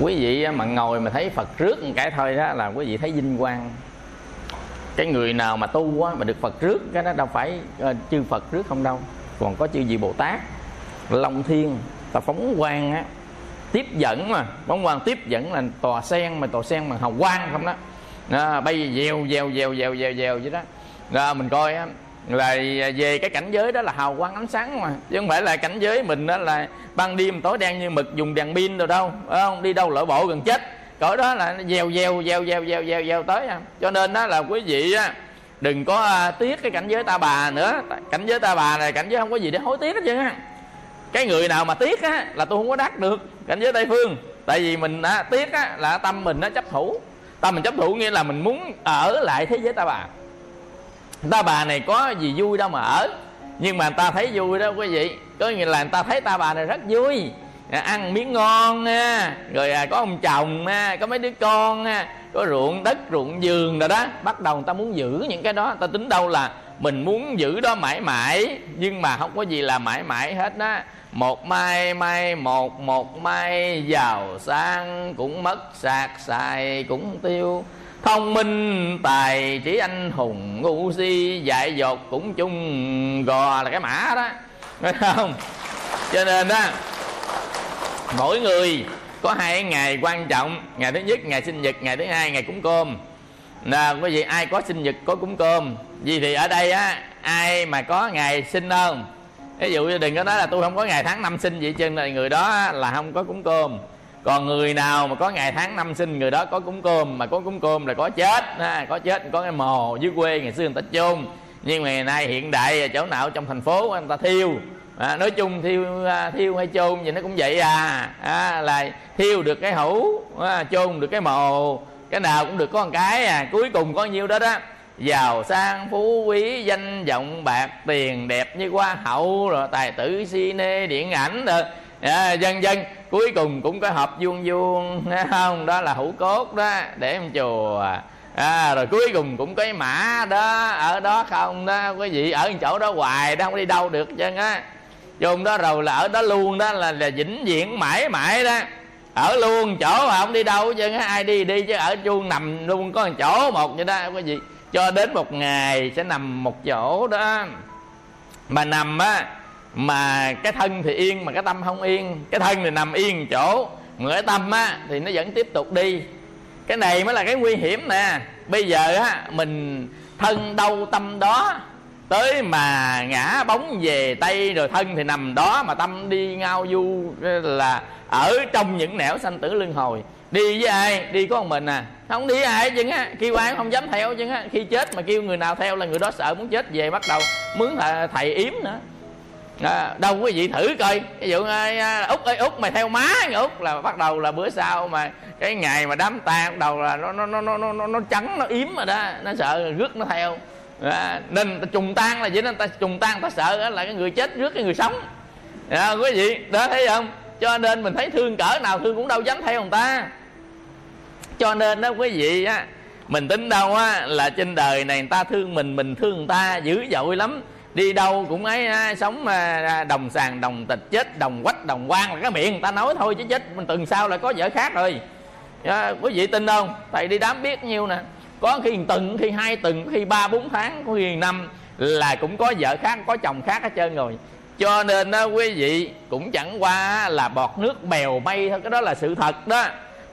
quý vị à, mà ngồi mà thấy phật rước một cái thôi đó là quý vị thấy vinh quang. Cái người nào mà tu á, mà được phật rước cái đó đâu phải uh, chư phật rước không đâu. Còn có chư vị bồ tát long thiên ta phóng quang á tiếp dẫn mà phóng quang tiếp dẫn là tòa sen mà tòa sen bằng hào quang không đó. À, bay dèo dèo dèo dèo dèo dèo vậy đó. Rồi mình coi á là à, về cái cảnh giới đó là hào quang ánh sáng mà. Chứ không phải là cảnh giới mình đó là ban đêm tối đen như mực dùng đèn pin rồi đâu phải không? Đi đâu lỡ bộ gần chết. Cỡ đó là nó dèo dèo dèo dèo dèo dèo tới à. cho nên đó là quý vị á đừng có à, tiếc cái cảnh giới ta bà nữa. Cảnh giới ta bà này cảnh giới không có gì để hối tiếc hết trơn á. Cái người nào mà tiếc á là tôi không có đắc được cảnh giới tây phương. Tại vì mình á, tiếc á là tâm mình nó chấp thủ. Tâm mình chấp thủ nghĩa là mình muốn ở lại thế giới ta bà ta bà này có gì vui đâu mà ở. Nhưng mà ta thấy vui đó quý vị. Có nghĩa là người ta thấy ta bà này rất vui. À, ăn miếng ngon nha rồi à, có ông chồng ha có mấy đứa con ha có ruộng đất ruộng giường rồi đó. Bắt đầu người ta muốn giữ những cái đó. Ta tính đâu là mình muốn giữ đó mãi mãi nhưng mà không có gì là mãi mãi hết đó. Một mai mai một một mai giàu sang cũng mất sạc xài cũng tiêu thông minh tài trí anh hùng ngu si dại dột cũng chung gò là cái mã đó. Phải không? Cho nên đó, mỗi người có hai ngày quan trọng ngày thứ nhất ngày sinh nhật ngày thứ hai ngày cúng cơm. Là quý vị ai có sinh nhật có cúng cơm. Vì thì ở đây á ai mà có ngày sinh hơn ví dụ đừng có nói là tôi không có ngày tháng năm sinh vậy chân là người đó là không có cúng cơm còn người nào mà có ngày tháng năm sinh người đó có cúng cơm mà có cúng cơm là có chết ha, có chết có cái mồ dưới quê ngày xưa người ta chôn. Nhưng ngày nay hiện đại chỗ nào trong thành phố người ta thiêu. À, nói chung thiêu à, thiêu hay chôn gì nó cũng vậy à, à là thiêu được cái hũ à, chôn được cái mồ cái nào cũng được có một cái à. Cuối cùng có nhiêu đó đó giàu sang phú quý danh vọng bạc tiền đẹp như hoa hậu rồi tài tử cine điện ảnh rồi à, dân dân cuối cùng cũng có hộp vuông vuông không đó là hũ cốt đó để em chùa. À, rồi cuối cùng cũng có cái mã đó ở đó không đó quý vị ở chỗ đó hoài đó không đi đâu được chân á. Chôn đó rồi là ở đó luôn đó là, là vĩnh viễn mãi mãi đó. Ở luôn chỗ mà không đi đâu chứ ai đi đi chứ ở chuông nằm luôn có một chỗ một vậy đó quý vị. Cho đến một ngày sẽ nằm một chỗ đó. Mà nằm á mà cái thân thì yên, mà cái tâm không yên. Cái thân thì nằm yên chỗ. Mà cái tâm á, thì nó vẫn tiếp tục đi. Cái này mới là cái nguy hiểm nè. Bây giờ á, mình thân đâu tâm đó, tới mà ngã bóng về tây rồi thân thì nằm đó mà tâm đi ngao du là ở trong những nẻo sanh tử luân hồi. Đi với ai? Đi có một mình à? Không đi với ai chứ á. Kêu ai không dám theo chứ á. Khi chết mà kêu người nào theo là người đó sợ muốn chết về bắt đầu. Mướn thầy yếm nữa à, đâu quý vị thử coi. Ví dụ ờ, ờ, út ơi út mày theo má út là bắt đầu là bữa sau mà cái ngày mà đám tang bắt đầu là nó nó nó nó nó nó trắng nó yếm rồi đó nó sợ rước nó theo. À, nên ta trùng tan là vậy nên ta trùng tan ta sợ là cái người chết rước cái người sống. À, quý vị đó thấy không? Cho nên mình thấy thương cỡ nào thương cũng đâu dám theo người ta. Cho nên đó quý vị á mình tính đâu á là trên đời này người ta thương mình mình thương người ta dữ dội lắm đi đâu cũng ấy à, sống à, à, đồng sàng đồng tịch chết đồng quách đồng quan là cái miệng. Người ta nói thôi chứ chết. Mình từng sau là có vợ khác rồi. À, quý vị tin không? Thầy đi đám biết nhiêu nè. Có khi tuần khi hai tuần khi ba bốn tháng có khi năm là cũng có vợ khác có chồng khác hết trơn rồi. Cho nên đó quý vị cũng chẳng qua là bọt nước bèo mây thôi. Cái đó là sự thật đó.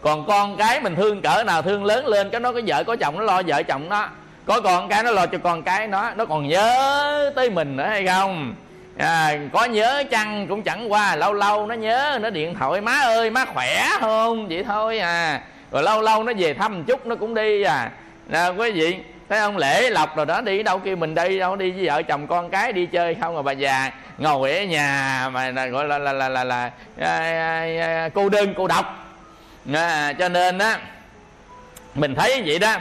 Còn con cái mình thương cỡ nào thương lớn lên cái nó có vợ có chồng nó lo vợ chồng nó có con cái nó lo cho con cái nó nó còn nhớ tới mình nữa hay không? À, có nhớ chăng cũng chẳng qua lâu lâu nó nhớ nó điện thoại má ơi má khỏe không? Vậy thôi à. Rồi lâu lâu nó về thăm chút nó cũng đi à. Nè quý vị thấy ông lễ lộc rồi đó đi đâu kêu mình đi đâu đi với vợ chồng con cái đi chơi không rồi bà già? Ngồi ở nhà mà gọi là là là là, là à, à, à, cô đơn cô độc. À, cho nên á mình thấy vậy đó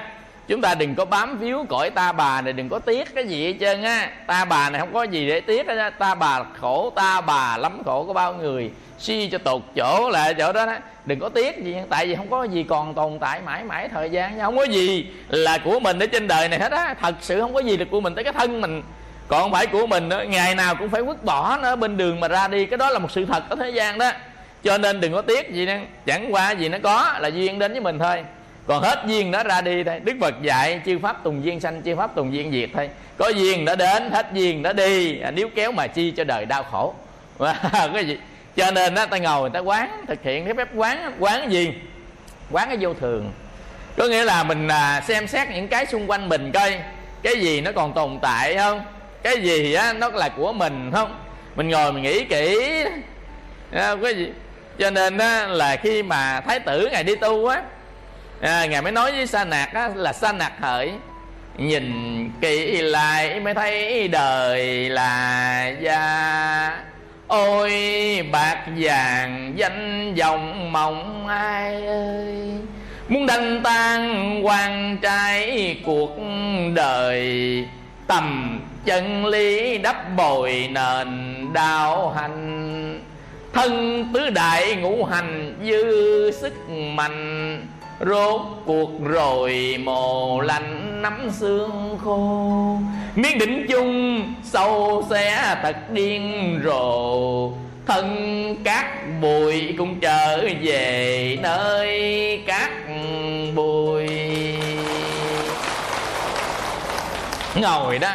chúng ta đừng có bám víu cõi ta bà này đừng có tiếc cái gì hết trơn á. Ta bà này không có gì để tiếc á. Ta bà khổ ta bà lắm khổ có bao người suy cho tột chỗ là chỗ đó, đó. Đừng có tiếc gì tại vì không có gì còn tồn tại mãi mãi thời gian không có gì là của mình ở trên đời này hết á. Thật sự không có gì là của mình tới cái thân mình. Còn không phải của mình nữa. Ngày nào cũng phải vứt bỏ nó bên đường mà ra đi. Cái đó là một sự thật ở thế gian đó. Cho nên đừng có tiếc gì nữa chẳng qua gì nó có là duyên đến với mình thôi còn hết duyên nó ra đi thôi. Đức phật dạy chư pháp tùng duyên sanh chư pháp tùng duyên diệt thôi. Có duyên nó đến hết duyên nó đi. À, nếu kéo mà chi cho đời đau khổ. Cái gì? Cho nên đó ta ngồi ta quán thực hiện cái phép quán quán gì? Quán cái vô thường. Có nghĩa là mình à, xem xét những cái xung quanh mình coi cái gì nó còn tồn tại không? Cái gì á nó là của mình không? Mình ngồi mình nghĩ kỹ. À, cái gì? Cho nên á, là khi mà thái tử ngài đi tu á à, ngài mới nói với sa nạc á, là sa nạc hỡi nhìn kỹ lại mới thấy đời là gia ôi bạc vàng danh vọng mộng ai ơi muốn đánh tan quan trai cuộc đời. Tầm chân lý đắp bồi nền đạo hành thân tứ đại ngũ hành dư sức mạnh rốt cuộc rồi mồ lạnh nắm xương khô. Miếng đỉnh chung sâu xé thật điên rồ. Thân các bụi cũng trở về nơi các bụi. Ngồi đó.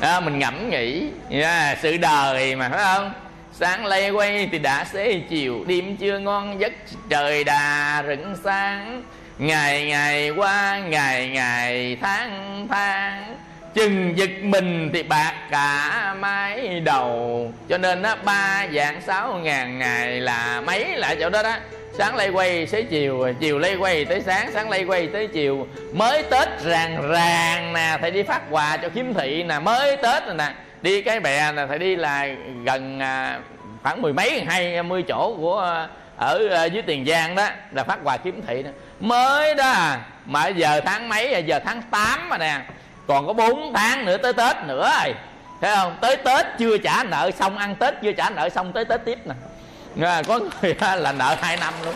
À, mình ngẫm nghĩ yeah, sự đời mà phải không? Sáng lây quay thì đã xế chiều, đêm chưa ngon giấc, trời đà rừng sáng. Ngày ngày qua, ngày ngày tháng tháng, chừng giật mình thì bạc cả mái đầu. Cho nên á, ba dạng sáu ngàn ngày là mấy lại chỗ đó đó. Sáng lây quay tới chiều chiều lây quay tới sáng sáng lây quay tới chiều. Mới tết ràng ràng nè, thầy đi phát quà cho khiếm thị nè, mới tết rồi nè đi cái bè là phải đi là gần à, khoảng mười mấy hai mươi chỗ của à, ở à, dưới tiền giang đó là phát quà kiếm thị đó. Mới đó à. mà giờ tháng mấy à, giờ tháng 8 mà nè còn có 4 tháng nữa tới tết nữa rồi. Thấy không? Tới tết chưa trả nợ xong ăn tết chưa trả nợ xong tới tết tiếp nè. À, có người là nợ hai năm luôn.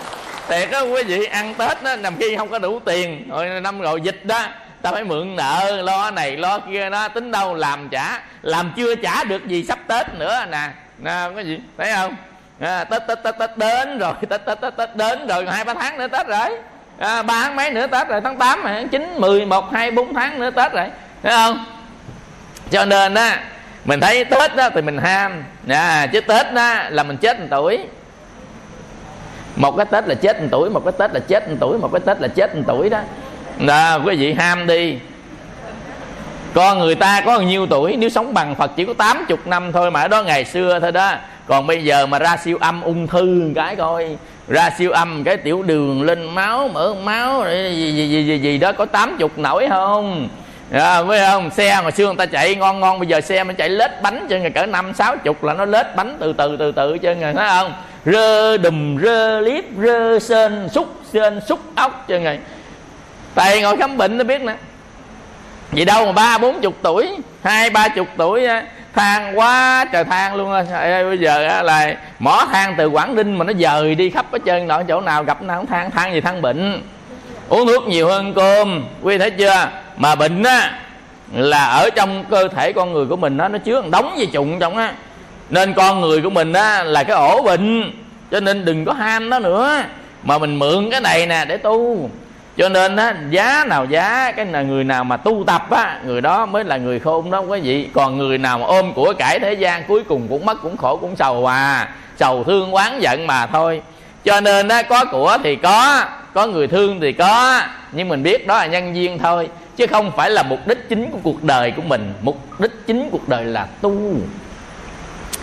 Thiệt đó quý vị ăn tết đó nằm khi không có đủ tiền. Rồi năm rồi dịch đó ta phải mượn nợ lo này lo kia nó tính đâu làm trả làm chưa trả được gì sắp tết nữa nè. Nè cái gì thấy không? À, tết tết tết tết đến rồi tết tết tết tết đến rồi hai ba tháng nữa tết rồi. À, ba tháng mấy nữa tết rồi tháng tám tháng chín mười một hai bốn tháng nữa tết rồi. Thấy không? Cho nên á mình thấy tết đó thì mình ham. À, chứ tết đó là mình chết một tuổi. Một cái tết là chết một tuổi một cái tết là chết một tuổi một cái tết là chết một tuổi đó đó quý vị ham đi. Con người ta có bao nhiêu tuổi nếu sống bằng phật chỉ có 80 năm thôi mà ở đó ngày xưa thôi đó. Còn bây giờ mà ra siêu âm ung thư cái coi. Ra siêu âm cái tiểu đường lên máu mỡ máu gì gì gì gì, gì đó có tám chục nổi không? À, phải không? Xe mà xưa người ta chạy ngon ngon bây giờ xe mình chạy lết bánh cho người cỡ năm sáu chục là nó lết bánh từ từ từ từ cho người thấy không? Rơ đùm rơ liếp rơ sên xúc sên xúc ốc cho người tay ngồi khám bệnh nó biết nè. Vì đâu mà ba bốn chục tuổi hai ba chục tuổi than quá trời than luôn rồi bây giờ là mỏ than từ quảng ninh mà nó dời đi khắp hết trơn nọ chỗ nào gặp nào cũng than than gì than bệnh. Uống nước nhiều hơn cơm quý thấy chưa? Mà bệnh á là ở trong cơ thể con người của mình đó, nó chứa đóng gì dây trong á. Nên con người của mình á là cái ổ bệnh cho nên đừng có ham nó nữa. Mà mình mượn cái này nè để tu cho nên á, giá nào giá, cái là người nào mà tu tập á, người đó mới là người khôn đó quý vị còn người nào mà ôm của cải thế gian cuối cùng cũng mất, cũng khổ, cũng sầu à. Sầu thương oán giận mà thôi. Cho nên á, có của thì có có người thương thì có. Nhưng mình biết đó là nhân duyên thôi, chứ không phải là mục đích chính của cuộc đời của mình. Mục đích chính cuộc đời là tu.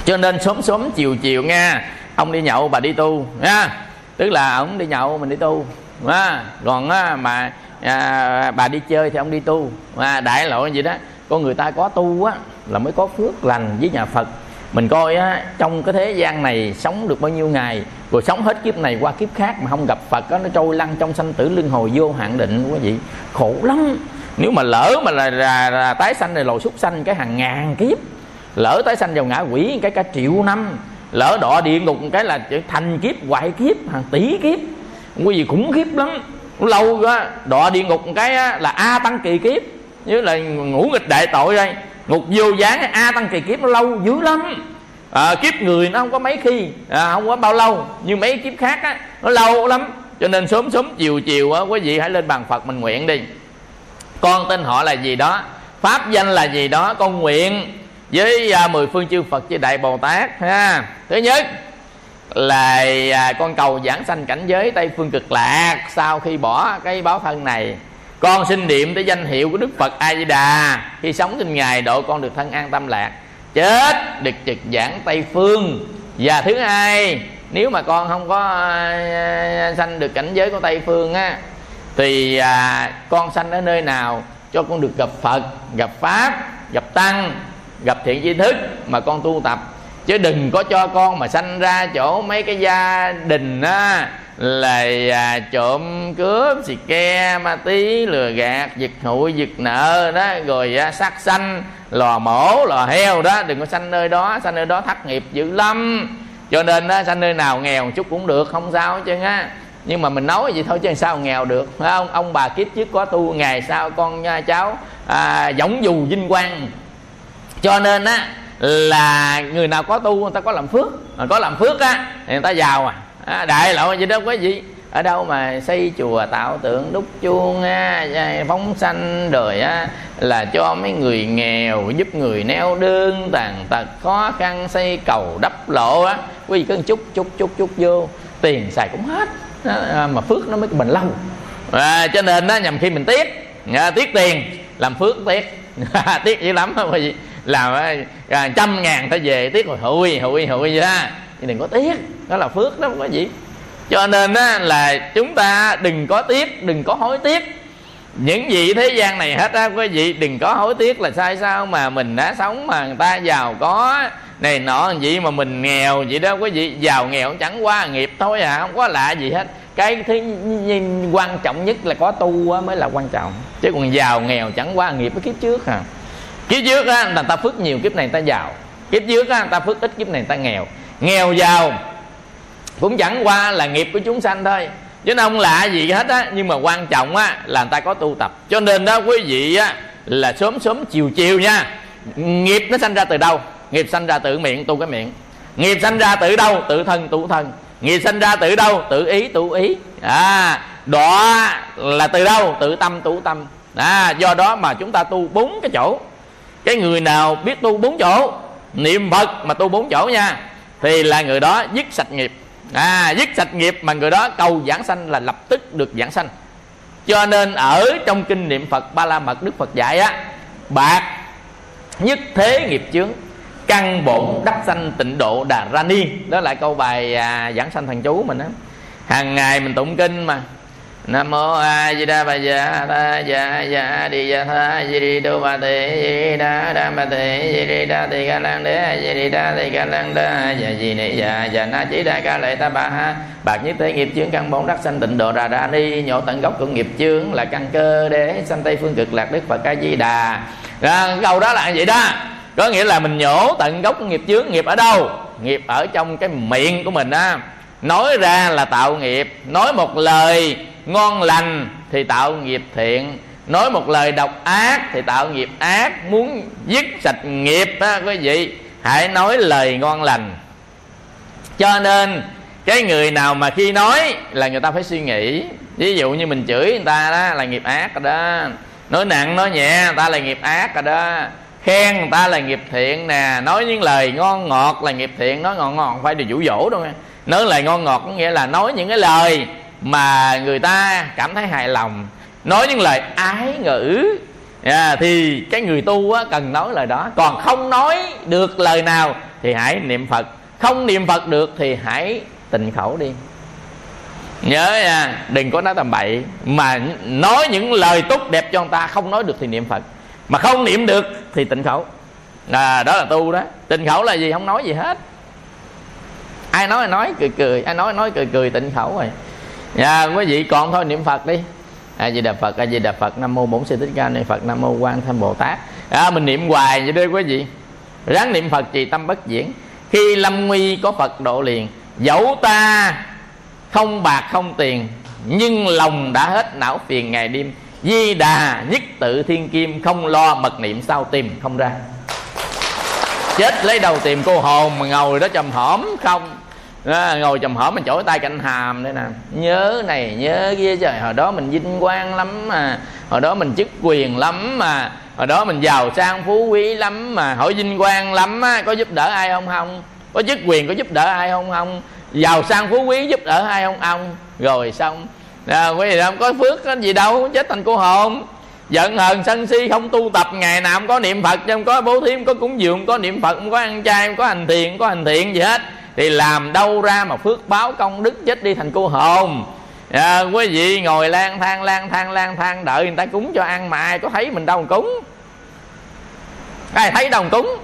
Cho nên sớm sớm chiều chiều nha, ông đi nhậu, bà đi tu, nha. Tức là ông đi nhậu, mình đi tu à, còn á, mà à, bà đi chơi thì ông đi tu. À, đại loại gì đó con người ta có tu á là mới có phước lành với nhà phật. Mình coi á trong cái thế gian này sống được bao nhiêu ngày rồi sống hết kiếp này qua kiếp khác mà không gặp phật á nó trôi lăn trong sanh tử luân hồi vô hạn định quý vị. Khổ lắm. Nếu mà lỡ mà là, là, là tái sanh này lồi súc sanh cái hàng ngàn kiếp. Lỡ tái sanh vào ngã quỷ cái cả triệu năm. Lỡ đọa địa ngục cái là thành kiếp hoại kiếp hàng tỷ kiếp quý vị khủng khiếp lắm. Lâu quá. Đọa địa ngục một cái á, là a tăng kỳ kiếp. Như là ngũ nghịch đại tội đây. Ngục vô gián a tăng kỳ kiếp nó lâu dữ lắm. À, kiếp người nó không có mấy khi. À, không có bao lâu. Như mấy kiếp khác á nó lâu lắm. Cho nên sớm sớm chiều chiều á quý vị hãy lên bàn phật mình nguyện đi. Con tên họ là gì đó? Pháp danh là gì đó? Con nguyện với à, mười phương chư phật với đại bồ tát ha. Thứ nhất là à, con cầu giảng sanh cảnh giới tây phương cực lạc sau khi bỏ cái báo thân này. Con xin niệm tới danh hiệu của đức phật a di đà. Khi sống trên ngày độ con được thân an tâm lạc. Chết được trực giảng tây phương. Và thứ hai nếu mà con không có à, sanh được cảnh giới của tây phương á thì à, con sanh ở nơi nào cho con được gặp phật gặp pháp gặp tăng gặp thiện tri thức mà con tu tập chứ đừng có cho con mà sanh ra chỗ mấy cái gia đình á là à, trộm cướp xì ke ma tí lừa gạt giật hụi giật nợ đó rồi à, sát sanh lò mổ lò heo đó. Đừng có sanh nơi đó sanh nơi đó thất nghiệp dữ lắm. Cho nên á sanh nơi nào nghèo một chút cũng được không sao chứ á. Nhưng mà mình nói vậy thôi chứ sao nghèo được phải không? Ông bà kiếp trước có tu ngày sau con nha, cháu à, giống dù vinh quang. Cho nên á là người nào có tu người ta có làm phước. Mà có làm phước á thì người ta giàu à, à đại lộ gì đó có gì? Ở đâu mà xây chùa tạo tượng đúc chuông á, à, phóng sanh rồi á là cho mấy người nghèo giúp người neo đơn tàn tật khó khăn xây cầu đắp lộ á. Quý vị cứ chút chút chút chút vô tiền xài cũng hết. À, mà phước nó mới bền lâu à, cho nên á nhầm khi mình tiếc à, tiếc tiền làm phước tiếc. Tiếc dữ lắm không quý vị làm à, trăm ngàn ta về tiếc rồi hụi hụi hụi vậy đó. Nhưng đừng có tiếc đó là phước đó không có gì. Cho nên á, là chúng ta đừng có tiếc đừng có hối tiếc. Những gì thế gian này hết á quý vị đừng có hối tiếc là sai sao mà mình đã sống mà người ta giàu có. Này nọ gì mà mình nghèo vậy đó quý vị giàu nghèo chẳng qua nghiệp thôi à không có lạ gì hết. Cái thứ quan trọng nhất là có tu mới là quan trọng. Chứ còn giàu nghèo chẳng qua nghiệp với kiếp trước à kiếp trước á, người ta phước nhiều, kiếp này người ta giàu. Kiếp trước á, người ta phước ít, kiếp này người ta nghèo. Nghèo giàu cũng chẳng qua là nghiệp của chúng sanh thôi. Chứ nó không lạ gì hết á, nhưng mà quan trọng á là người ta có tu tập. Cho nên đó, quý vị á, là sớm sớm chiều chiều nha, nghiệp nó sanh ra từ đâu? Nghiệp sanh ra từ miệng, tu cái miệng. Nghiệp sanh ra từ đâu? Tự thân, tu thân. Nghiệp sanh ra từ đâu? Tự ý, tu ý. À đó là từ đâu? Tự tâm, tu tâm. À do đó mà chúng ta tu bốn cái chỗ cái người nào biết tu bốn chỗ niệm phật mà tu bốn chỗ nha thì là người đó dứt sạch nghiệp. À dứt sạch nghiệp mà người đó cầu giảng sanh là lập tức được giảng sanh. Cho nên ở trong kinh niệm phật ba la mật đức phật dạy á bạc nhất thế nghiệp chướng căn bổn đắc sanh tịnh độ đà ra ni. Đó là câu bài à, giảng sanh thần chú mình á. Hàng ngày mình tụng kinh mà nam mô a di đà bà dạ ta dạ dạ đi dạ tha di đi đô bà tê di đà đa bà tê di đi đa tê ca lan đế di đi đa tê ca lan đế dạ di ni dạ dạ na chỉ đa ca lệ ta bà ha bạc nhất thế nghiệp chướng căn bốn đắc sanh tịnh độ ra ra ni nhổ tận gốc của nghiệp chướng là căn cơ để sanh tây phương cực lạc đức phật ca di đà ra câu đó là vậy đó có nghĩa là mình nhổ tận gốc nghiệp chướng nghiệp ở đâu nghiệp ở trong cái miệng của mình á nói ra là tạo nghiệp. Nói một lời ngon lành thì tạo nghiệp thiện. Nói một lời độc ác thì tạo nghiệp ác. Muốn dứt sạch nghiệp á, quý vị, hãy nói lời ngon lành. Cho nên, cái người nào mà khi nói là người ta phải suy nghĩ. Ví dụ như mình chửi người ta đó là nghiệp ác rồi đó. Nói nặng, nói nhẹ, người ta là nghiệp ác rồi đó. Khen người ta là nghiệp thiện nè. Nói những lời ngon ngọt là nghiệp thiện. Nói ngọt ngọt phải được dụ dỗ đâu nghe nói lời ngon ngọt có nghĩa là nói những cái lời mà người ta cảm thấy hài lòng. Nói những lời ái ngữ. À, thì cái người tu á, cần nói lời đó. Còn không nói được lời nào thì hãy niệm phật. Không niệm phật được thì hãy tịnh khẩu đi. Nhớ nha đừng có nói tầm bậy. Mà nói những lời tốt đẹp cho người ta không nói được thì niệm phật. Mà không niệm được thì tịnh khẩu. À, đó là tu đó. Tịnh khẩu là gì? Không nói gì hết ai nói nói cười cười. Ai nói nói cười cười tịnh khẩu rồi. Dạ quý vị còn thôi niệm phật đi. A di đà phật a di đà phật nam mô bổn sư thích ca ni phật nam mô quan tham bồ tát. À, mình niệm hoài vậy đó quý vị. Ráng niệm phật trì tâm bất diễn. Khi lâm nguy có phật độ liền. Dẫu ta không bạc không tiền nhưng lòng đã hết não phiền ngày đêm. Di đà nhất tự thiên kim không lo mật niệm sao tìm không ra. Chết lấy đầu tìm cô hồn mà ngồi đó trầm hổm không đó, ngồi chầm hổm mình chổi tay cạnh hàm đây nè. Nhớ này nhớ kia trời hồi đó mình vinh quang lắm mà. Hồi đó mình chức quyền lắm mà. Hồi đó mình giàu sang phú quý lắm mà. Hỏi vinh quang lắm á có giúp đỡ ai không không? Có chức quyền có giúp đỡ ai không không? Giàu sang phú quý giúp đỡ ai không ông rồi xong. À, quý vị không có phước có gì đâu chết thành cô hồn. Giận hờn sân si không tu tập ngày nào không có niệm phật không có bố thí không có cúng dường không có niệm phật không có ăn chay không có hành thiện không có hành thiện gì hết thì làm đâu ra mà phước báo công đức chết đi thành cô hồn. À, quý vị ngồi lang thang lang thang lang thang đợi người ta cúng cho ăn mà ai có thấy mình đâu cúng. Ai thấy đâu cúng.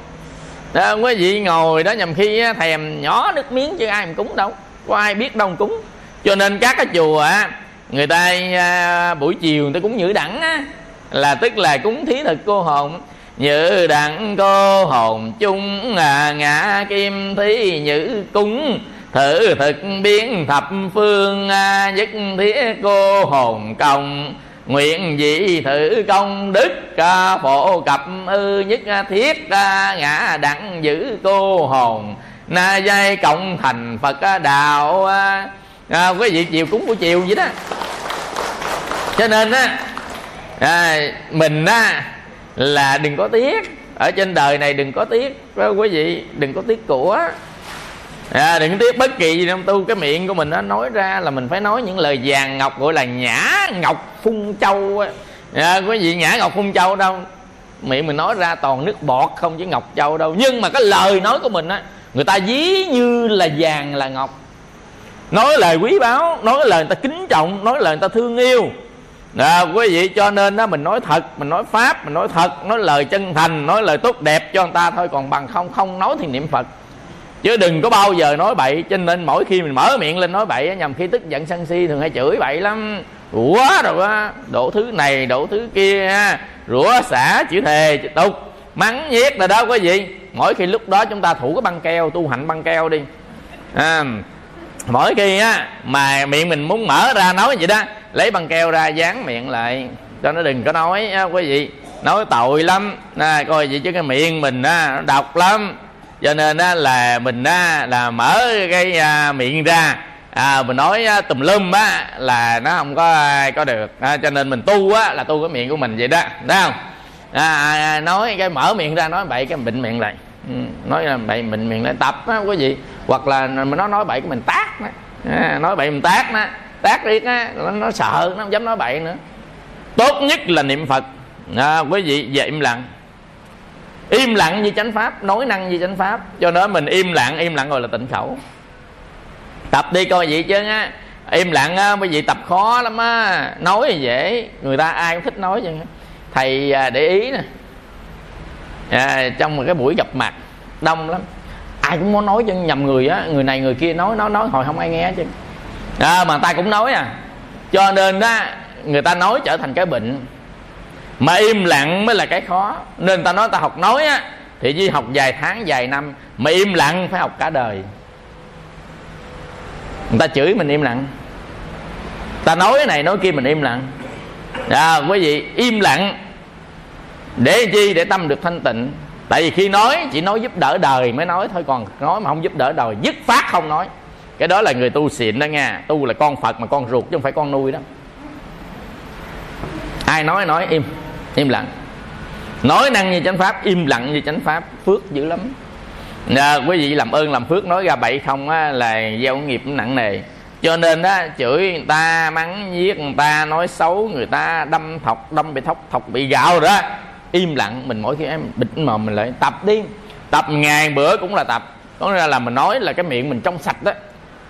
À, quý vị ngồi đó nhầm khi thèm nhỏ nước miếng chứ ai mà cúng đâu. Có ai biết đâu cúng. Cho nên các cái chùa á người ta à, buổi chiều người ta cúng nhữ đẳng á là tức là cúng thí thực cô hồn như đặng cô hồn chung à, ngã kim thí nhữ cúng. Thử thực biến thập phương à, nhất thiết cô hồn công. Nguyện dị thử công đức ca phổ cập ư nhất thiết à, ngã đặng giữ cô hồn. Na dây cộng thành phật đạo à, quý vị chiều cúng của chiều vậy đó. Cho nên á à, mình á là đừng có tiếc. Ở trên đời này đừng có tiếc. Quý vị? Đừng có tiếc của. À, đừng tiếc bất kỳ gì trong tu cái miệng của mình nó nói ra là mình phải nói những lời vàng ngọc gọi là nhã ngọc phun châu à, quý vị nhã ngọc phun châu đâu? Miệng mình nói ra toàn nước bọt không chứ ngọc châu đâu. Nhưng mà cái lời nói của mình á người ta ví như là vàng là ngọc. Nói lời quý báu nói lời người ta kính trọng nói lời người ta thương yêu à, quý vị cho nên đó mình nói thật mình nói pháp mình nói thật nói lời chân thành nói lời tốt đẹp cho người ta thôi còn bằng không không nói thì niệm phật. Chứ đừng có bao giờ nói bậy cho nên mỗi khi mình mở miệng lên nói bậy nhằm khi tức giận sân si thường hay chửi bậy lắm. Quá rồi á đổ thứ này đổ thứ kia rủa xả chữ thề chữ tục. Mắng nhiếc là đó quý vị. Mỗi khi lúc đó chúng ta thủ cái băng keo tu hạnh băng keo đi. À, mỗi khi á mà miệng mình muốn mở ra nói vậy đó lấy băng keo ra dán miệng lại cho nó đừng có nói á, quý vị. Nói tội lắm à, coi vậy chứ cái miệng mình á nó độc lắm. Cho nên á, là mình á, là mở cái à, miệng ra. À, mình nói á, tùm lum á là nó không có có được. À, cho nên mình tu á là tu cái miệng của mình vậy đó thấy không? À, à, nói cái mở miệng ra nói bậy cái bệnh miệng lại. Ừ, nói là bậy mình miệng lại tập á quý vị hoặc là mình nó nói bậy của mình tác đó. À, nói bậy mình tác đó tác riết á nó, nó sợ nó không dám nói bậy nữa. Tốt nhất là niệm phật. À, quý vị về im lặng. Im lặng như chánh pháp nói năng như chánh pháp. Cho nên mình im lặng im lặng rồi là tịnh khẩu. Tập đi coi vậy chứ á. Im lặng á quý vị tập khó lắm á. Nói thì dễ. Người ta ai cũng thích nói chứ thầy à, để ý nè à, trong một cái buổi gặp mặt đông lắm. Ai cũng muốn nói cho nhầm người á người này người kia nói nói nói hồi không ai nghe chứ. À, mà ta cũng nói à. Cho nên đó người ta nói trở thành cái bệnh. Mà im lặng mới là cái khó. Nên ta nói ta học nói á thì chỉ học vài tháng vài năm mà im lặng phải học cả đời. Người ta chửi mình im lặng. Ta nói cái này nói kia mình im lặng. À, quý vị im lặng để chi? Để tâm được thanh tịnh. Tại vì khi nói chỉ nói giúp đỡ đời mới nói thôi. Còn nói mà không giúp đỡ đời dứt phát không nói. Cái đó là người tu xịn đó nha. Tu là con phật mà con ruột chứ không phải con nuôi đó. Ai nói nói im. Im lặng. Nói năng như chánh pháp im lặng như chánh pháp. Phước dữ lắm. À, quý vị làm ơn làm phước nói ra bậy không á, là gieo nghiệp nặng nề. Cho nên đó chửi người ta mắng giết người ta nói xấu người ta đâm thọc đâm bị thóc thọc bị gạo rồi đó im lặng, mình mỗi khi em bịt mồm mình lại tập đi. Tập ngày bữa cũng là tập. Có nghĩa là mình nói là cái miệng mình trong sạch đó.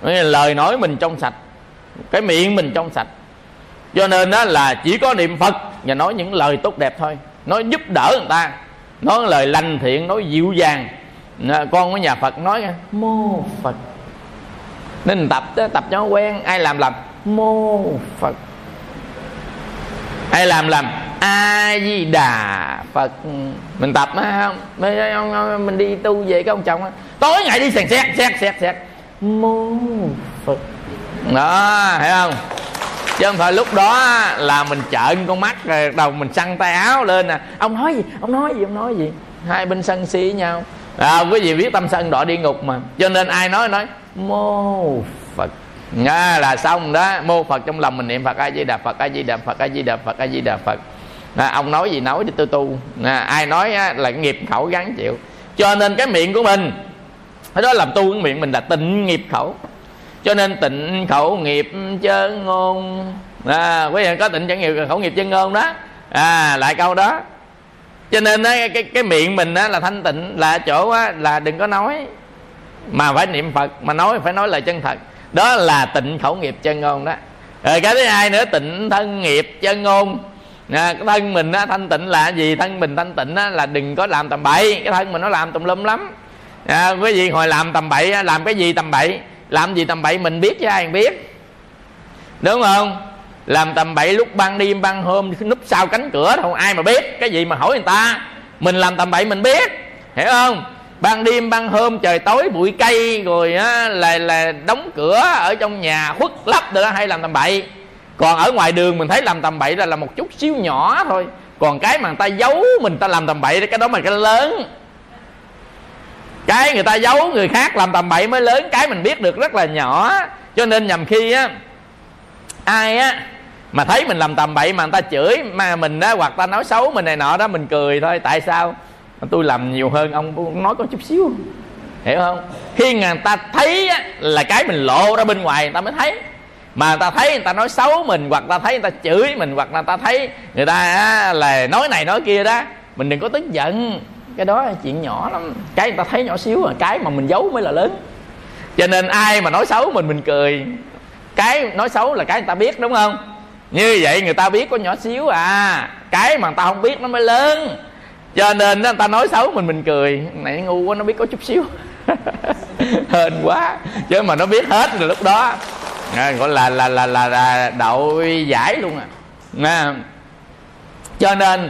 Lời nói mình trong sạch. Cái miệng mình trong sạch. Cho nên đó là chỉ có niệm phật và nói những lời tốt đẹp thôi. Nói giúp đỡ người ta. Nói lời lành thiện, nói dịu dàng. Con của nhà phật nói mô phật. Nên tập tập tập cho nó quen, ai làm làm? Mô phật ai làm làm. A di đà phật. Mình tập á không? Mình đi tu về cái ông chồng á. Tối ngày đi sèn xét xét xét xét mô phật. Đó thấy không? Chứ không phải lúc đó là mình trợn con mắt rồi đầu mình săn tay áo lên nè. Ông nói gì ông nói gì ông nói gì? Hai bên sân si với nhau. À, quý vị biết tâm sân đỏ địa ngục mà. Cho nên ai nói nói mô phật à, là xong đó. Mô phật trong lòng mình niệm phật a di đà phật a di đà phật a di đà phật a di đà phật. À, ông nói gì nói đi tôi tu. À, ai nói á, là nghiệp khẩu gắn chịu. Cho nên cái miệng của mình đó làm tu cái miệng mình là tịnh nghiệp khẩu. Cho nên tịnh khẩu nghiệp chân ngôn. À, quý vị có tịnh chân nghiệp khẩu nghiệp chân ngôn đó. À lại câu đó. Cho nên đó, cái cái miệng mình á, là thanh tịnh là chỗ á, là đừng có nói mà phải niệm phật mà nói phải nói lời chân thật đó là tịnh khẩu nghiệp chân ngôn đó. Rồi cái thứ hai nữa tịnh thân nghiệp chân ngôn. À, cái thân mình á, thanh tịnh là gì? Thân mình thanh tịnh á, là đừng có làm tầm bậy. Cái thân mình nó làm tùm lum lắm. À, quý vị hồi làm tầm bậy á, làm cái gì tầm bậy? Làm gì tầm bậy mình biết chứ ai biết. Đúng không? Làm tầm bậy lúc ban đêm ban hôm núp sau cánh cửa không ai mà biết. Cái gì mà hỏi người ta? Mình làm tầm bậy mình biết. Hiểu không? Ban đêm, ban hôm, trời tối, bụi cây, rồi, á, là là đóng cửa ở trong nhà, khuất lấp được hay làm tầm bậy. Còn ở ngoài đường mình thấy làm tầm bậy là là một chút xíu nhỏ thôi. Còn cái mà người ta giấu mình, ta làm tầm bậy cái đó mà cái lớn. Cái người ta giấu người khác làm tầm bậy mới lớn, cái mình biết được rất là nhỏ. Cho nên nhầm khi, á, ai, á, mà thấy mình làm tầm bậy mà người ta chửi, mà mình á, hoặc ta nói xấu mình này nọ đó, mình cười thôi. Tại sao? Tôi làm nhiều hơn ông nói có chút xíu hiểu không khi người ta thấy á, là cái mình lộ ra bên ngoài người ta mới thấy mà người ta thấy người ta nói xấu mình hoặc ta thấy người ta chửi mình hoặc là ta thấy người ta á, là nói này nói kia đó mình đừng có tức giận cái đó là chuyện nhỏ lắm cái người ta thấy nhỏ xíu à cái mà mình giấu mới là lớn cho nên ai mà nói xấu mình mình cười cái nói xấu là cái người ta biết đúng không như vậy người ta biết có nhỏ xíu à cái mà người ta không biết nó mới lớn cho nên người ta nói xấu mình mình cười. Này ngu quá nó biết có chút xíu. Hên quá. Chứ mà nó biết hết rồi lúc đó. À, gọi là là là là, là đội giải luôn à. À. cho nên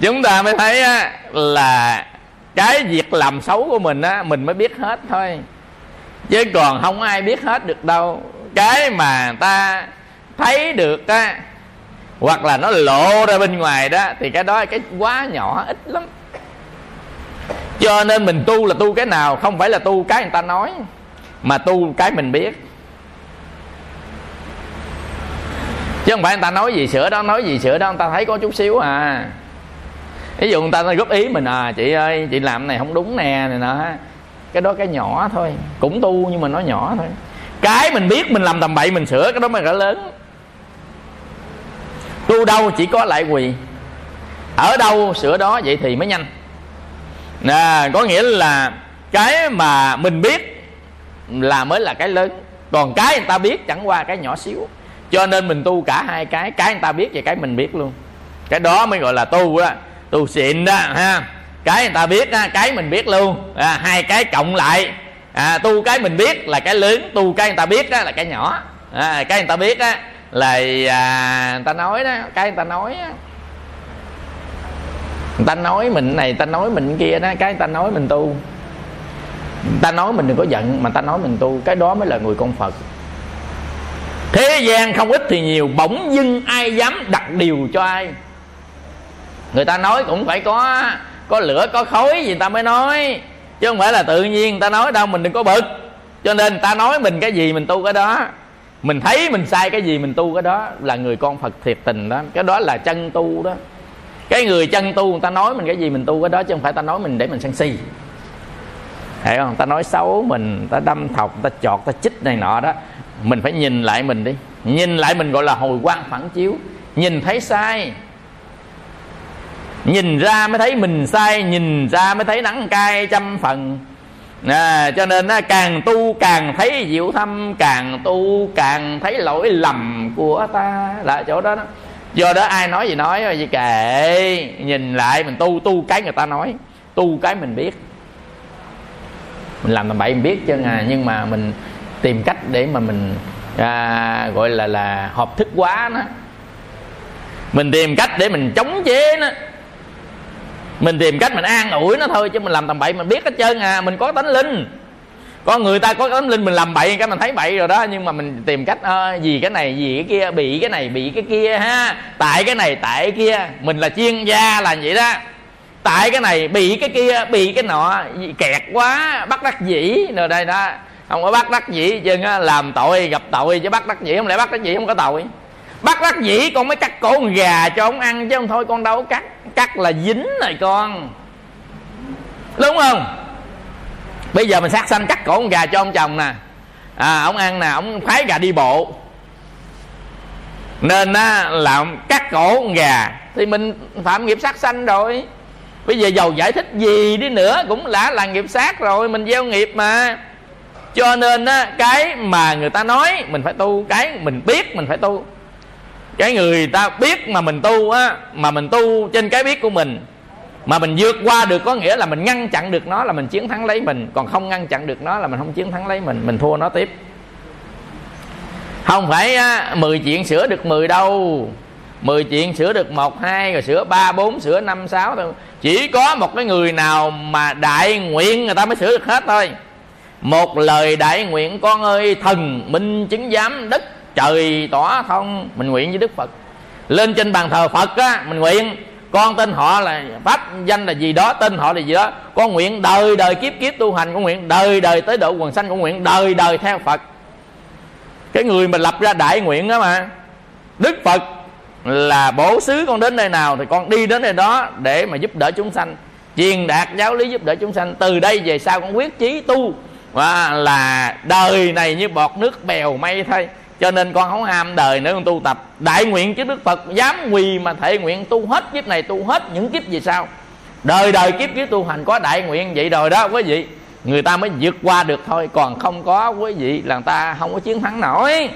chúng ta mới thấy á, là cái việc làm xấu của mình á mình mới biết hết thôi. Chứ còn không ai biết hết được đâu. Cái mà ta thấy được á hoặc là nó lộ ra bên ngoài đó, thì cái đó, cái quá nhỏ ít lắm. Cho nên mình tu là tu cái nào, không phải là tu cái người ta nói, mà tu cái mình biết. Chứ không phải người ta nói gì, sửa đó, nói gì, sửa đó, người ta thấy có chút xíu à. Ví dụ người ta góp ý mình à chị ơi, chị làm này không đúng nè, này nọ. Cái đó cái nhỏ thôi, cũng tu nhưng mà nó nhỏ thôi. Cái mình biết mình làm tầm bậy, mình sửa, cái đó mới cả lớn tu đâu chỉ có lại quỳ. Ở đâu sửa đó vậy thì mới nhanh. À, có nghĩa là cái mà mình biết là mới là cái lớn. Còn cái người ta biết chẳng qua cái nhỏ xíu. Cho nên mình tu cả hai cái cái người ta biết và cái mình biết luôn. Cái đó mới gọi là tu đó tu xịn đó ha. Cái người ta biết á, cái mình biết luôn. À, hai cái cộng lại. À, tu cái mình biết là cái lớn tu cái người ta biết đó là cái nhỏ. À, cái người ta biết á là à, người ta nói đó cái người ta nói đó. người ta nói mình này người ta nói mình kia đó cái người ta nói mình tu người ta nói mình đừng có giận mà người ta nói mình tu cái đó mới là người con phật thế gian không ít thì nhiều bỗng dưng ai dám đặt điều cho ai người ta nói cũng phải có có lửa có khói gì ta mới nói chứ không phải là tự nhiên người ta nói đâu mình đừng có bực cho nên người ta nói mình cái gì mình tu cái đó mình thấy mình sai cái gì mình tu, cái đó là người con phật thiệt tình đó. Cái đó là chân tu đó. Cái người chân tu, người ta nói mình cái gì mình tu, cái đó chứ không phải ta nói mình để mình sân si. Hiểu không? Ta nói xấu mình, ta đâm thọc, ta chọt, ta chích này nọ đó. Mình phải nhìn lại mình đi. Nhìn lại mình gọi là hồi quan phản chiếu. Nhìn thấy sai. Nhìn ra mới thấy mình sai, nhìn ra mới thấy nắng cay trăm phần à, cho nên á, càng tu càng thấy diệu thâm càng tu càng thấy lỗi lầm của ta. Là chỗ đó đó. Do đó ai nói gì nói gì kệ nhìn lại mình tu tu cái người ta nói tu cái mình biết. Mình làm tầm bậy mình biết chứ à nhưng mà mình tìm cách để mà mình à, gọi là là hợp thức quá nó. Mình tìm cách để mình chống chế nó mình tìm cách mình an ủi nó thôi chứ mình làm tầm bậy mình biết hết trơn à mình có tánh linh. Có người ta có tánh linh mình làm bậy cái mình thấy bậy rồi đó nhưng mà mình tìm cách ờ, à, gì cái này gì cái kia bị cái này bị cái kia ha. Tại cái này tại cái kia. Mình là chuyên gia là vậy đó. Tại cái này bị cái kia bị cái nọ kẹt quá bắt đắc dĩ rồi đây đó. Không có bắt đắc dĩ chừng làm tội gặp tội chứ bắt đắc dĩ không lẽ bắt đắc dĩ không có tội? Bắt đắc dĩ con mới cắt cổ con gà cho ông ăn chứ không thôi con đâu cắt cắt là dính rồi con. Đúng không? Bây giờ mình sát sanh cắt cổ con gà cho ông chồng nè. À ông ăn nè, ông khoái gà đi bộ. Nên á, là cắt cổ con gà. Thì mình phạm nghiệp sát sanh rồi. Bây giờ giàu giải thích gì đi nữa cũng đã là nghiệp sát rồi, mình gieo nghiệp mà. Cho nên á, cái mà người ta nói, mình phải tu, cái mình biết mình phải tu cái người ta biết mà mình tu á mà mình tu trên cái biết của mình mà mình vượt qua được có nghĩa là mình ngăn chặn được nó là mình chiến thắng lấy mình còn không ngăn chặn được nó là mình không chiến thắng lấy mình mình thua nó tiếp. Không phải á, 10 chuyện sửa được 10 đâu. 10 chuyện sửa được một hai rồi sửa ba bốn sửa năm sáu thôi. Chỉ có một cái người nào mà đại nguyện người ta mới sửa được hết thôi. Một lời đại nguyện con ơi thần minh chứng giám đất trời tỏ thông, mình nguyện với đức phật. Lên trên bàn thờ phật á, mình nguyện. Con tên họ là pháp, danh là gì đó, tên họ là gì đó. Con nguyện đời đời kiếp kiếp tu hành, con nguyện đời đời tới độ quần sanh, con nguyện đời đời theo phật. Cái người mà lập ra đại nguyện đó mà, đức phật là bổ xứ con đến nơi nào thì con đi đến nơi đó để mà giúp đỡ chúng sanh. Truyền đạt giáo lý giúp đỡ chúng sanh. Từ đây về sau con quyết chí tu. Và là đời này như bọt nước bèo mây thôi cho nên con không ham đời nữa, con tu tập. Đại nguyện chứ đức phật, dám quỳ mà thể nguyện tu hết kiếp này, tu hết những kiếp về sau đời đời kiếp kiếp tu hành có đại nguyện vậy rồi đó, quý vị. Người ta mới vượt qua được thôi, còn không có quý vị là người ta không có chiến thắng nổi.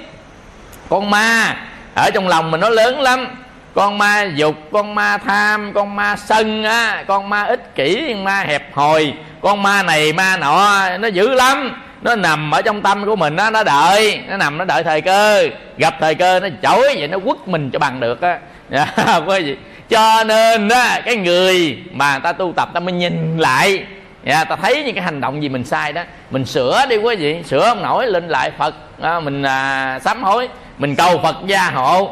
Con ma, ở trong lòng mình nó lớn lắm. Con ma dục, con ma tham, con ma sân á, con ma ích kỷ con ma hẹp hòi. Con ma này, ma nọ, nó dữ lắm nó nằm ở trong tâm của mình á nó đợi nó nằm nó đợi thời cơ. Gặp thời cơ nó chổi vậy nó quất mình cho bằng được á. Dạ, quý vị. Cho nên á cái người mà ta tu tập ta mới nhìn lại dạ, ta thấy những cái hành động gì mình sai đó mình sửa đi quý vị sửa không nổi lên lại phật à, mình à, sám hối mình cầu phật gia hộ.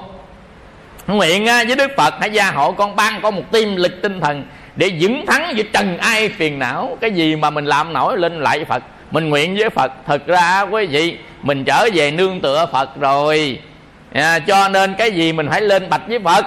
Nguyện á, với đức phật hãy gia hộ con ban con một tim lực tinh thần để vững thắng với trần ai phiền não. Cái gì mà mình làm nổi lên lại với phật mình nguyện với phật. Thật ra quý vị mình trở về nương tựa phật rồi. À, cho nên cái gì mình phải lên bạch với phật.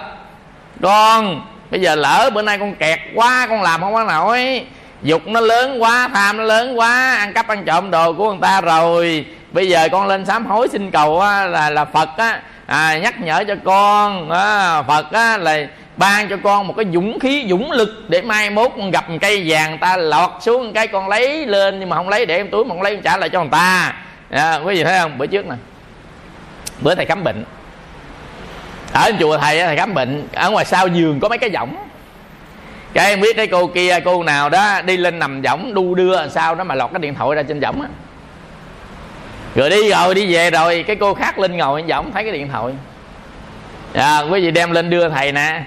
Con bây giờ lỡ bữa nay con kẹt quá con làm không có nổi. Dục nó lớn quá tham nó lớn quá ăn cắp ăn trộm đồ của người ta rồi. Bây giờ con lên sám hối xin cầu á, là là phật á à, nhắc nhở cho con á, phật á, là ban cho con một cái dũng khí dũng lực để mai mốt con gặp một cây vàng ta lọt xuống cái con lấy lên nhưng mà không lấy để em túi mà không lấy trả lại cho người ta. À, quý vị thấy không? Bữa trước nè. Bữa thầy khám bệnh. Ở chùa thầy thầy khám bệnh. Ở ngoài sau giường có mấy cái võng. Cái em biết cái cô kia cô nào đó đi lên nằm võng đu đưa sao đó mà lọt cái điện thoại ra trên võng á. Rồi đi rồi đi về rồi cái cô khác lên ngồi võng thấy cái điện thoại. À, quý vị đem lên đưa thầy nè.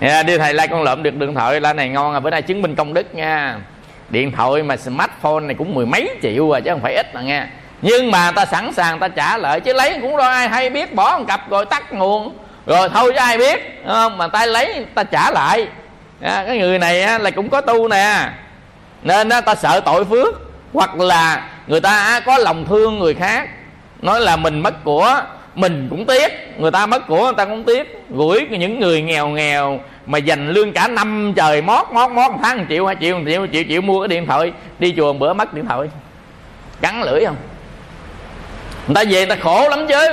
Dạ, yeah, đưa thầy like con lượm được điện thoại la này ngon à bữa nay chứng minh công đức nha. Điện thoại mà smartphone này cũng mười mấy triệu à chứ không phải ít mà nghe. Nhưng mà ta sẵn sàng ta trả lợi chứ lấy cũng đâu ai hay biết bỏ một cặp rồi tắt nguồn. Rồi thôi chứ ai biết không? Mà ta lấy ta trả lại. À, cái người này á, là cũng có tu nè. Nên á, ta sợ tội phước hoặc là người ta có lòng thương người khác. Nói là mình mất của mình cũng tiếc. Người ta mất của người ta cũng tiếc. Gửi những người nghèo nghèo mà dành lương cả năm trời, mót mót mót, một tháng một triệu, hai triệu, một triệu một triệu triệu, mua cái điện thoại, đi chùa một bữa mất điện thoại. Cắn lưỡi không? Người ta về người ta khổ lắm chứ.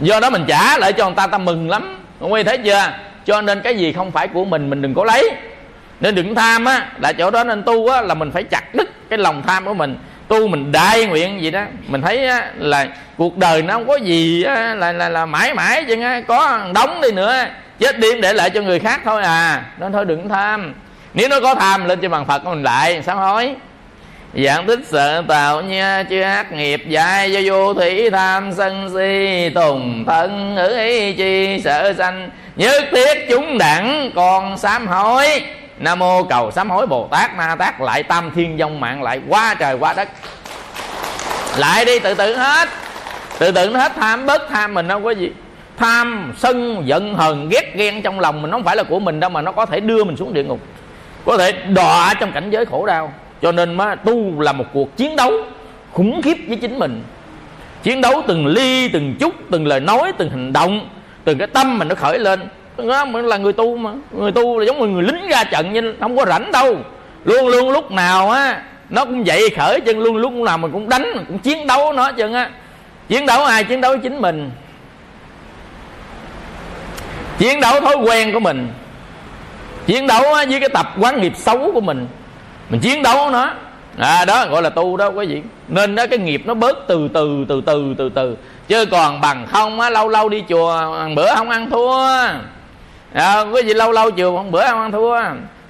Do đó mình trả lại cho người ta ta mừng lắm. Không quay thấy chưa? Cho nên cái gì không phải của mình mình đừng có lấy. Nên đừng tham á, là chỗ đó nên tu á, là mình phải chặt đứt cái lòng tham của mình tu mình đại nguyện gì đó mình thấy á, là cuộc đời nó không có gì á, là, là là mãi mãi chứ á, có đóng đi nữa chết đi để lại cho người khác thôi à. Nên thôi đừng tham. Nếu nó có tham lên cho bằng phật mình lại sám hối Dạng tích sợ tạo nha chưa ác nghiệp dạy do vô thủy tham sân si Tùng thân ngữ ý chi sợ sanh. Nhất thiết chúng đẳng còn sám hối. Nam mô cầu sám hối Bồ Tát Na Tát, lại tam thiên dông mạng, lại qua trời qua đất. Lại đi, tự tử hết. Tự tử nó hết, tham bớt tham mình đâu có gì. Tham, sân, giận, hờn, ghét, ghen trong lòng mình, nó không phải là của mình đâu mà nó có thể đưa mình xuống địa ngục. Có thể đọa trong cảnh giới khổ đau. Cho nên mà tu là một cuộc chiến đấu khủng khiếp với chính mình. Chiến đấu từng ly, từng chút, từng lời nói, từng hành động, từng cái tâm mình nó khởi lên đó là người tu mà. Người tu là giống như người lính ra trận nhưng không có rảnh đâu. Luôn luôn lúc nào á, nó cũng dậy khởi chân, luôn lúc nào mình cũng đánh mình cũng chiến đấu nó chân á. Chiến đấu ai? Chiến đấu với chính mình. Chiến đấu thói quen của mình. Chiến đấu với cái tập quán nghiệp xấu của mình. Mình chiến đấu nó. À đó, gọi là tu đó, quý vị. Nên đó, cái nghiệp nó bớt từ từ từ từ từ từ. Chứ còn bằng không á, lâu lâu đi chùa bữa không ăn thua à, quý vị lâu lâu chùa bữa ăn ăn thua.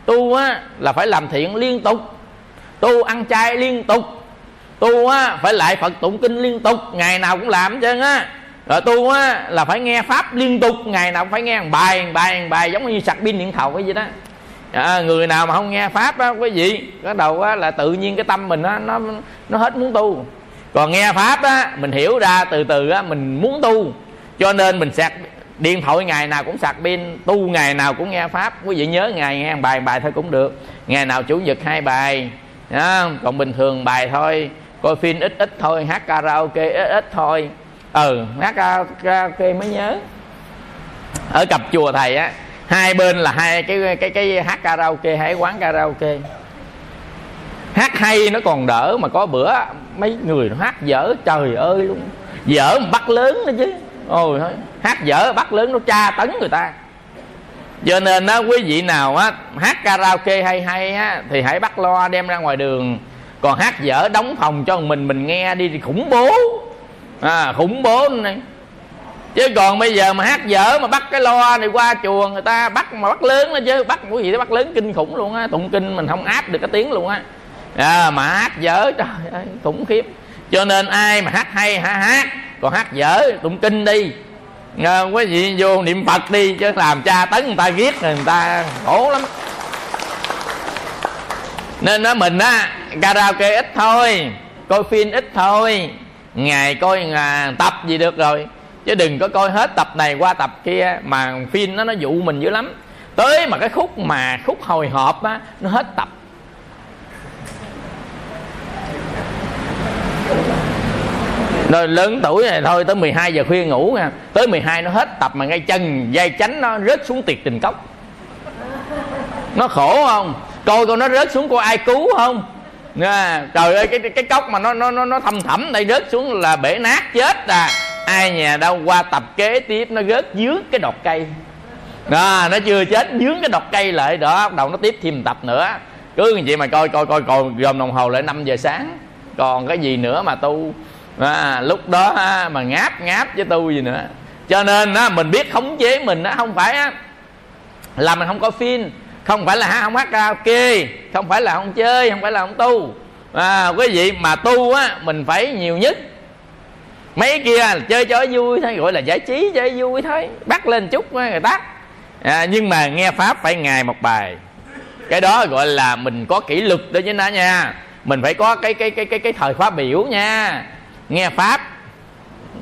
Tu á là phải làm thiện liên tục. Tu ăn chay liên tục. Tu á phải lại phật tụng kinh liên tục. Ngày nào cũng làm chứ á. Rồi tu á là phải nghe pháp liên tục. Ngày nào cũng phải nghe một bài một bài một bài giống như sạc pin điện thoại cái gì đó. À, người nào mà không nghe pháp á quý vị bắt đầu á là tự nhiên cái tâm mình á nó nó hết muốn tu. Còn nghe pháp á mình hiểu ra từ từ á mình muốn tu. Cho nên mình sạc điện thoại ngày nào cũng sạc pin, tu ngày nào cũng nghe pháp. Quý vị nhớ ngày nghe bài bài thôi cũng được. Ngày nào chủ nhật hai bài đó. còn bình thường bài thôi. Coi phim ít ít thôi, hát karaoke ít ít thôi. Ừ hát karaoke mới nhớ. Ở cặp chùa thầy á, hai bên là hai cái cái cái hát karaoke hay quán karaoke. Hát hay nó còn đỡ, mà có bữa mấy người nó hát dở trời ơi luôn. Dở mà bắt lớn đó chứ. Ôi thôi hát dở bắt lớn nó tra tấn người ta. Cho nên á quý vị nào á hát karaoke hay hay á thì hãy bắt loa đem ra ngoài đường. Còn hát dở đóng phòng cho mình mình nghe đi thì khủng bố. À, khủng bố này. Chứ còn bây giờ mà hát dở mà bắt cái loa này qua chùa người ta bắt mà bắt lớn đó chứ bắt quý vị nó bắt lớn kinh khủng luôn á. Tụng kinh mình không áp được cái tiếng luôn á. À, mà hát dở trời ơi khủng khiếp. Cho nên ai mà hát hay hả hát. Còn hát dở tụng kinh đi à, quý vị vô niệm phật đi chứ làm cha tấn người ta ghét người ta khổ lắm. Nên đó mình á karaoke ít thôi coi phim ít thôi ngày coi à, tập gì được rồi. Chứ đừng có coi hết tập này qua tập kia mà phim nó nó dụ mình dữ lắm. Tới mà cái khúc mà khúc hồi hộp á nó hết tập. Rồi lớn tuổi này thôi tới 12 giờ khuya ngủ nha. Tới 12 nó hết tập mà ngay chân dây chánh nó rớt xuống tiệt tình cốc. Nó khổ không? Coi coi nó rớt xuống coi ai cứu không? Nha trời ơi cái cái cốc mà nó nó nó nó thâm thẳm đây rớt xuống là bể nát chết à. Ai nhà đâu qua tập kế tiếp nó rớt dưới cái đọt cây. Đó, nó chưa chết dướng cái đọt cây lại đó bắt đầu nó tiếp thêm tập nữa. Cứ như vậy mà coi coi coi còn gồm đồng hồ lại 5 giờ sáng. Còn cái gì nữa mà tu? Và lúc đó à, mà ngáp ngáp với tu gì nữa. Cho nên á, mình biết khống chế mình á, không phải á, là mình không có phim không phải là không hát karaoke không phải là không chơi không phải là không tu. À, quý vị mà tu á mình phải nhiều nhất. Mấy kia chơi cho vui thôi gọi là giải trí chơi vui thôi. Bắt lên chút người tắt à, nhưng mà nghe pháp phải ngày một bài. Cái đó gọi là mình có kỷ luật đó chứ nó nha. Mình phải có cái cái cái cái cái thời khóa biểu nha nghe pháp.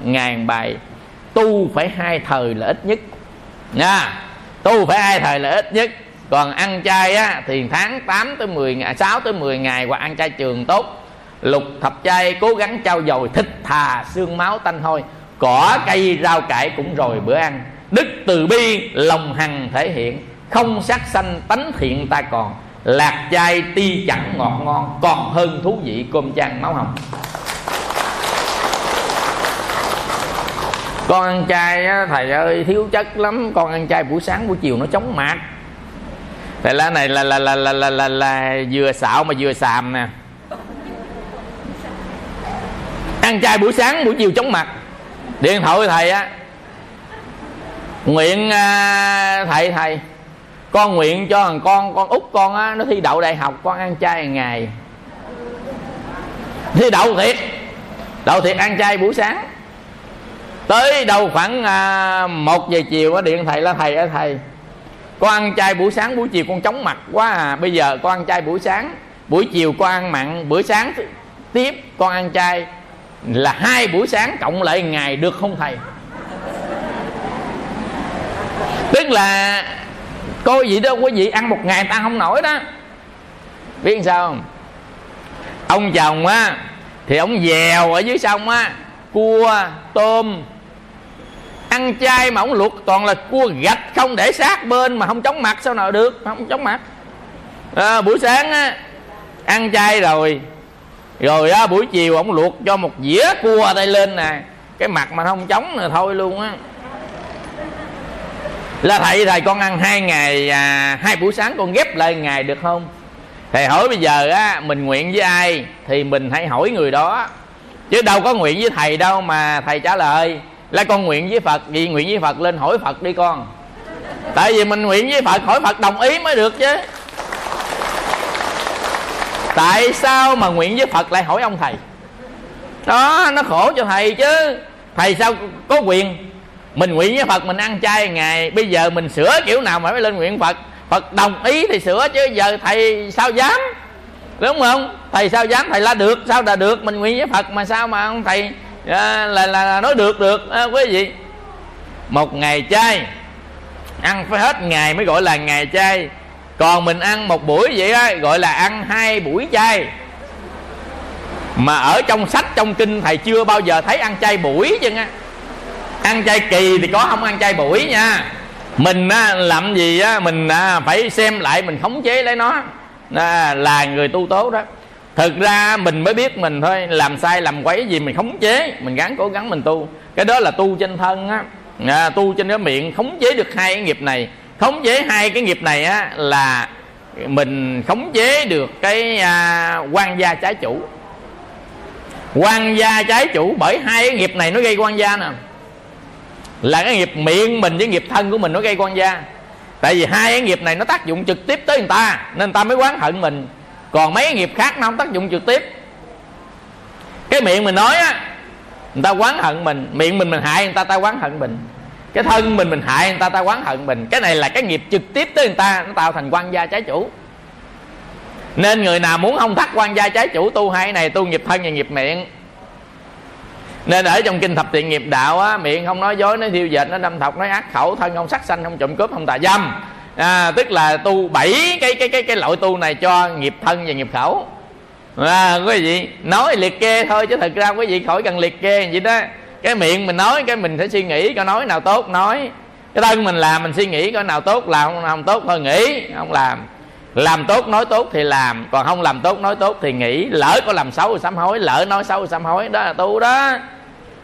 Ngàn bài, tu phải hai thời là ít nhất. Nha, tu phải hai thời là ít nhất. Còn ăn chay á, thì tháng 8 tới 10 ngày 6 tới 10 ngày hoặc ăn chay trường tốt. Lục thập chay, cố gắng trao dồi, thịt thà, xương máu tanh hôi. Cỏ, cây, rau cải cũng rồi bữa ăn. Đức từ bi, lòng hằng thể hiện. Không sát sanh, tánh thiện ta còn. Lạc chay, ti chẳng ngọt ngon. Còn hơn thú vị cơm chan máu hồng. Con ăn chay á, thầy ơi thiếu chất lắm. Con ăn chay buổi sáng buổi chiều nó chóng mặt thầy lá này là là là là là là, là vừa xạo mà vừa xàm nè. Ăn chay buổi sáng buổi chiều chóng mặt điện thoại thầy á. Nguyện à, thầy thầy. Con nguyện cho thằng con con út con á nó thi đậu đại học con ăn chay hàng ngày. Thi đậu thiệt. Đậu thiệt ăn chay buổi sáng tới đâu khoảng à, một giờ chiều á điện thầy là thầy á thầy con ăn chay buổi sáng buổi chiều con chóng mặt quá à. Bây giờ con ăn chay buổi sáng buổi chiều con ăn mặn buổi sáng tiếp con ăn chay là hai buổi sáng cộng lại ngày được không thầy? Tức là coi gì đâu quý vị ăn một ngày ta không nổi đó. Biết sao không? Ông chồng á thì ông dèo ở dưới sông á cua tôm ăn chay mà ông luộc toàn là cua gạch không để sát bên mà không chóng mặt sao nào được không chóng mặt. À, buổi sáng á ăn chay rồi. Rồi á buổi chiều ông luộc cho một dĩa cua đây lên nè. Cái mặt mà không chống là thôi luôn á. Là thầy thầy con ăn hai ngày à, hai buổi sáng con ghép lại ngày được không? Thầy hỏi bây giờ á mình nguyện với ai thì mình hãy hỏi người đó. Chứ đâu có nguyện với thầy đâu mà thầy trả lời là con nguyện với phật, vì nguyện với phật lên hỏi phật đi con. Tại vì mình nguyện với phật, hỏi phật đồng ý mới được chứ. Tại sao mà nguyện với phật lại hỏi ông thầy? Đó, nó khổ cho thầy chứ. Thầy sao có quyền? Mình nguyện với phật, mình ăn chay ngày, bây giờ mình sửa kiểu nào mà mới lên nguyện phật? Phật đồng ý thì sửa chứ, giờ thầy sao dám? Đúng không? Thầy sao dám? Thầy la được, sao là được? Mình nguyện với phật mà sao mà ông thầy à, là, là là nói được được. À, quý vị một ngày chay ăn phải hết ngày mới gọi là ngày chay. Còn mình ăn một buổi vậy á gọi là ăn hai buổi chay. Mà ở trong sách trong kinh thầy chưa bao giờ thấy ăn chay buổi chứ á ăn chay kỳ thì có không ăn chay buổi nha. Mình á, làm gì á mình á, phải xem lại mình khống chế lấy nó. À, là người tu tốt đó thực ra mình mới biết mình thôi làm sai làm quấy gì mình khống chế mình gắng cố gắng mình tu. Cái đó là tu trên thân á. À, tu trên cái miệng khống chế được hai cái nghiệp này. Khống chế hai cái nghiệp này á là mình khống chế được cái à, quan gia trái chủ. Quan gia trái chủ bởi hai cái nghiệp này nó gây quan gia nè. Là cái nghiệp miệng mình với nghiệp thân của mình nó gây quan gia. Tại vì hai cái nghiệp này nó tác dụng trực tiếp tới người ta nên người ta mới quán hận mình còn mấy nghiệp khác nó không tác dụng trực tiếp. Cái miệng mình nói á, người ta quán hận mình, miệng mình mình hại người ta ta quán hận mình. Cái thân mình mình hại người ta ta quán hận mình. Cái này là cái nghiệp trực tiếp tới người ta, nó tạo thành quan gia trái chủ. Nên người nào muốn không thắt quan gia trái chủ, tu hai này, tu nghiệp thân và nghiệp miệng. Nên ở trong kinh thập thiện nghiệp đạo á, miệng không nói dối, nói thiêu dệt nó đâm thọc, nói ác khẩu, thân không sắc sanh, không trộm cướp, không tà dâm à, tức là tu bảy cái cái cái cái loại tu này cho nghiệp thân và nghiệp khẩu. À, quý vị nói liệt kê thôi chứ thật ra quý vị khỏi cần liệt kê gì đó. Cái miệng mình nói cái mình phải suy nghĩ coi nói nào tốt nói. Cái thân mình làm mình suy nghĩ coi nào tốt làm không, không tốt thôi nghĩ không làm. Làm tốt nói tốt thì làm. Còn không làm tốt nói tốt thì nghĩ. Lỡ có làm xấu thì sám hối lỡ nói xấu thì sám hối. Đó là tu đó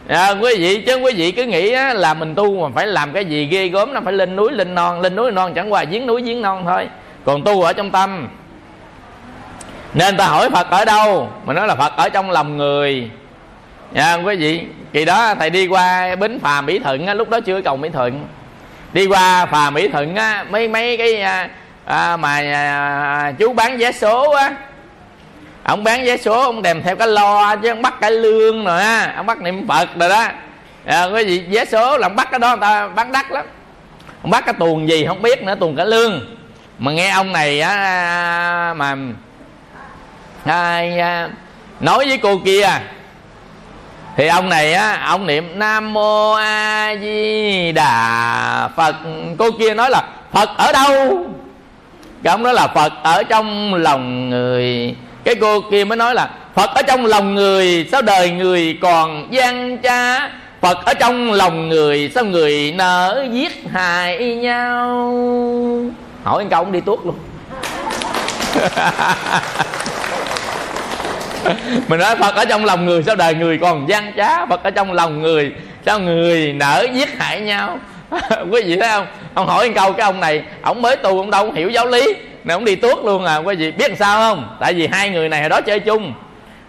à, quý vị chứ quý vị cứ nghĩ á, là mình tu mà phải làm cái gì ghê gớm nó phải lên núi lên non lên núi non chẳng qua giếng núi giếng non thôi. Còn tu ở trong tâm. Nên ta hỏi phật ở đâu? Mà nói là phật ở trong lòng người. Nha quý vị kỳ đó thầy đi qua bến phà mỹ thuận á, lúc đó chưa cầu mỹ thuận. Đi qua phà mỹ thuận á, mấy mấy cái à, à, mà à, chú bán vé số á ông bán vé số ông đem theo cái lo chứ ông bắt cái lương rồi á. Ông bắt niệm phật rồi đó. Ờ, à, cái gì vé số là ông bắt cái đó người ta bán đắt lắm. Ông bắt cái tuồng gì không biết nữa tuồng cả lương. Mà nghe ông này á mà à, à, nói với cô kia thì ông này á ông niệm nam mô a di đà phật. Cô kia nói là phật ở đâu? Cái ông nói là phật ở trong lòng người cái cô kia mới nói là, phật ở trong lòng người, sao đời người còn gian trá? Phật ở trong lòng người, sao người nỡ giết hại nhau? Hỏi câu ông đi tuốt luôn. Mình nói, phật ở trong lòng người, sao đời người còn gian trá? Phật ở trong lòng người, sao người nỡ giết hại nhau? Quý vị thấy không? Ông hỏi một câu cái ông này, ông mới tu ông đâu hiểu giáo lý này ông đi tuốt luôn à? Quý vị biết làm sao không? Tại vì hai người này hồi đó chơi chung.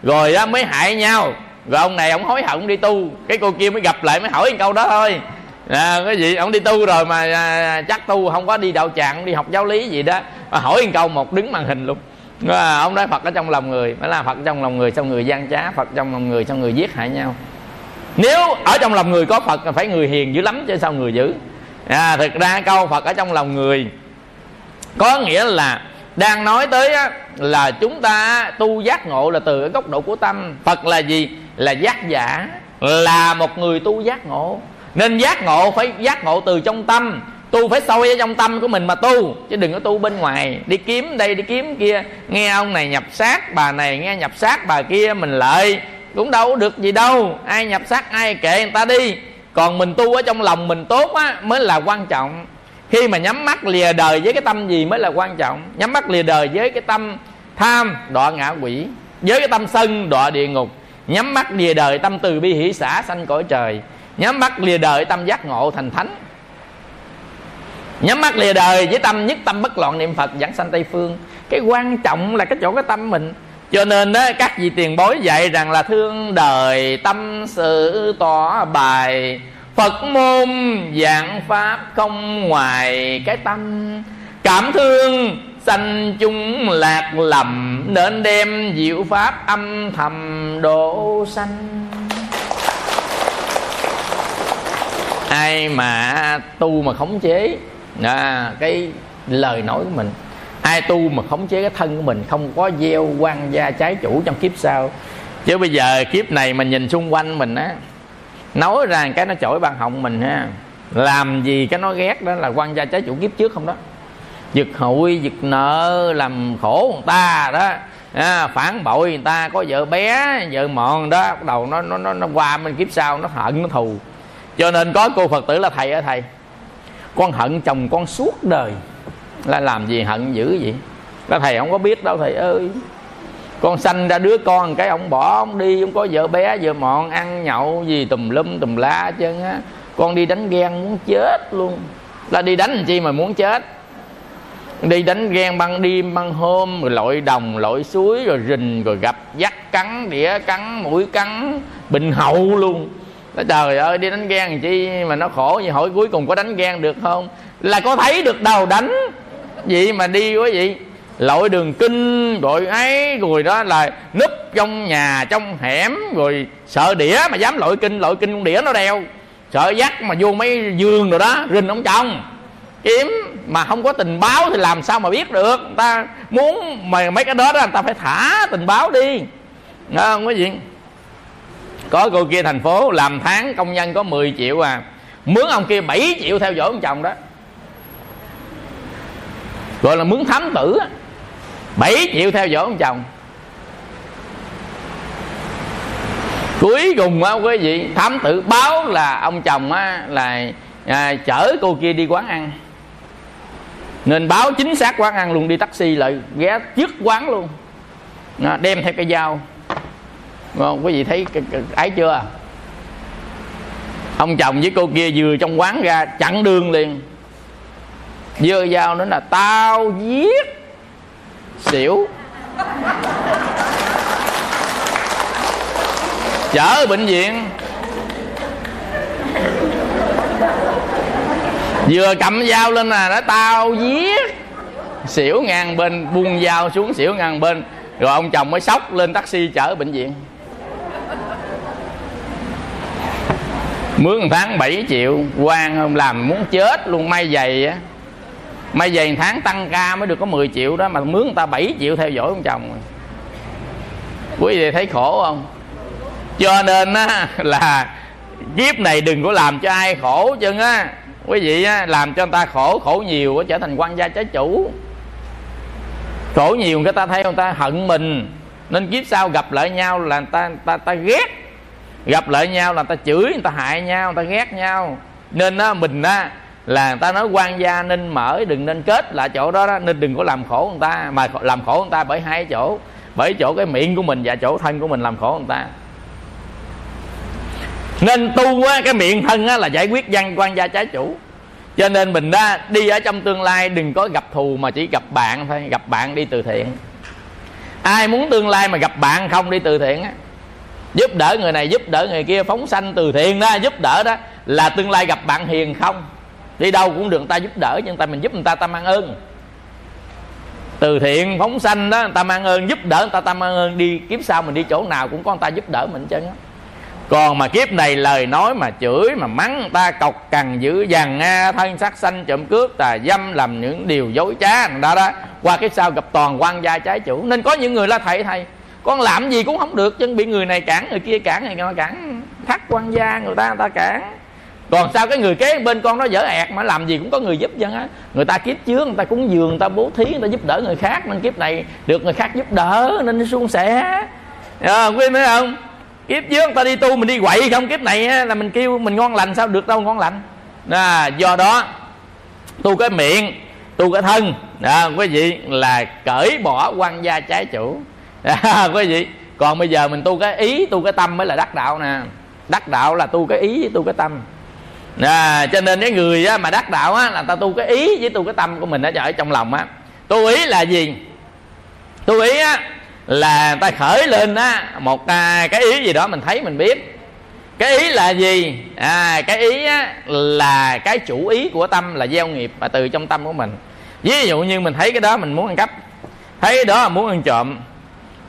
Rồi á mới hại nhau. Rồi ông này ông hối hận đi tu. Cái cô kia mới gặp lại mới hỏi câu đó thôi. À, cái gì ông đi tu rồi mà à, chắc tu không có đi đạo tràng đi học giáo lý gì đó. Mà hỏi một câu một đứng màn hình luôn. À, ông nói phật ở trong lòng người. Mới là phật trong lòng người xong người gian trá. Phật trong lòng người xong người giết hại nhau. Nếu ở trong lòng người có phật phải người hiền dữ lắm chứ sao người dữ? À, thực ra câu phật ở trong lòng người có nghĩa là đang nói tới á, là chúng ta tu giác ngộ là từ cái góc độ của tâm. Phật là gì? Là giác giả là một người tu giác ngộ. Nên giác ngộ phải giác ngộ từ trong tâm. Tu phải sâu ở trong tâm của mình mà tu chứ đừng có tu bên ngoài. Đi kiếm đây đi kiếm kia. Nghe ông này nhập sát bà này nghe nhập sát bà kia mình lợi. Cũng đâu được gì đâu. Ai nhập sát ai kệ người ta đi. Còn mình tu ở trong lòng mình tốt á mới là quan trọng khi mà nhắm mắt lìa đời với cái tâm gì mới là quan trọng? Nhắm mắt lìa đời với cái tâm tham, đọa ngã quỷ. Với cái tâm sân, đọa địa ngục. Nhắm mắt lìa đời, tâm từ bi hỷ xã sanh cõi trời. Nhắm mắt lìa đời, tâm giác ngộ thành thánh. Nhắm mắt lìa đời với tâm nhất tâm bất loạn niệm phật dẫn sanh tây phương. Cái quan trọng là cái chỗ cái tâm mình. Cho nên đó các vị tiền bối dạy rằng là thương đời tâm sự tỏ bài phật môn dạng pháp không ngoài cái tâm. Cảm thương sanh chúng lạc lầm nên đem diệu pháp âm thầm độ sanh. Ai mà tu mà khống chế à, cái lời nói của mình. Ai tu mà khống chế cái thân của mình không có gieo quan gia trái chủ trong kiếp sau. Chứ bây giờ kiếp này mà nhìn xung quanh mình á nói rằng cái nó chổi ban họng mình ha. Làm gì cái nó ghét đó là quan gia trái chủ kiếp trước không đó. Giật hụi giật nợ làm khổ người ta đó. À, phản bội người ta có vợ bé vợ mòn đó. Bắt đầu nó nó nó, nó qua bên kiếp sau nó hận nó thù. Cho nên có cô phật tử là thầy ở thầy con hận chồng con suốt đời. Là làm gì hận dữ vậy? Là thầy không có biết đâu thầy ơi con sanh ra đứa con cái, ông bỏ ông đi ông có vợ bé, vợ mọn, ăn nhậu gì tùm lum tùm lá chân á. Con đi đánh ghen muốn chết luôn. Là đi đánh chi mà muốn chết? Đi đánh ghen băng đêm băng hôm, rồi lội đồng, lội suối, rồi rình, rồi gặp dắt cắn, đĩa cắn, mũi cắn bình hậu luôn. Nó trời ơi, đi đánh ghen chi mà nó khổ vậy? Hỏi cuối cùng có đánh ghen được không? Là có thấy được đầu đánh. Vậy mà đi quá vậy lội đường kinh, rồi ấy, rồi đó là núp trong nhà, trong hẻm, rồi sợ đĩa mà dám lội kinh lội kinh con đĩa nó đeo. Sợ dắt mà vô mấy giường rồi đó, rình ông chồng. Kiếm mà không có tình báo thì làm sao mà biết được. Người ta muốn mà mấy cái đó đó, người ta phải thả tình báo đi. Nghe không quý vị có cô kia thành phố làm tháng công nhân có 10 triệu à. Mướn ông kia 7 triệu theo dõi ông chồng đó. Gọi là mướn thám tử 7 triệu theo dõi ông chồng. Cuối cùng á quý vị thám tử báo là ông chồng á là à, chở cô kia đi quán ăn. Nên báo chính xác quán ăn luôn đi taxi lại ghé trước quán luôn. À, đem theo cái dao. Ngon quý vị thấy cái, cái, ấy chưa? Ông chồng với cô kia vừa trong quán ra chặn đường liền. Dơ dao nữa là tao giết xỉu. Chở bệnh viện. Vừa cầm dao lên là nó tao giết. Xỉu ngang bên, buông dao xuống xỉu ngang bên. Rồi ông chồng mới sốc lên taxi chở bệnh viện. Mướn tháng 7 triệu, quan không làm, muốn chết luôn, may giày á may về tháng tăng ca mới được có 10 triệu đó mà mướn người ta 7 triệu theo dõi ông chồng quý vị thấy khổ không? Cho nên á là kiếp này đừng có làm cho ai khổ chân á. Quý vị á làm cho người ta khổ khổ nhiều trở thành quan gia trái chủ. Khổ nhiều người ta thấy người ta hận mình. Nên kiếp sau gặp lại nhau là người ta, người ta, người ta ghét. Gặp lại nhau là người ta chửi người ta hại nhau người ta ghét nhau. Nên á mình á là người ta nói quan gia nên mở đừng nên kết là chỗ đó, đó. Nên đừng có làm khổ người ta mà làm khổ người ta bởi hai chỗ. Bởi chỗ cái miệng của mình và chỗ thân của mình làm khổ người ta. Nên tu á, cái miệng thân á, là giải quyết văn quan gia trái chủ. Cho nên mình á, đi ở trong tương lai đừng có gặp thù mà chỉ gặp bạn thôi gặp bạn đi từ thiện. Ai muốn tương lai mà gặp bạn không đi từ thiện á. Giúp đỡ người này giúp đỡ người kia phóng sanh từ thiện đó giúp đỡ đó là tương lai gặp bạn hiền không? Đi đâu cũng được, người ta giúp đỡ, nhưng ta mình giúp người ta ta mang ơn. Từ thiện phóng sanh đó, người ta mang ơn giúp đỡ, người ta ta mang ơn đi kiếp sau, mình đi chỗ nào cũng có người ta giúp đỡ mình chứ còn mà kiếp này lời nói mà chửi, mà mắng người ta cọc cằn dữ dằn nga thân sát sanh trộm cướp, tà dâm làm những điều dối trá người ta đó. Qua kiếp sau gặp toàn quan gia trái chủ. Nên có những người là thầy thầy, con làm gì cũng không được, chân bị người này cản, người kia cản, người kia cản. Thắt quan gia người ta người ta cản còn sao cái người kế bên con nó dở ẹt mà làm gì cũng có người giúp dân á. Người ta kiếp trước người ta cúng dường người ta bố thí người ta giúp đỡ người khác nên kiếp này được người khác giúp đỡ nên suôn sẻ. À, quý thấy không? Kiếp trước người ta đi tu mình đi quậy không? Kiếp này á, là mình kêu mình ngon lành sao được đâu ngon lành? À, do đó tu cái miệng tu cái thân. À, quý vị là cởi bỏ quan gia trái chủ. À, quý vị còn bây giờ mình tu cái ý tu cái tâm mới là đắc đạo nè. Đắc đạo là tu cái ý tu cái tâm à, cho nên cái người á, mà đắc đạo á, là ta tu cái ý với tu cái tâm của mình ở ở trong lòng á. Tu ý là gì? Tu ý á là ta khởi lên á một à, cái ý gì đó mình thấy mình biết. Cái ý là gì? À cái ý á, là cái chủ ý của tâm là gieo nghiệp mà từ trong tâm của mình. Ví dụ như mình thấy cái đó mình muốn ăn cắp thấy cái đó là muốn ăn trộm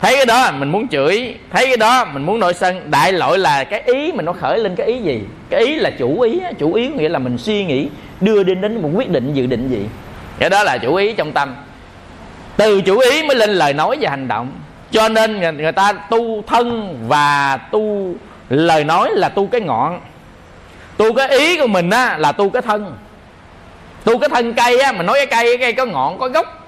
thấy cái đó mình muốn chửi. Thấy cái đó mình muốn nổi sân. Đại loại là cái ý mình nó khởi lên cái ý gì? Cái ý là chủ ý chủ ý nghĩa là mình suy nghĩ đưa đến đến một quyết định dự định gì. Cái đó là chủ ý trong tâm. Từ chủ ý mới lên lời nói và hành động. Cho nên người, người ta tu thân và tu lời nói là tu cái ngọn. Tu cái ý của mình á là tu cái thân. Tu cái thân cây á mình nói cái cây cái cây có ngọn có gốc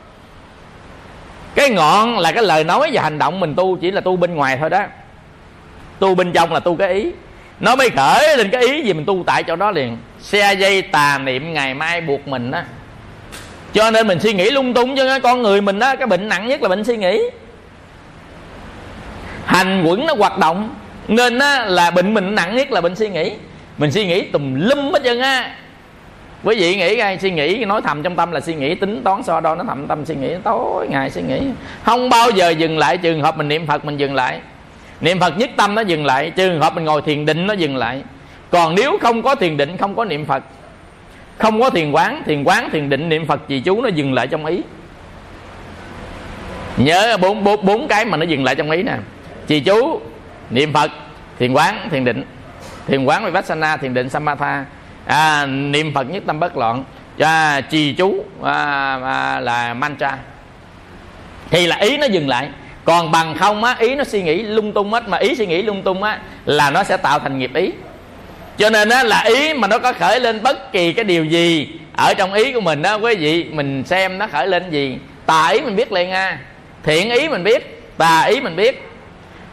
cái ngọn là cái lời nói và hành động mình tu chỉ là tu bên ngoài thôi đó. Tu bên trong là tu cái ý. Nó mới khởi lên cái ý gì mình tu tại chỗ đó liền. Xe dây tà niệm ngày mai buộc mình á. Cho nên mình suy nghĩ lung tung cho con người mình á cái bệnh nặng nhất là bệnh suy nghĩ. Hành quẩn nó hoạt động nên á, là bệnh mình nặng nhất là bệnh suy nghĩ. Mình suy nghĩ tùm lum hết trơn á quý vị nghĩ ngay suy nghĩ, nói thầm trong tâm là suy nghĩ, tính toán so đo nó thầm tâm suy nghĩ, tối ngày suy nghĩ. Không bao giờ dừng lại trường hợp mình niệm phật, mình dừng lại. Niệm phật nhất tâm nó dừng lại, trường hợp mình ngồi thiền định nó dừng lại. Còn nếu không có thiền định, không có niệm phật, không có thiền quán thiền quán, thiền định, niệm phật trì chú nó dừng lại trong ý. Nhớ bốn bốn bốn cái mà nó dừng lại trong ý nè. Trì chú, niệm phật, thiền quán, thiền định. Thiền quán vipassana, thiền định samatha à, niệm phật nhất tâm bất loạn. À, trì chú à, à, là mantra. Thì là ý nó dừng lại. Còn bằng không á ý nó suy nghĩ lung tung hết. Mà ý suy nghĩ lung tung á là nó sẽ tạo thành nghiệp ý. Cho nên á là ý mà nó có khởi lên bất kỳ cái điều gì ở trong ý của mình đó quý vị mình xem nó khởi lên gì. Tà ý mình biết liền ha thiện ý mình biết tà ý mình biết.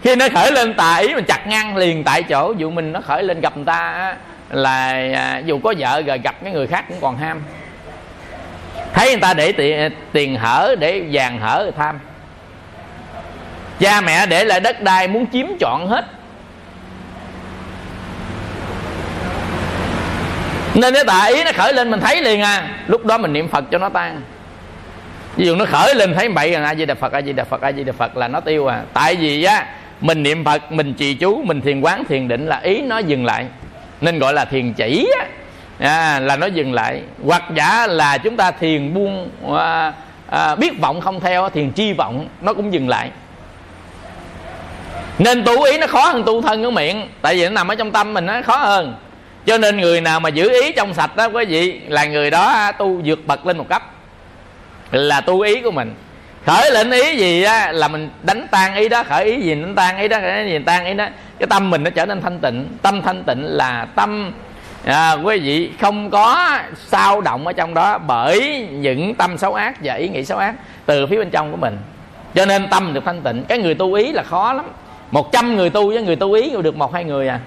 Khi nó khởi lên tà ý mình chặt ngang liền tại chỗ dụ mình nó khởi lên gặp người ta á, là à, dù có vợ rồi gặp cái người khác cũng còn ham. Thấy người ta để tiền, à, tiền hở để vàng hở tham. Cha mẹ để lại đất đai muốn chiếm trọn hết. Nên cái tà ý nó khởi lên mình thấy liền à lúc đó mình niệm phật cho nó tan. Ví dụ nó khởi lên thấy bậy rằng a di đà phật a di đà phật a di đà phật là nó tiêu à. Tại vì á mình niệm phật mình trì chú mình thiền quán thiền định là ý nó dừng lại nên gọi là thiền chỉ á. À, là nó dừng lại. Hoặc giả là chúng ta thiền buông à, à, biết vọng không theo thiền chi vọng nó cũng dừng lại. Nên tu ý nó khó hơn tu thân ở miệng tại vì nó nằm ở trong tâm mình nó khó hơn. Cho nên người nào mà giữ ý trong sạch đó quý vị là người đó tu vượt bậc lên một cấp là tu ý của mình khởi lệnh ý gì á là mình đánh tan ý đó khởi ý gì đánh tan ý đó khởi ý gì tan ý đó. Cái tâm mình nó trở nên thanh tịnh. Tâm thanh tịnh là tâm à, quý vị không có sao động ở trong đó bởi những tâm xấu ác và ý nghĩ xấu ác từ phía bên trong của mình. Cho nên tâm được thanh tịnh. Cái người tu ý là khó lắm. Một trăm người tu với người tu ý được một hai người à.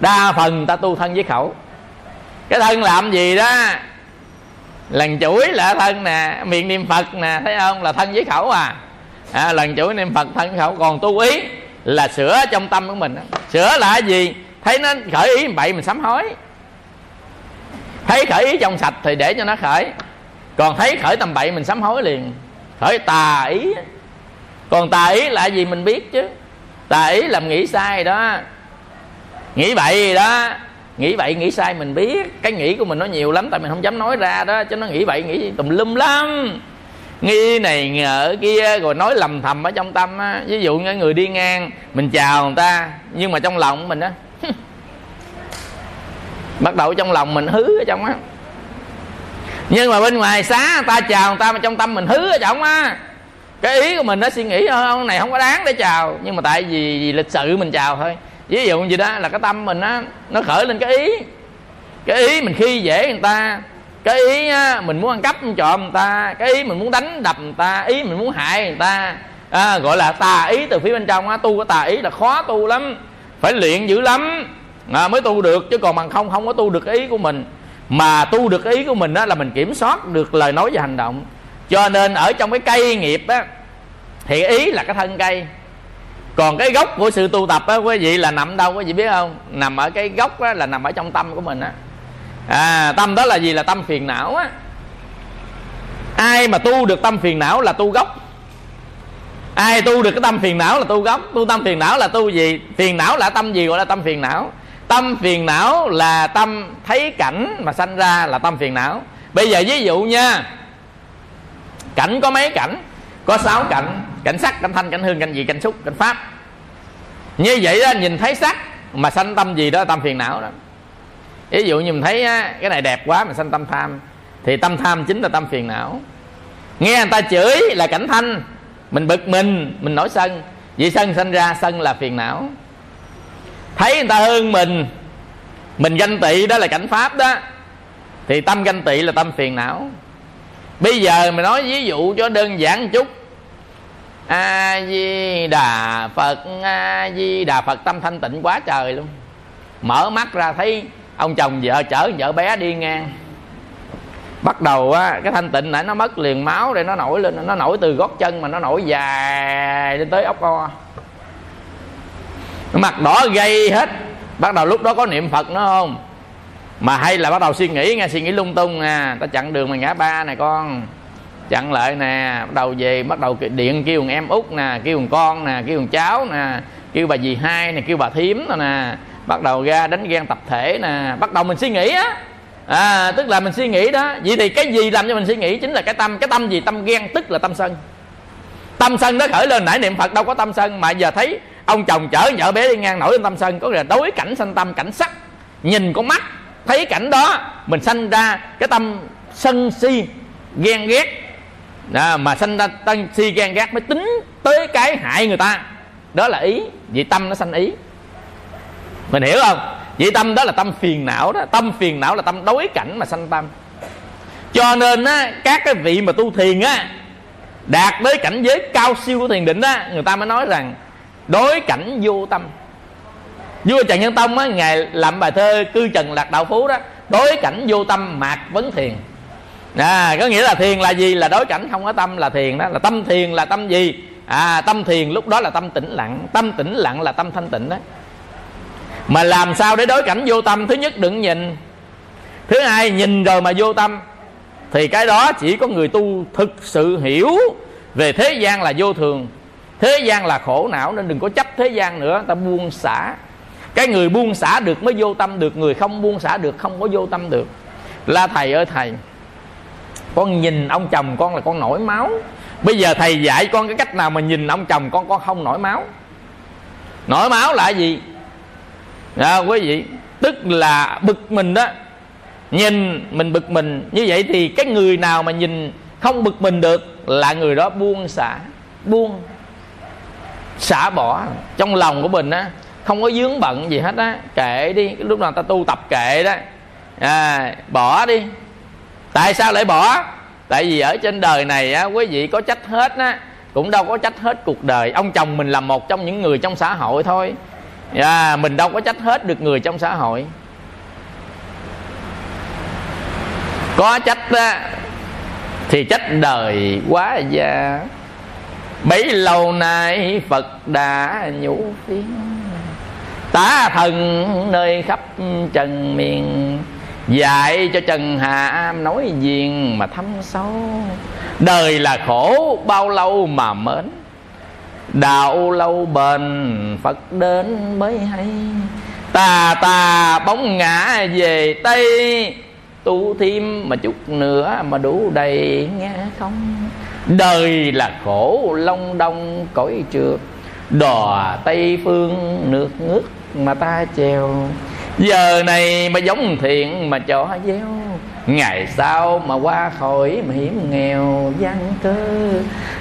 Đa phần ta tu thân với khẩu. Cái thân làm gì đó lần chuỗi là thân nè miệng niệm phật nè thấy không? Là thân với khẩu à, à lần chuỗi niệm phật thân với khẩu. Còn tu ý là sửa trong tâm của mình sửa là gì? Thấy nó khởi ý bậy mình sám hối. Thấy khởi ý trong sạch thì để cho nó khởi. Còn thấy khởi tầm bậy mình sám hối liền. Khởi tà ý. Còn tà ý là gì mình biết chứ? Tà ý làm nghĩ sai đó. Nghĩ bậy đó nghĩ vậy nghĩ sai mình biết. Cái nghĩ của mình nó nhiều lắm tại mình không dám nói ra đó. Chứ nó nghĩ vậy nghĩ tùm lum lắm. Nghi này ngờ kia rồi nói lầm thầm ở trong tâm á. Ví dụ như người đi ngang mình chào người ta nhưng mà trong lòng mình á bắt đầu trong lòng mình hứ ở trong á. Nhưng mà bên ngoài xá người ta chào người ta mà trong tâm mình hứ ở trong á. Cái ý của mình nó suy nghĩ ông này không có đáng để chào. Nhưng mà tại vì, vì lịch sự mình chào thôi ví dụ như đó là cái tâm mình á nó khởi lên cái ý. Cái ý mình khi dễ người ta cái ý á, mình muốn ăn cắp trộm người ta cái ý mình muốn đánh đập người ta ý mình muốn hại người ta. À, gọi là tà ý từ phía bên trong á tu cái tà ý là khó tu lắm phải luyện dữ lắm. À, mới tu được chứ còn bằng không không có tu được cái ý của mình. Mà tu được cái ý của mình đó là mình kiểm soát được lời nói và hành động. Cho nên ở trong cái cây nghiệp á thì ý là cái thân cây còn cái gốc của sự tu tập á, quý vị là nằm đâu, quý vị biết không? Nằm ở cái gốc á, là nằm ở trong tâm của mình á. À tâm đó là gì? Là tâm phiền não á. Ai mà tu được tâm phiền não là tu gốc. Ai tu được cái tâm phiền não là tu gốc. Tu tâm phiền não là tu gì? Phiền não là tâm gì gọi là tâm phiền não? Tâm phiền não là tâm thấy cảnh mà sanh ra là tâm phiền não. Bây giờ ví dụ nha, cảnh có mấy cảnh? Có sáu cảnh cảnh sắc, cảnh thanh, cảnh hương, cảnh vị, cảnh xúc, cảnh pháp. Như vậy đó, nhìn thấy sắc mà sanh tâm gì đó, tâm phiền não đó. Ví dụ như mình thấy cái này đẹp quá mình sanh tâm tham, thì tâm tham chính là tâm phiền não. Nghe người ta chửi là cảnh thanh, mình bực mình mình nổi sân. Vì sân sanh ra, sân là phiền não. Thấy người ta hơn mình mình ganh tị đó là cảnh pháp đó, thì tâm ganh tị là tâm phiền não. Bây giờ mình nói ví dụ cho đơn giản một chút a di đà phật a di đà phật tâm thanh tịnh quá trời luôn. Mở mắt ra thấy ông chồng vợ chở vợ bé đi ngang. Bắt đầu á, cái thanh tịnh này nó mất liền máu để nó nổi lên, nó nổi từ gót chân mà nó nổi dài lên tới ốc o. Nó mặt đỏ gây hết. Bắt đầu lúc đó có niệm phật nữa không? Mà hay là bắt đầu suy nghĩ nghe, suy nghĩ lung tung nè ta chặn đường mà ngã ba này con chặn lại nè bắt đầu về bắt đầu điện kêu em út nè kêu con nè kêu cháu nè kêu bà dì hai nè kêu bà thím nè bắt đầu ra đánh ghen tập thể nè bắt đầu mình suy nghĩ á. À, tức là mình suy nghĩ đó vậy thì cái gì làm cho mình suy nghĩ chính là cái tâm cái tâm gì? Tâm ghen tức là tâm sân. Tâm sân nó khởi lên nãy niệm phật đâu có tâm sân mà giờ thấy ông chồng chở vợ bé đi ngang nổi lên tâm sân có nghĩa là đối cảnh sanh tâm cảnh sắc. Nhìn con mắt thấy cảnh đó mình sanh ra cái tâm sân si ghen ghét đó, mà sanh ra tân si gan gác mới tính tới cái hại người ta. Đó là ý. Vì tâm nó sanh ý. Mình hiểu không? Vì tâm đó là tâm phiền não đó. Tâm phiền não là tâm đối cảnh mà sanh tâm. Cho nên á, các cái vị mà tu thiền á đạt tới cảnh giới cao siêu của thiền định á người ta mới nói rằng đối cảnh vô tâm. Vua trần nhân tông á ngài làm bài thơ cư trần lạc đạo phú đó đối cảnh vô tâm mạc vấn thiền à, có nghĩa là thiền là gì? Là đối cảnh không có tâm là thiền đó. Là tâm thiền là tâm gì? À tâm thiền lúc đó là tâm tĩnh lặng. Tâm tĩnh lặng là tâm thanh tịnh đó. Mà làm sao để đối cảnh vô tâm? Thứ nhất đừng nhìn. Thứ hai nhìn rồi mà vô tâm. Thì cái đó chỉ có người tu thực sự hiểu về thế gian là vô thường. Thế gian là khổ não nên đừng có chấp thế gian nữa. Ta buông xả. Cái người buông xả được mới vô tâm được. Người không buông xả được không có vô tâm được. La thầy ơi thầy con nhìn ông chồng con là con nổi máu. Bây giờ thầy dạy con cái cách nào mà nhìn ông chồng con con không nổi máu? Nổi máu là gì? À, quý vị tức là bực mình đó. Nhìn mình bực mình như vậy thì cái người nào mà nhìn không bực mình được là người đó buông xả buông xả bỏ. Trong lòng của mình á không có dướng bận gì hết á. Kệ đi lúc nào ta tu tập kệ đó. À, bỏ đi tại sao lại bỏ? Tại vì ở trên đời này á quý vị có trách hết á cũng đâu có trách hết cuộc đời. Ông chồng mình là một trong những người trong xã hội thôi. Yeah, mình đâu có trách hết được người trong xã hội. Có trách á, thì trách đời quá già, bấy lâu nay phật đã nhủ tiếng, tá thần nơi khắp trần miền dạy cho trần hà am nói diện mà thâm sâu. Đời là khổ, bao lâu mà mến. Đạo lâu bền, phật đến mới hay. Tà tà bóng ngã về tây. Tu thêm mà chút nữa mà đủ đầy nghe không. Đời là khổ, long đông cõi trượt. Đò tây phương nước nước mà ta chèo giờ này mà giống thiện mà cho gieo, ngày sau mà qua khỏi mà hiểm nghèo gian cơ.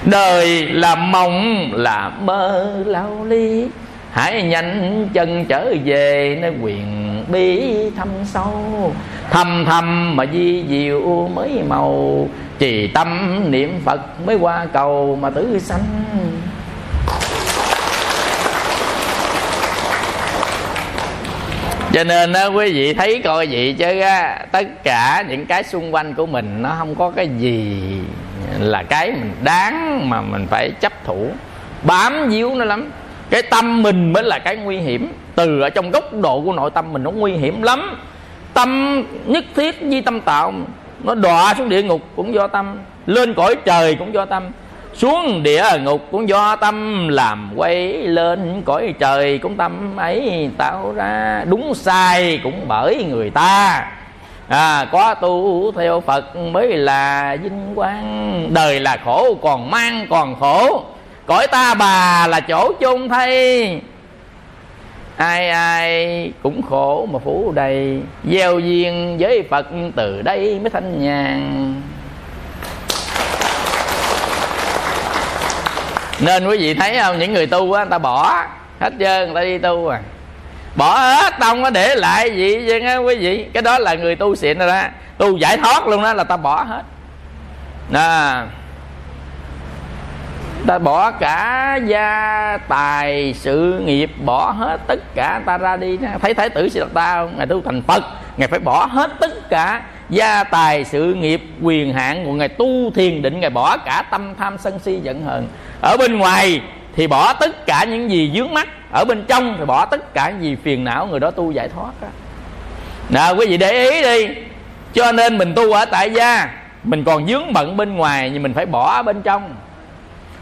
Đời là mộng, là mơ, lao ly, hãy nhanh chân trở về nơi quyền bí thâm sâu. Thầm thầm mà di diệu mới màu, trì tâm niệm phật mới qua cầu mà tử sanh. Cho nên đó quý vị thấy coi vậy chứ á, tất cả những cái xung quanh của mình nó không có cái gì là cái mình đáng mà mình phải chấp thủ. Bám víu nó lắm. Cái tâm mình mới là cái nguy hiểm. Từ ở trong góc độ của nội tâm mình nó nguy hiểm lắm. Tâm nhất thiết di tâm tạo nó đọa xuống địa ngục cũng do tâm lên cõi trời cũng do tâm xuống địa ngục cũng do tâm làm quay lên cõi trời cũng tâm ấy tạo ra. Đúng sai cũng bởi người ta. À, có tu theo phật mới là vinh quang. Đời là khổ còn mang còn khổ. Cõi ta bà là chỗ chôn thay. Ai ai cũng khổ mà phủ đầy. Gieo duyên với phật từ đây mới thanh nhàn. Nên quý vị thấy không? Những người tu á, người ta bỏ hết trơn, người ta đi tu à. Bỏ hết tông nó để lại gì chứ á, quý vị. Cái đó là người tu xịn rồi đó. Tu giải thoát luôn đó là ta bỏ hết. Nè. Ta bỏ cả gia tài sự nghiệp, bỏ hết tất cả, ta ra đi thấy thái tử siddhartha ta không? Ngài tu thành phật, ngài phải bỏ hết tất cả gia tài sự nghiệp, quyền hạn của ngài tu thiền định, ngài bỏ cả tâm tham sân si giận hờn ở bên ngoài thì bỏ tất cả những gì dướng mắt. Ở bên trong thì bỏ tất cả những gì phiền não người đó tu giải thoát đó. nào, quý vị để ý đi. Cho nên mình tu ở tại gia, mình còn dướng bận bên ngoài nhưng mình phải bỏ ở bên trong.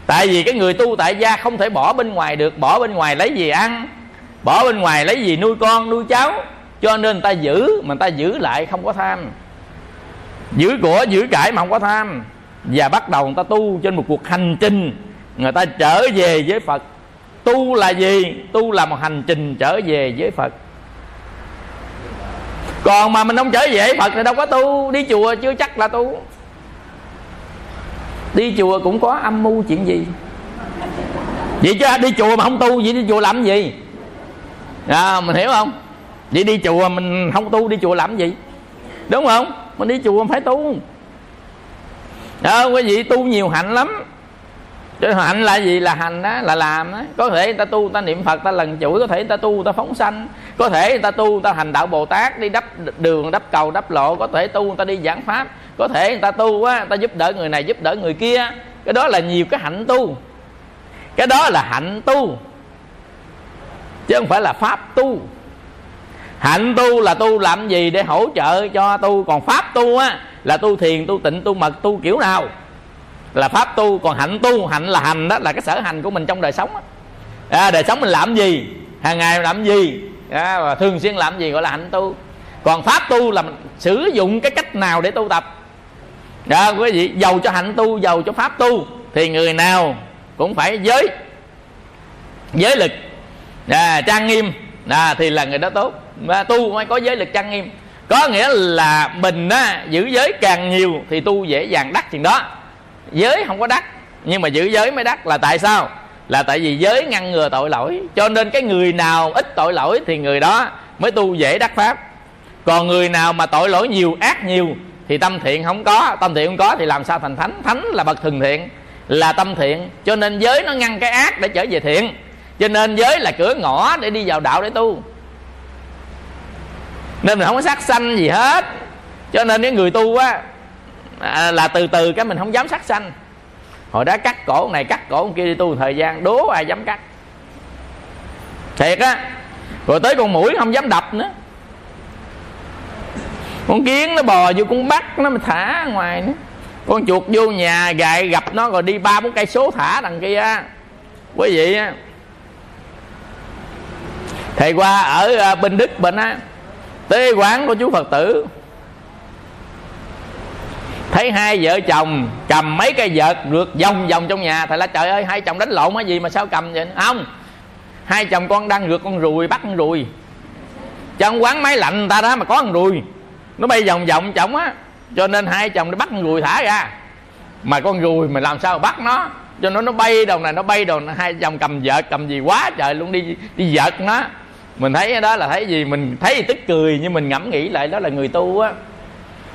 Tại vì cái người tu tại gia không thể bỏ bên ngoài được. Bỏ bên ngoài lấy gì ăn? Bỏ bên ngoài lấy gì nuôi con, nuôi cháu? Cho nên người ta giữ, mà người ta giữ lại không có tham. Giữ của, giữ cải mà không có tham. Và bắt đầu người ta tu trên một cuộc hành trình người ta trở về với phật. Tu là gì? Tu là một hành trình trở về với phật. Còn mà mình không trở về với phật thì đâu có tu. Đi chùa chưa chắc là tu. Đi chùa cũng có âm mưu chuyện gì? Vậy chứ đi chùa mà không tu vậy đi chùa làm gì? À, mình hiểu không? Vậy đi chùa mình không tu đi chùa làm gì? Đúng không? Mình đi chùa mình phải tu. À, quý vị tu nhiều hạnh lắm chứ hạnh là gì là hành đó là làm đó có thể người ta tu người ta niệm phật, ta lần chuỗi có thể người ta tu, người ta phóng sanh. Có thể người ta tu, người ta hành đạo bồ tát, đi đắp đường, đắp cầu, đắp lộ. Có thể tu người ta đi giảng pháp. Có thể người ta tu á, người ta giúp đỡ người này, giúp đỡ người kia. Cái đó là nhiều cái hạnh tu. Cái đó là hạnh tu. Chứ không phải là pháp tu. Hạnh tu là tu làm gì để hỗ trợ cho tu. Còn pháp tu á, là tu thiền, tu tịnh, tu mật, tu kiểu nào? Là pháp tu còn hạnh tu. Hạnh là hành đó là cái sở hành của mình trong đời sống à, đời sống mình làm gì? Hàng ngày làm gì? À, và thường xuyên làm gì gọi là hạnh tu. Còn pháp tu là mình sử dụng cái cách nào để tu tập? Đó quý vị giàu cho hạnh tu giàu cho pháp tu thì người nào cũng phải giới giới lực. À, trang nghiêm. À, thì là người đó tốt. Và tu mới có giới lực trang nghiêm. Có nghĩa là mình á, giữ giới càng nhiều thì tu dễ dàng đắc chừng đó giới không có đắc. Nhưng mà giữ giới mới đắc là tại sao? Là tại vì giới ngăn ngừa tội lỗi. Cho nên cái người nào ít tội lỗi thì người đó mới tu dễ đắc pháp. Còn người nào mà tội lỗi nhiều, ác nhiều thì tâm thiện không có. Tâm thiện không có thì làm sao thành thánh? Thánh là bậc thường thiện, là tâm thiện. Cho nên giới nó ngăn cái ác để trở về thiện. Cho nên giới là cửa ngõ để đi vào đạo để tu. Nên mình không có sát sanh gì hết. Cho nên cái người tu á à, là từ từ cái mình không dám sát sanh. Hồi đó cắt cổ này cắt cổ kia đi tu thời gian đố ai dám cắt. Thiệt á. Rồi tới con mũi không dám đập nữa. Con kiến nó bò vô con bắt nó mà thả ngoài nữa. Con chuột vô nhà gài gặp nó rồi đi ba bốn cây số thả đằng kia quý vị á. Thầy qua ở à, bên đức bên á. Tới quán của chú phật tử thấy hai vợ chồng cầm mấy cây vợt rượt vòng vòng trong nhà, thầy là trời ơi, hai chồng đánh lộn cái gì mà sao cầm vậy? Không, hai chồng con đang rượt con ruồi bắt con ruồi trong quán máy lạnh người ta đó mà có con ruồi nó bay vòng vòng chồng á, cho nên hai chồng nó bắt con ruồi thả ra. Mà con ruồi mà làm sao bắt nó? Cho nó nó bay đầu này, nó bay đầu hai chồng cầm vợt, cầm gì quá trời luôn, đi đi vợt nó. Mình thấy đó là thấy gì? Mình thấy tức cười, nhưng mình ngẫm nghĩ lại đó là người tu á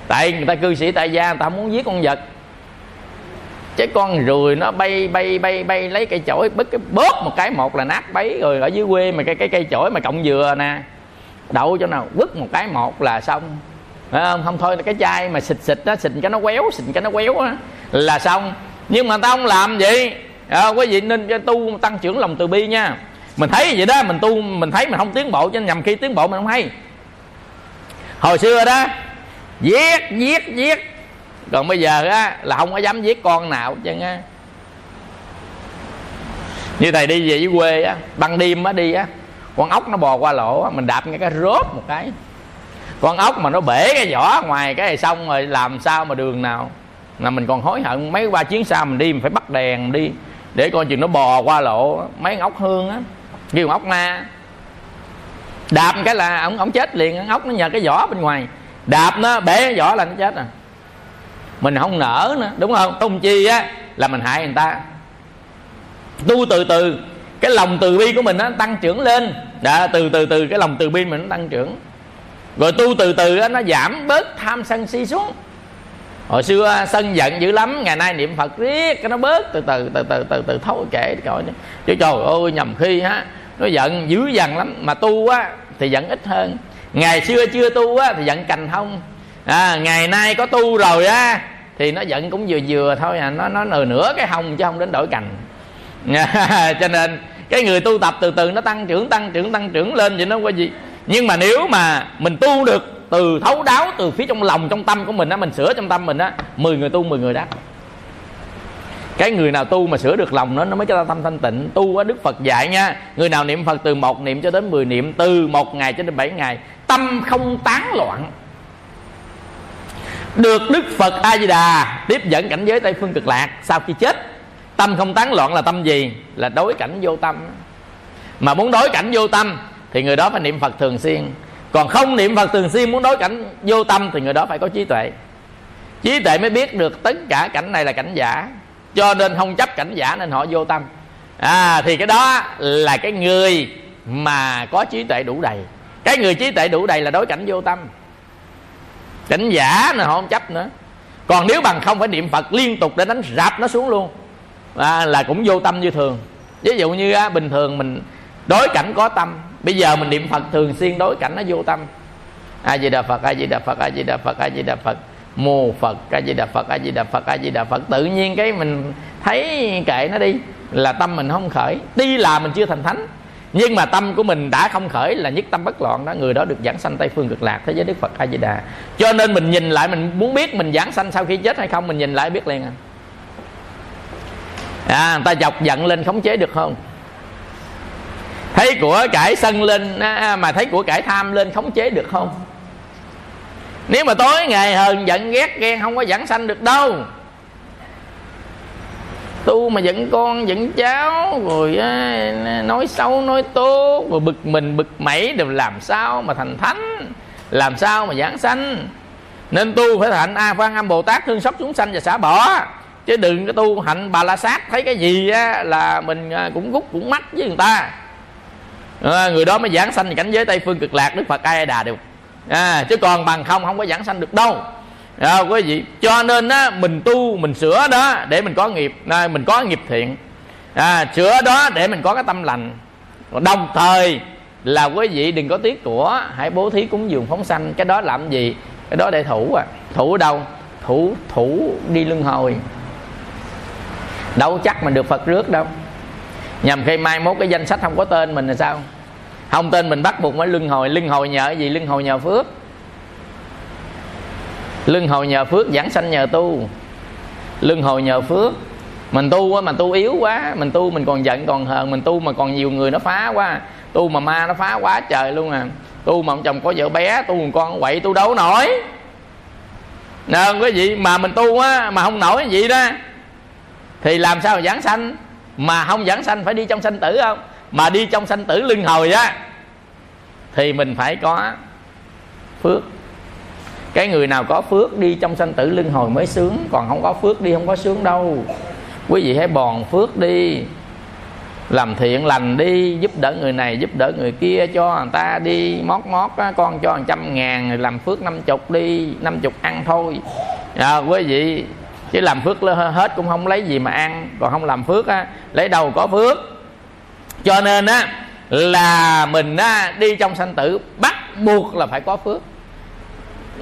tại người ta cư sĩ tại gia người ta không muốn giết con vật. Chứ con ruồi nó bay bay bay bay lấy cây chổi bứt cái bóp một cái một là nát bấy rồi ở dưới quê mà cái cái cây chổi mà cộng dừa nè. Đậu cho nào bứt một cái một là xong. Phải không? Không thôi cái chai mà xịt xịt nó xịt cái nó quéo xịt cái nó quéo á là xong. Nhưng mà tao không làm vậy à, ờ, quý vị nên cho tu tăng trưởng lòng từ bi nha. Mình thấy vậy đó mình tu mình thấy mình không tiến bộ cho nhầm khi tiến bộ mình không hay. Hồi xưa đó giết giết giết. Còn bây giờ á là không có dám giết con nào chứ á. Như thầy đi về dưới quê á ban đêm á đi á con ốc nó bò qua lỗ á, mình đạp ngay cái rốt một cái. Con ốc mà nó bể cái vỏ ngoài cái này xong rồi làm sao mà đường nào. Là mình còn hối hận mấy ba chuyến sau mình đi mình phải bắt đèn đi để coi chừng nó bò qua lộ mấy ốc hương á kêu ốc na. Đạp cái là ổng ổng chết liền ốc nó nhờ cái vỏ bên ngoài đạp nó bể vỏ là nó chết à mình không nở nữa đúng không? Tung chi á là mình hại người ta. Tu từ từ cái lòng từ bi của mình nó tăng trưởng lên. Đã từ từ từ cái lòng từ bi mình nó tăng trưởng. Rồi tu từ từ á, nó giảm bớt tham sân si xuống. Hồi xưa sân giận dữ lắm ngày nay niệm phật riết cái nó bớt từ từ từ từ từ từ thấu kể rồi chứ trời ơi nhầm khi ha nó giận dữ dằn lắm. Mà tu á thì giận ít hơn ngày xưa chưa tu á thì giận cành thông à, ngày nay có tu rồi á thì nó giận cũng vừa vừa thôi à nó nó nửa nửa cái hông chứ không đến đổi cành. Cho nên cái người tu tập từ từ nó tăng trưởng tăng trưởng tăng trưởng lên vậy nó có gì? Nhưng mà nếu mà mình tu được từ thấu đáo từ phía trong lòng trong tâm của mình á mình sửa trong tâm mình á 10 người tu 10 người đáp, cái người nào tu mà sửa được lòng nó nó mới cho ta tâm thanh tịnh. Tu á đức phật dạy nha người nào niệm phật từ một niệm cho đến 10 niệm từ một ngày cho đến 7 ngày tâm không tán loạn. Được đức phật a di đà tiếp dẫn cảnh giới tây phương cực lạc, sau khi chết, tâm không tán loạn là tâm gì? Là đối cảnh vô tâm. Mà muốn đối cảnh vô tâm thì người đó phải niệm phật thường xuyên. Còn không niệm phật thường xuyên, muốn đối cảnh vô tâm thì người đó phải có trí tuệ. Trí tuệ mới biết được tất cả cảnh này là cảnh giả. Cho nên không chấp cảnh giả nên họ vô tâm. À thì cái đó là cái người mà có trí tuệ đủ đầy cái người trí tuệ đủ đầy là đối cảnh vô tâm. Cảnh giả là họ không chấp nữa. Còn nếu bằng không phải niệm phật liên tục để đánh rạp nó xuống luôn à, là cũng vô tâm như thường. Ví dụ như á, bình thường mình đối cảnh có tâm bây giờ mình niệm phật thường xuyên đối cảnh nó vô tâm. A di đà phật a di đà phật a di đà phật a di đà phật mô phật a di đà phật a di đà phật a di đà phật tự nhiên cái mình thấy kệ nó đi là tâm mình không khởi. Tuy là mình chưa thành thánh nhưng mà tâm của mình đã không khởi là nhất tâm bất loạn đó. Người đó được giảng sanh tây phương cực lạc thế giới đức phật a di đà cho nên mình nhìn lại mình muốn biết mình giảng sanh sau khi chết hay không mình nhìn lại biết liền à. À người ta chọc giận lên khống chế được không? Thấy của cải sân lên à, à mà thấy của cải tham lên khống chế được không? Nếu mà tối ngày hờn giận ghét ghen không có giảng sanh được đâu tu mà giận con giận cháu rồi nói xấu nói tốt rồi bực mình bực mẩy đều làm sao mà thành thánh làm sao mà giảng sanh. Nên tu phải thành a phan âm bồ tát thương xót chúng sanh và xả bỏ. Chứ đừng có tu hạnh bà la sát thấy cái gì á, là mình à, cũng gút cũng mắt với người ta. À, người đó mới giảng sanh cảnh giới tây phương cực lạc đức phật a đà được à, chứ còn bằng không không có giảng sanh được đâu à, quý vị cho nên á, mình tu mình sửa đó để mình có nghiệp à, mình có nghiệp thiện. À, sửa đó để mình có cái tâm lành. Đồng thời là quý vị đừng có tiếc của hãy bố thí cúng dường phóng sanh. Cái đó làm gì? Cái đó để thủ à. Thủ ở đâu? Thủ thủ đi luân hồi. Đâu chắc mình được phật rước đâu. Nhằm khi mai mốt cái danh sách không có tên mình là sao? Không tên mình bắt buộc mới luân hồi. Luân hồi nhờ gì? Luân hồi nhờ phước lưng hồi nhờ phước giảng sanh nhờ tu. Lưng hồi nhờ phước. Mình tu á, mà tu yếu quá. Mình tu mình còn giận, còn hờn. Mình tu mà còn nhiều người nó phá quá. Tu mà ma nó phá quá trời luôn à. Tu mà ông chồng có vợ bé, tu một con quậy tu đâu nổi. Nè quý vị mà mình tu á, mà không nổi gì đó. Thì làm sao mà giảng sanh? Mà không giảng sanh phải đi trong sanh tử không? Mà đi trong sanh tử lưng hồi á, thì mình phải có phước cái người nào có phước đi trong sanh tử luân hồi mới sướng còn không có phước đi không có sướng đâu. Quý vị hãy bòn phước đi làm thiện lành đi giúp đỡ người này giúp đỡ người kia cho người ta đi mót mót á, con cho một trăm ngàn làm phước năm chục đi năm chục ăn thôi. À, quý vị chứ làm phước hết cũng không lấy gì mà ăn còn không làm phước á lấy đâu có phước. Cho nên á là mình á, đi trong sanh tử bắt buộc là phải có phước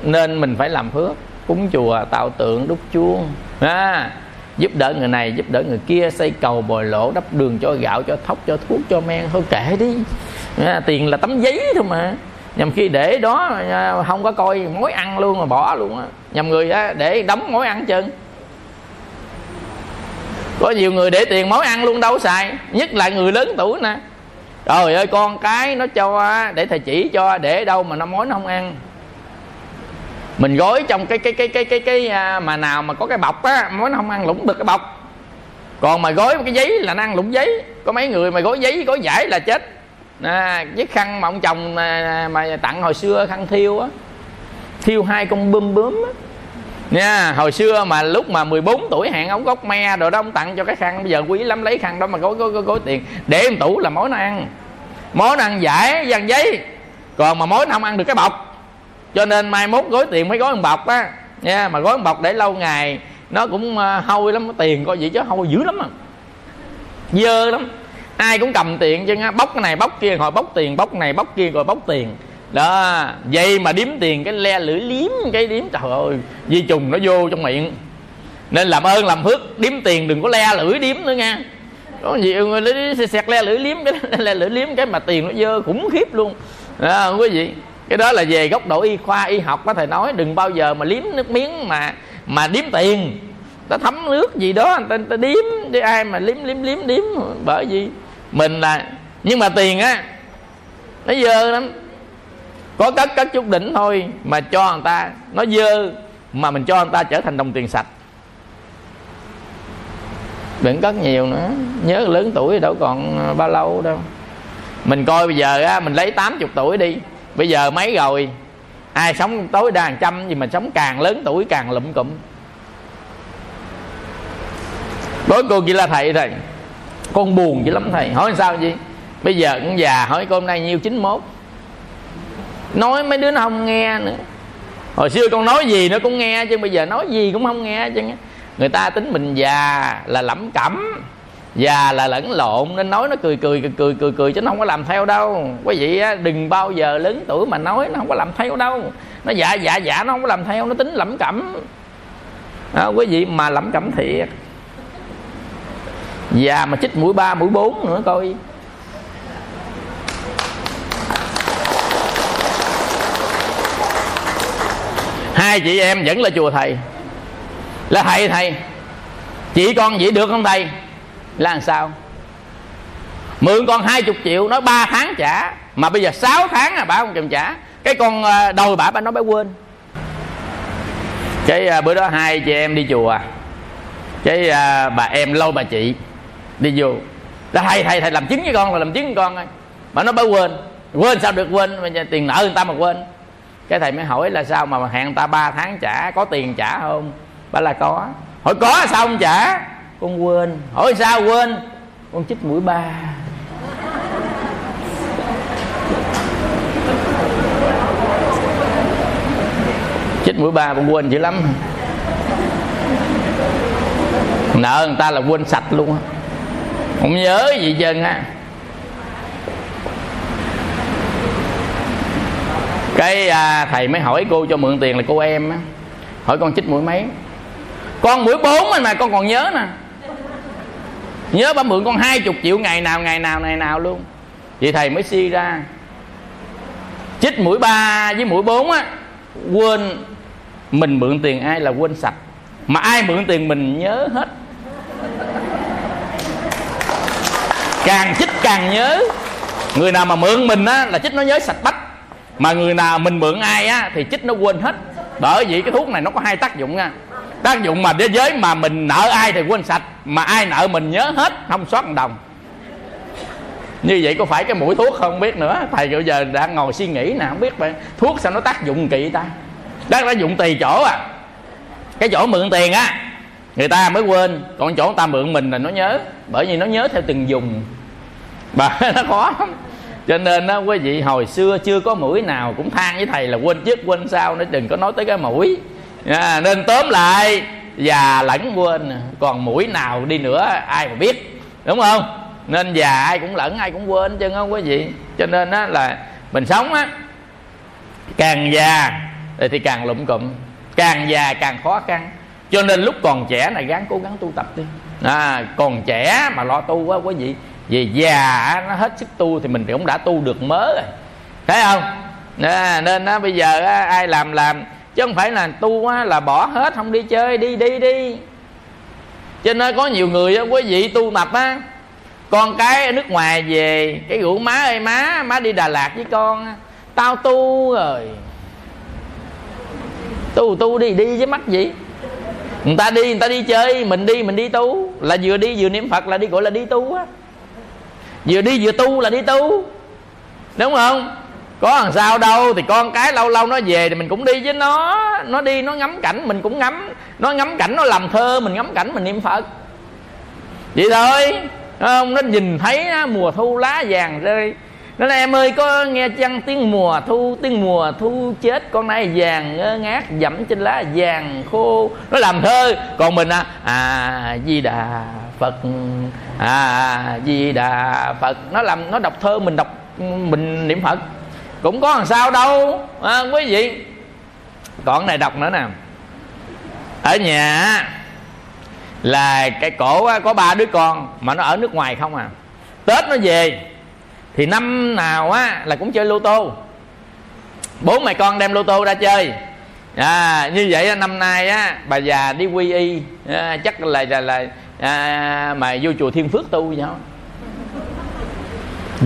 nên mình phải làm phước cúng chùa tạo tượng đúc chuông. À, giúp đỡ người này giúp đỡ người kia xây cầu bồi lỗ đắp đường cho gạo cho thóc cho thuốc cho men thôi kệ đi. À, tiền là tấm giấy thôi mà. Nhằm khi để đó à, không có coi mối ăn luôn mà bỏ luôn á. Nhằm người á, để đóng mối ăn chân có nhiều người để tiền mối ăn luôn đâu xài. Nhất là người lớn tuổi nè. Trời ơi con cái nó cho để thầy chỉ cho để đâu mà nó mối nó không ăn mình gói trong cái cái cái cái cái cái à, mà nào mà có cái bọc á mới nó không ăn lũng được cái bọc. Còn mà gói cái giấy là nó ăn lũng giấy. Có mấy người mà gói giấy gói giải là chết. À, với khăn mà ông chồng mà, mà tặng hồi xưa khăn thiêu á. Thiêu hai con bươm bướm á. Nha hồi xưa mà lúc mà 14 tuổi hẹn ông gốc me rồi đó ông tặng cho cái khăn. Bây giờ quý lắm lấy khăn đó mà gói gói gói, gói tiền. Để em tủ là mối nó ăn. Mối nó ăn giải dằn giấy. Còn mà mối nó không ăn được cái bọc cho nên mai mốt gói tiền mấy gói một bọc á. Nha mà gói một bọc để lâu ngày nó cũng ờ, hôi lắm tiền coi vậy chứ hôi dữ lắm à. Dơ lắm. Ai cũng cầm tiền chứ bóc cái này bóc kia rồi bóc tiền bóc này bóc kia rồi bóc tiền. Đó vậy mà điếm tiền cái le lưỡi liếm cái điếm trời ơi di trùng nó vô trong miệng. Nên làm ơn làm phước điếm tiền đừng có le lưỡi điếm nữa nha. Có gì người xẹt le lưỡi liếm cái le lưỡi liếm cái mà tiền nó dơ khủng khiếp luôn. Đó, quý vị cái đó là về góc độ y khoa y học có thể nói đừng bao giờ mà liếm nước miếng mà mà điếm tiền. Ta thấm nước gì đó người ta, ta điếm đi ai mà liếm liếm liếm điếm bởi vì mình là nhưng mà tiền á nó dơ lắm. Có cất cất chút đỉnh thôi mà cho người ta nó dơ mà mình cho người ta trở thành đồng tiền sạch. Đừng cất nhiều nữa nhớ lớn tuổi đâu còn bao lâu đâu. Mình coi bây giờ á mình lấy 80 tuổi đi bây giờ mấy rồi? Ai sống tối đa hàng trăm gì mà sống càng lớn tuổi càng lụm cụm? Đối cô chỉ là thầy thầy con buồn dữ lắm thầy. Hỏi sao gì bây giờ cũng già hỏi con nay nhiêu? Chín mốt. Nói mấy đứa nó không nghe nữa. Hồi xưa con nói gì nó cũng nghe, chứ bây giờ nói gì cũng không nghe chứ. Người ta tính mình già là lẩm cẩm già là lẫn lộn nên nói nó cười cười cười cười cười, cười chứ nó không có làm theo đâu. Quý vị á, đừng bao giờ lớn tuổi mà nói nó không có làm theo đâu. Nó dạ dạ dạ nó không có làm theo nó tính lẩm cẩm. À, quý vị mà lẩm cẩm thiệt. Già mà chích mũi ba mũi bốn nữa coi. Hai chị em vẫn là chùa thầy. Là thầy thầy. Chị con vậy được không thầy? Là làm sao? Mượn con hai chục triệu, nói 3 tháng trả, mà bây giờ 6 tháng à bà không chịu trả. Cái con ờ, đầu bà bà nói bà quên. Cái ờ, bữa đó hai chị em đi chùa. Cái ờ, bà em lâu bà chị đi vô. Là thầy thầy thầy làm chứng với con là làm chứng với con bà nói bà quên. Quên sao được quên? Tiền nợ người ta mà quên. Cái thầy mới hỏi là sao mà hẹn người ta 3 tháng trả, có tiền trả không? Bà là có. Hỏi có sao không trả? Con quên. Hỏi sao quên? Con chích mũi ba. Chích mũi ba con quên dữ lắm. Nợ người ta là quên sạch luôn á. Không nhớ gì chân á. Cái à, thầy mới hỏi cô cho mượn tiền là cô em á. Hỏi con chích mũi mấy. Con mũi bốn mà con còn nhớ nè nhớ bà mượn con hai chục triệu ngày nào ngày nào ngày nào luôn. Vậy thầy mới suy ra. Chích mũi ba với mũi bốn á, quên mình mượn tiền ai là quên sạch. Mà ai mượn tiền mình nhớ hết. Càng chích càng nhớ. Người nào mà mượn mình á là chích nó nhớ sạch bách. Mà người nào mình mượn ai á thì chích nó quên hết. Bởi vì cái thuốc này nó có hai tác dụng nha tác dụng mà thế giới mà mình nợ ai thì quên sạch, mà ai nợ mình nhớ hết, không sót một đồng. Như vậy có phải cái mũi thuốc không biết nữa? Thầy bây giờ đang ngồi suy nghĩ nè, không biết vậy thuốc sao nó tác dụng kỳ ta? Đang tác dụng tùy chỗ à. Cái chỗ mượn tiền á, người ta mới quên, còn chỗ người ta mượn mình là nó nhớ, bởi vì nó nhớ theo từng dùng. Bà, nó khó lắm. Cho nên đó quý vị hồi xưa chưa có mũi nào cũng than với thầy là quên trước, quên sau, nó đừng có nói tới cái mũi à, nên tóm lại già lẫn quên còn mũi nào đi nữa ai mà biết đúng không? Nên già ai cũng lẫn ai cũng quên chứ không quý vị cho nên đó là mình sống á càng già thì càng lụm cụm càng già càng khó khăn. Cho nên lúc còn trẻ này gắng cố gắng tu tập đi. À, còn trẻ mà lo tu quá quý vị về già nó hết sức tu thì mình cũng đã tu được mớ rồi. Thấy không? À, nên á, bây giờ á, ai làm làm chứ không phải là tu á, là bỏ hết không đi chơi đi đi đi. Cho nên có nhiều người á, quý vị tu tập á con cái ở nước ngoài về cái rủ má ơi má má đi đà lạt với con tao tu rồi. Tu tu đi đi chứ mắc gì người ta đi người ta đi chơi mình đi mình đi tu. Là vừa đi vừa niệm phật là đi gọi là đi tu á. Vừa đi vừa tu là đi tu. Đúng không? Có làm sao đâu, thì con cái lâu lâu nó về thì mình cũng đi với nó. Nó đi, nó ngắm cảnh, mình cũng ngắm. Nó ngắm cảnh, nó làm thơ, mình ngắm cảnh, mình niệm phật. Vậy thôi không? Nó nhìn thấy mùa thu lá vàng rơi. Nó nói, em ơi, có nghe chăng tiếng mùa thu, tiếng mùa thu chết? Con nay vàng ngơ ngác, dẫm trên lá vàng khô. Nó làm thơ. Còn mình à à di đà phật à di đà phật. Nó làm, nó đọc thơ, mình đọc, mình niệm phật cũng có làm sao đâu. À, quý vị. Còn này đọc nữa nè. Ở nhà là cái cổ có ba đứa con mà nó ở nước ngoài không à. Tết nó về thì năm nào á là cũng chơi lô tô. Bốn mẹ con đem lô tô ra chơi. À, như vậy năm nay á bà già đi quy y. À, chắc là là, là à, mà vô chùa thiên phước tu vậy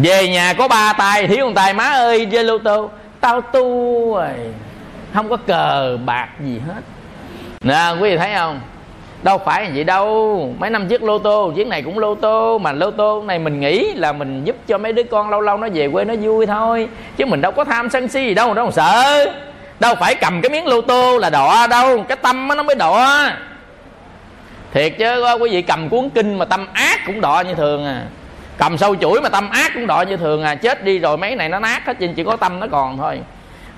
về nhà có ba tay, thiếu một tay, má ơi chơi lô tô. Tao tu rồi, không có cờ bạc gì hết. Nè, quý vị thấy không? Đâu phải vậy đâu. Mấy năm trước lô tô chuyến này cũng lô tô, mà lô tô này mình nghĩ là mình giúp cho mấy đứa con lâu lâu nó về quê nó vui thôi. Chứ mình đâu có tham sân si gì đâu đâu sợ. Đâu phải cầm cái miếng lô tô là đọ đâu, cái tâm nó mới đọ thiệt chứ, quý vị cầm cuốn kinh mà tâm ác cũng đọ như thường à cầm sâu chuỗi mà tâm ác cũng đòi như thường à. Chết đi rồi mấy này nó nát hết chỉ có tâm nó còn thôi.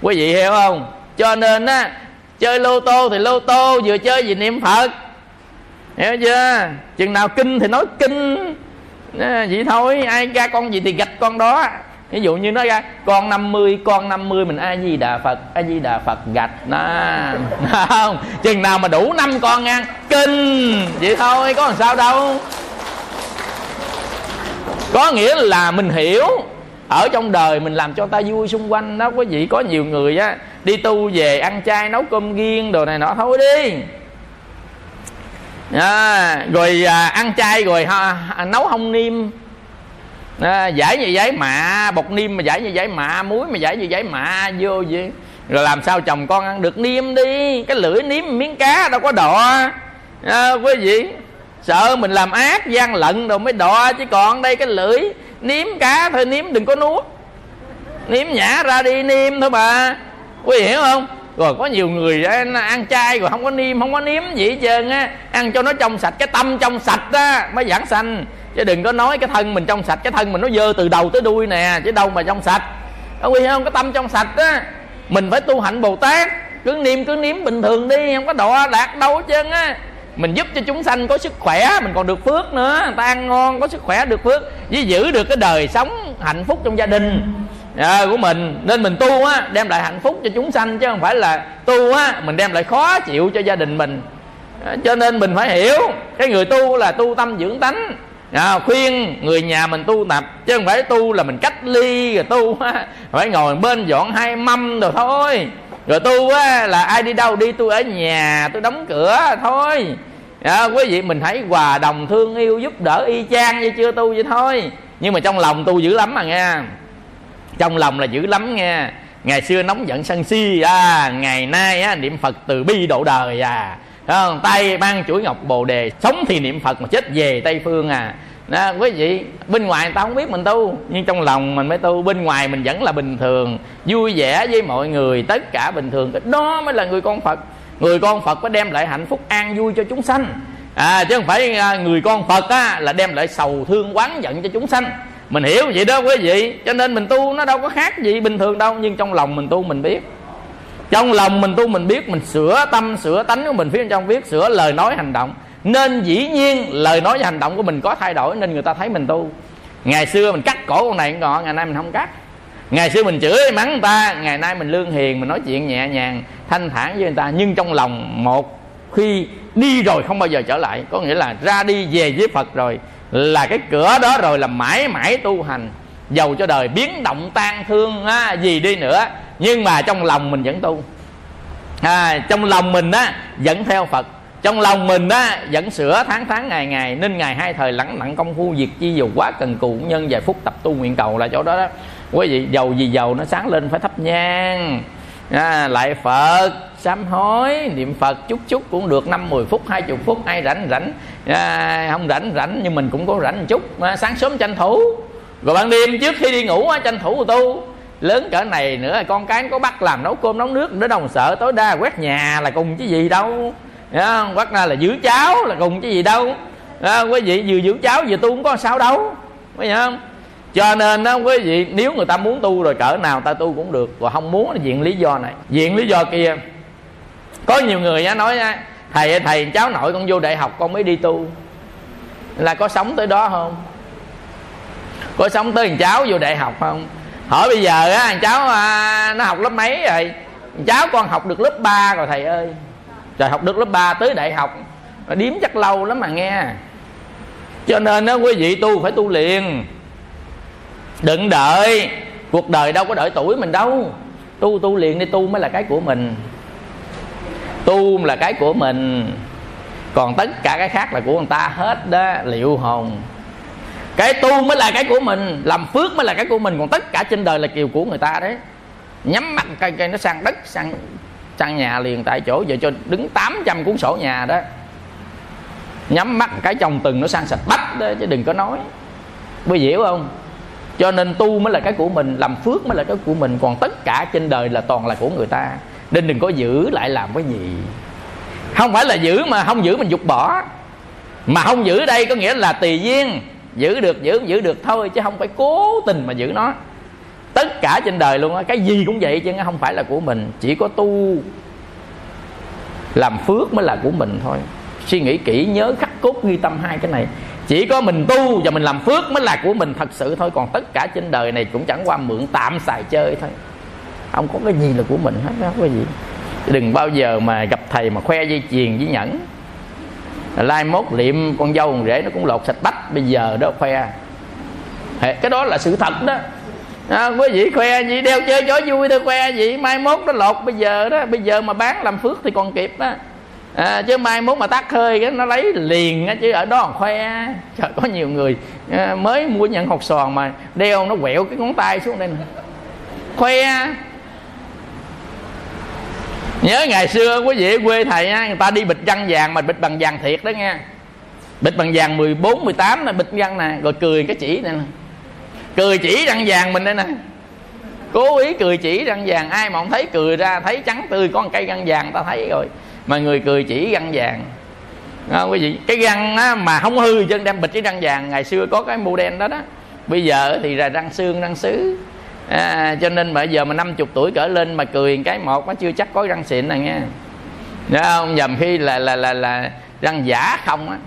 Quý vị hiểu không? Cho nên á chơi lô tô thì lô tô vừa chơi vì niệm phật. Hiểu chưa? Chừng nào kinh thì nói kinh. À, vậy thôi ai ra con gì thì gạch con đó. Ví dụ như nó ra con 50 con 50 mình a di đà phật a di đà phật gạch đó. Không chừng nào mà đủ năm con ngang kinh. Vậy thôi có làm sao đâu có nghĩa là mình hiểu ở trong đời mình làm cho ta vui xung quanh đó. Quý vị có nhiều người á đi tu về ăn chay nấu cơm nghiêng đồ này nọ thôi đi. À, rồi à, ăn chay rồi ha, à, nấu hông niêm. À, giải như giấy mạ bột niêm mà giải như giấy mạ muối mà giải như giấy mạ vô gì. Rồi làm sao chồng con ăn được niêm đi? Cái lưỡi niêm miếng cá đâu có đọ à, quý vị sợ mình làm ác, gian lận rồi mới đọ chứ còn đây cái lưỡi. Nếm cá thôi nếm đừng có nuốt. Nếm nhả ra đi niêm thôi mà. Quý vị hiểu không? Rồi có nhiều người ăn chay rồi không có niêm không có nếm gì hết trơn á. Ăn cho nó trong sạch, cái tâm trong sạch á, mới giảng sanh. Chứ đừng có nói cái thân mình trong sạch, cái thân mình nó dơ từ đầu tới đuôi nè, chứ đâu mà trong sạch. Có quý không? Cái tâm trong sạch á, mình phải tu hạnh bồ tát. Cứ niêm cứ nếm bình thường đi, không có đọa đạt đâu hết trơn á mình giúp cho chúng sanh có sức khỏe mình còn được phước nữa. Người ta ăn ngon có sức khỏe được phước. Với giữ được cái đời sống hạnh phúc trong gia đình à, của mình. Nên mình tu á đem lại hạnh phúc cho chúng sanh chứ không phải là tu á mình đem lại khó chịu cho gia đình mình. À, cho nên mình phải hiểu cái người tu là tu tâm dưỡng tánh. À, khuyên người nhà mình tu tập chứ không phải tu là mình cách ly rồi tu á. Phải ngồi bên dọn hai mâm rồi thôi rồi tu á là ai đi đâu đi tôi ở nhà tôi đóng cửa thôi. À, quý vị mình thấy hòa đồng thương yêu giúp đỡ y chang như chưa tu vậy thôi. Nhưng mà trong lòng tu dữ lắm mà nghe. Trong lòng là dữ lắm nghe. Ngày xưa nóng giận sân si à, ngày nay á, niệm phật từ bi độ đời à. Không? tay mang chuỗi ngọc bồ đề sống thì niệm phật mà chết về tây phương à đó, quý vị bên ngoài người ta không biết mình tu nhưng trong lòng mình mới tu. Bên ngoài mình vẫn là bình thường vui vẻ với mọi người tất cả bình thường. Đó mới là người con phật. Người con phật có đem lại hạnh phúc an vui cho chúng sanh. À, chứ không phải à, người con phật á, là đem lại sầu thương quán giận cho chúng sanh. Mình hiểu vậy đó quý vị. Cho nên mình tu nó đâu có khác gì bình thường đâu nhưng trong lòng mình tu mình biết. Trong lòng mình tu mình biết mình sửa tâm sửa tánh của mình phía trong biết sửa lời nói hành động nên dĩ nhiên lời nói và hành động của mình có thay đổi nên người ta thấy mình tu. Ngày xưa mình cắt cổ con này con ngày nay mình không cắt. Ngày xưa mình chửi mắng người ta ngày nay mình lương hiền mình nói chuyện nhẹ nhàng thanh thản với người ta. Nhưng trong lòng một khi đi rồi không bao giờ trở lại. Có nghĩa là ra đi về với phật rồi là cái cửa đó rồi là mãi mãi tu hành. Dầu cho đời biến động tan thương á, gì đi nữa nhưng mà trong lòng mình vẫn tu. À, trong lòng mình á vẫn theo phật trong lòng mình á vẫn sửa tháng tháng ngày ngày nên ngày hai thời lẳng nặng công phu việc chi dù quá cần cù nhân vài phút tập tu nguyện cầu là chỗ đó đó. Quý vị dầu gì dầu nó sáng lên phải thắp nhang. À, lại phật sám hối niệm phật chút chút cũng được năm mười phút hai chục phút ai rảnh rảnh. À, không rảnh rảnh nhưng mình cũng có rảnh một chút. À, sáng sớm tranh thủ. Rồi ban đêm trước khi đi ngủ á, tranh thủ tu. Lớn cỡ này nữa con cái có bắt làm nấu cơm nấu nước nó đồng sợ tối đa quét nhà là cùng chứ gì đâu không? quát ra là giữ cháo là cùng chứ gì đâu. À, quý vị vừa giữ cháo vừa tu cũng có sao đâu. Quý vị không? Cho nên đó quý vị nếu người ta muốn tu rồi cỡ nào ta tu cũng được. Và không muốn là diện lý do này. Diện lý do kia. Có nhiều người á nói thầy thầy cháu nội con vô đại học con mới đi tu. Là có sống tới đó không? Có sống tới thằng cháu vô đại học không? Hỏi bây giờ á thằng cháu à, nó học lớp mấy rồi? Cháu con học được lớp 3 rồi thầy ơi rồi học được lớp 3 tới đại học, điếm chắc lâu lắm mà nghe. Cho nên đó quý vị tu phải tu liền. Đừng đợi, cuộc đời đâu có đợi tuổi mình đâu. Tu tu liền đi, tu mới là cái của mình. Tu là cái của mình. Còn tất cả cái khác là của người ta hết đó, liệu hồn. Cái tu mới là cái của mình, làm phước mới là cái của mình. Còn tất cả trên đời là kiều của người ta đấy. Nhắm mắt cây cây nó sang đất, sang sang nhà liền tại chỗ, giờ cho đứng 800 cuốn sổ nhà đó. Nhắm mắt cái chồng từng nó sang sạch bách đó, chứ đừng có nói. Quý hiểu không? Cho nên tu mới là cái của mình, làm phước mới là cái của mình. Còn tất cả trên đời là toàn là của người ta. Nên đừng có giữ lại làm cái gì. Không phải là giữ mà không giữ mình dục bỏ. Mà không giữ đây có nghĩa là tùy duyên. Giữ được, giữ giữ được thôi, chứ không phải cố tình mà giữ nó tất cả trên đời luôn á, cái gì cũng vậy, chứ không phải là của mình. Chỉ có tu làm phước mới là của mình thôi. Suy nghĩ kỹ, nhớ khắc cốt ghi tâm hai cái này. Chỉ có mình tu và mình làm phước mới là của mình thật sự thôi. Còn tất cả trên đời này cũng chẳng qua mượn tạm xài chơi thôi. Không có cái gì là của mình hết đó cái gì. Đừng bao giờ mà gặp thầy mà khoe dây chuyền với nhẫn. Lai mốt liệm, con dâu con rể nó cũng lột sạch bách, bây giờ đó khoe. Cái đó là sự thật đó à, quý vị khoe gì đeo chơi chó vui thôi khoe gì mai mốt nó lột. Bây giờ đó bây giờ mà bán làm phước thì còn kịp đó. À, chứ mai mốt mà tắt hơi cái nó lấy liền á chứ ở đó còn khoe. Trời có nhiều người à, mới mua nhận hột sòn mà đeo nó quẹo cái ngón tay xuống đây nè. Khoe. Nhớ ngày xưa quý vị quê thầy á người ta đi bịch răng vàng mà bịch bằng vàng thiệt đó nha bịch bằng vàng 14, 18 là bịch răng nè rồi cười cái chỉ này nè cười chỉ răng vàng mình đây nè. Cố ý cười chỉ răng vàng. Ai mà không thấy cười ra thấy trắng tươi có một cây răng vàng ta thấy rồi. Mà người cười chỉ răng vàng. Không quý vị cái răng á, mà không hư chân đem bịch cái răng vàng. Ngày xưa có cái mô đen đó đó. Bây giờ thì là răng xương răng sứ à, cho nên bây giờ mà 50 tuổi cỡ lên mà cười cái một nó chưa chắc có răng xịn này nha đó không? Nhầm khi là là là là răng giả không á.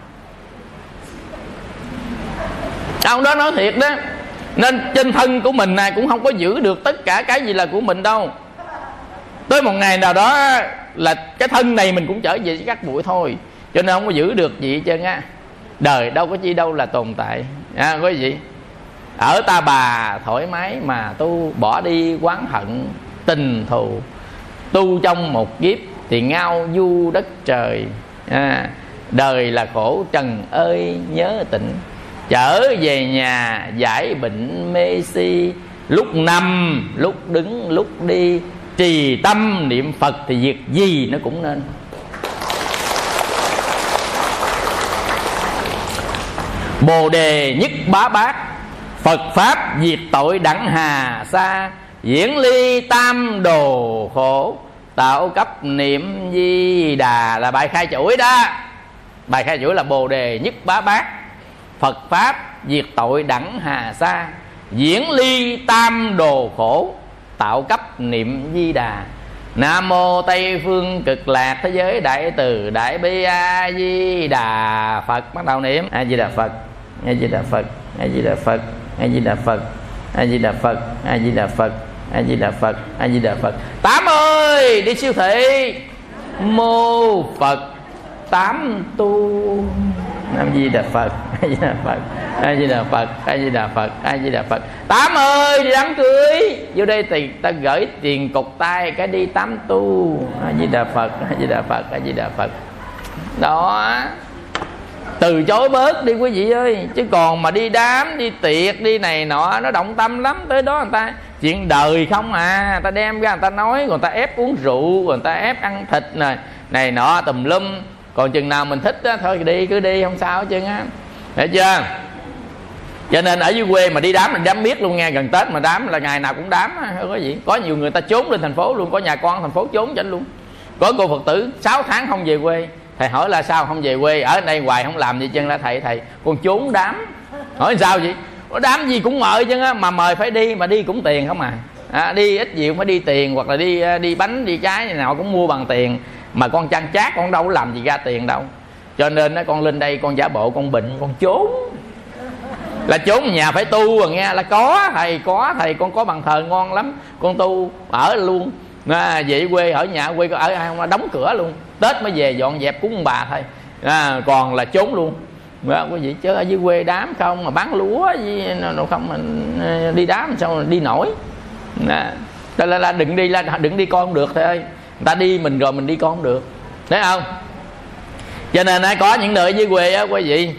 Ông đó nói thiệt đó nên trên thân của mình này cũng không có giữ được tất cả cái gì là của mình đâu. Tới một ngày nào đó là cái thân này mình cũng trở về với các bụi thôi cho nên không có giữ được gì hết trơn á. Đời đâu có chi đâu là tồn tại. À, quý vị ở ta bà thoải mái mà tu bỏ đi quán hận tình thù tu trong một kiếp thì ngao du đất trời. À, đời là khổ trần ơi nhớ tỉnh trở về nhà, giải bệnh mê si. Lúc nằm, lúc đứng, lúc đi. Trì tâm niệm phật thì việc gì nó cũng nên. Bồ đề nhất bá bát, phật pháp diệt tội đẳng hà xa diễn ly tam đồ khổ, tạo cấp niệm di đà. Là bài khai chuỗi đó. Bài khai chuỗi là bồ đề nhất bá bát phật pháp diệt tội đẳng hà sa, diễn ly tam đồ khổ, tạo cấp niệm di đà. Nam mô tây phương cực lạc thế giới đại từ đại bi a di đà phật. Bắt đầu niệm. A di đà phật, a di đà phật, a di đà phật, a di đà phật, a di đà phật, a di đà phật, a di đà phật, a di đà phật. Tám ơi, đi siêu thị. Mô phật tám tu nam di đà phật a di đà phật a di đà phật a di đà phật a di đà phật. Tám ơi, đi đám cưới. Vô đây thì ta gửi tiền cục tay, cái đi tám tu. A di đà phật a di đà phật a di đà phật. Đó. Từ chối bớt đi quý vị ơi. Chứ còn mà đi đám, đi tiệc, đi này nọ, nó động tâm lắm. Tới đó người ta, chuyện đời không à. Người ta đem ra người ta nói rồi người ta ép uống rượu rồi người ta ép ăn thịt này này nọ, tùm lum còn chừng nào mình thích á thôi đi cứ đi không sao hết trơn á. Hiểu chưa? Cho nên ở dưới quê mà đi đám mình đám biết luôn nghe gần tết mà đám là ngày nào cũng đám không có gì. Có nhiều người ta trốn lên thành phố luôn có nhà con thành phố trốn chảnh luôn. Có cô phật tử 6 tháng không về quê. Thầy hỏi là sao không về quê? Ở đây hoài không làm gì chân là thầy thầy con trốn đám. Hỏi sao vậy? Có đám gì cũng mời chứ á mà mời phải đi mà đi cũng tiền không à, à đi ít nhiều phải đi tiền hoặc là đi à, đi bánh đi trái này nào cũng mua bằng tiền mà con chăn chát con đâu có làm gì ra tiền đâu. Cho nên nó con lên đây con giả bộ con bệnh con trốn. Là trốn nhà phải tu rồi nghe. Là có thầy có thầy con có bằng thờ ngon lắm. Con tu ở luôn. À, vậy quê ở nhà quê ở ai không đóng cửa luôn. Tết mới về dọn dẹp cúng bà thôi. À, còn là trốn luôn. Đó, quý vị chứ ở dưới quê đám không mà bán lúa gì nó không mình à, đi đám sao đi nổi. À, là, là đừng đi là đừng đi con không được thôi ta đi mình rồi mình đi con không được. Thấy không? Cho nên ai có những nơi dưới quê á quý vị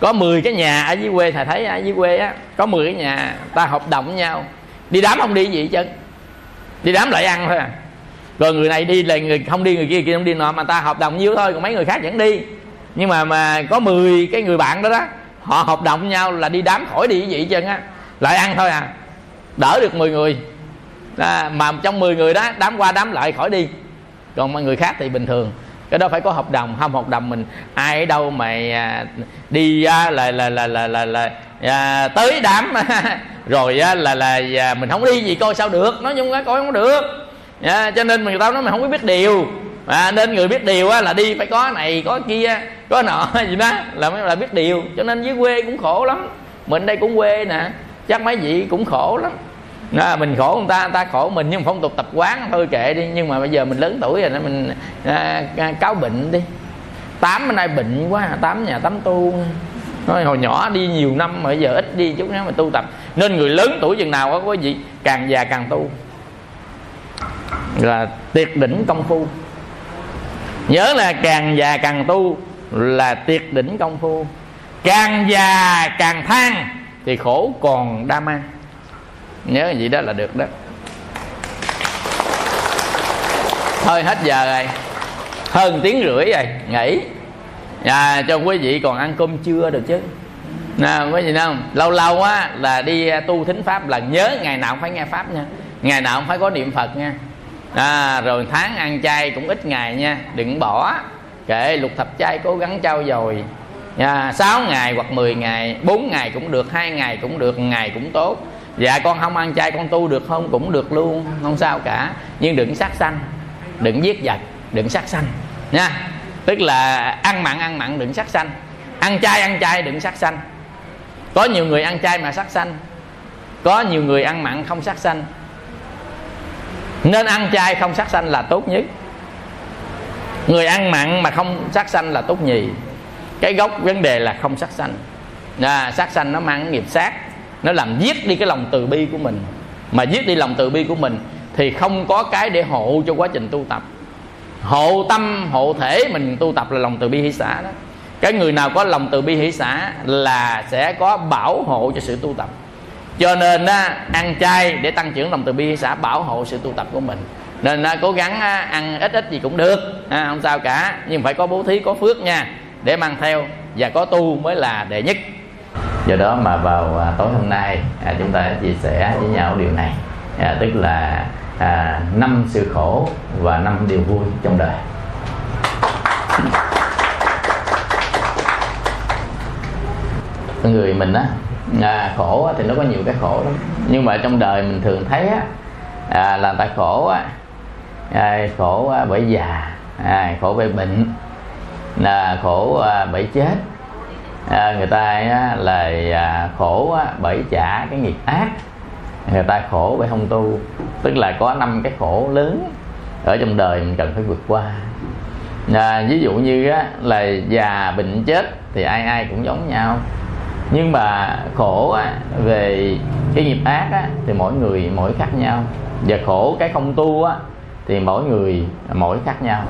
có 10 cái nhà ở dưới quê thầy thấy ở dưới quê á có 10 cái nhà ta hợp đồng với nhau. Đi đám không đi gì chứ đi đám lại ăn thôi à. Rồi người này đi là người không đi người kia kia không đi nọ mà ta hợp đồng nhiêu thôi còn mấy người khác vẫn đi. Nhưng mà mà có 10 cái người bạn đó đó họ hợp đồng với nhau là đi đám khỏi đi vậy chứ, á. Lại ăn thôi à. Đỡ được 10 người à, mà trong 10 người đó đám qua đám lại khỏi đi. Còn mọi người khác thì bình thường. Cái đó phải có hợp đồng không hợp đồng mình ai ở đâu mà à, đi à, là là là là là, là à, tới đám. Rồi á, là là à, mình không đi gì coi sao được nói chung á coi không được. À, cho nên người ta nói mình không biết điều. À, nên người biết điều á, là đi phải có này có kia có nọ gì đó là mới là biết điều. Cho nên dưới quê cũng khổ lắm. Mình đây cũng quê nè chắc mấy vị cũng khổ lắm đó, mình khổ người ta người ta khổ mình nhưng phong tục tập quán thôi kệ đi. Nhưng mà bây giờ mình lớn tuổi rồi đó mình à, à, cáo bệnh đi. Tám bữa nay bệnh quá tám nhà tám tu. Nói hồi nhỏ đi nhiều năm mà bây giờ ít đi chút nữa mà tu tập. Nên người lớn tuổi chừng nào có quý vị càng già càng tu. Là tuyệt đỉnh công phu. Nhớ là càng già càng tu là tuyệt đỉnh công phu. Càng già càng than thì khổ còn đa mang nhớ gì đó là được đó. Thôi hết giờ rồi. Hơn tiếng rưỡi rồi nghỉ. À, cho quý vị còn ăn cơm trưa được chứ. Nè quý vị không lâu lâu á là đi à, tu thính pháp là nhớ ngày nào cũng phải nghe pháp nha. Ngày nào cũng phải có niệm phật nha. À, rồi tháng ăn chay cũng ít ngày nha đừng bỏ. Kệ lục thập chay cố gắng trao dồi. À, 6 ngày hoặc 10 ngày 4 ngày cũng được hai ngày cũng được ngày cũng tốt dạ con không ăn chay con tu được không? Cũng được luôn không sao cả. Nhưng đừng sát sanh đừng giết vật đừng sát sanh nha. Tức là ăn mặn ăn mặn đừng sát sanh. Ăn chay ăn chay đừng sát sanh. Có nhiều người ăn chay mà sát sanh. Có nhiều người ăn mặn không sát sanh. Nên ăn chay không sát sanh là tốt nhất. Người ăn mặn mà không sát sanh là tốt nhì. Cái gốc vấn đề là không sát sanh. À, sát sanh nó mang nghiệp sát nó làm giết đi cái lòng từ bi của mình. Mà giết đi lòng từ bi của mình thì không có cái để hộ cho quá trình tu tập. Hộ tâm hộ thể mình tu tập là lòng từ bi hỷ xã đó. Cái người nào có lòng từ bi hỷ xã là sẽ có bảo hộ cho sự tu tập. Cho nên á, ăn chay để tăng trưởng lòng từ bi hỷ xã bảo hộ sự tu tập của mình. Nên á, cố gắng á, ăn ít ít gì cũng được. À, không sao cả. Nhưng phải có bố thí có phước nha để mang theo và có tu mới là đệ nhất do đó mà vào à, tối hôm nay à, chúng ta chia sẻ với nhau điều này à, tức là năm sự khổ và năm điều vui trong đời. Người mình á à, khổ thì nó có nhiều cái khổ lắm. Nhưng mà trong đời mình thường thấy á à, là người ta khổ á à, khổ bởi già à, khổ bởi bệnh là khổ bởi chết à, người ta á, là à, khổ á, bởi trả cái nghiệp ác. Người ta khổ bởi không tu. Tức là có năm cái khổ lớn ở trong đời mình cần phải vượt qua. À, ví dụ như á, là già bệnh chết thì ai ai cũng giống nhau. Nhưng mà khổ á, về cái nghiệp ác á, thì mỗi người mỗi khác nhau. Và khổ cái không tu á, thì mỗi người mỗi khác nhau.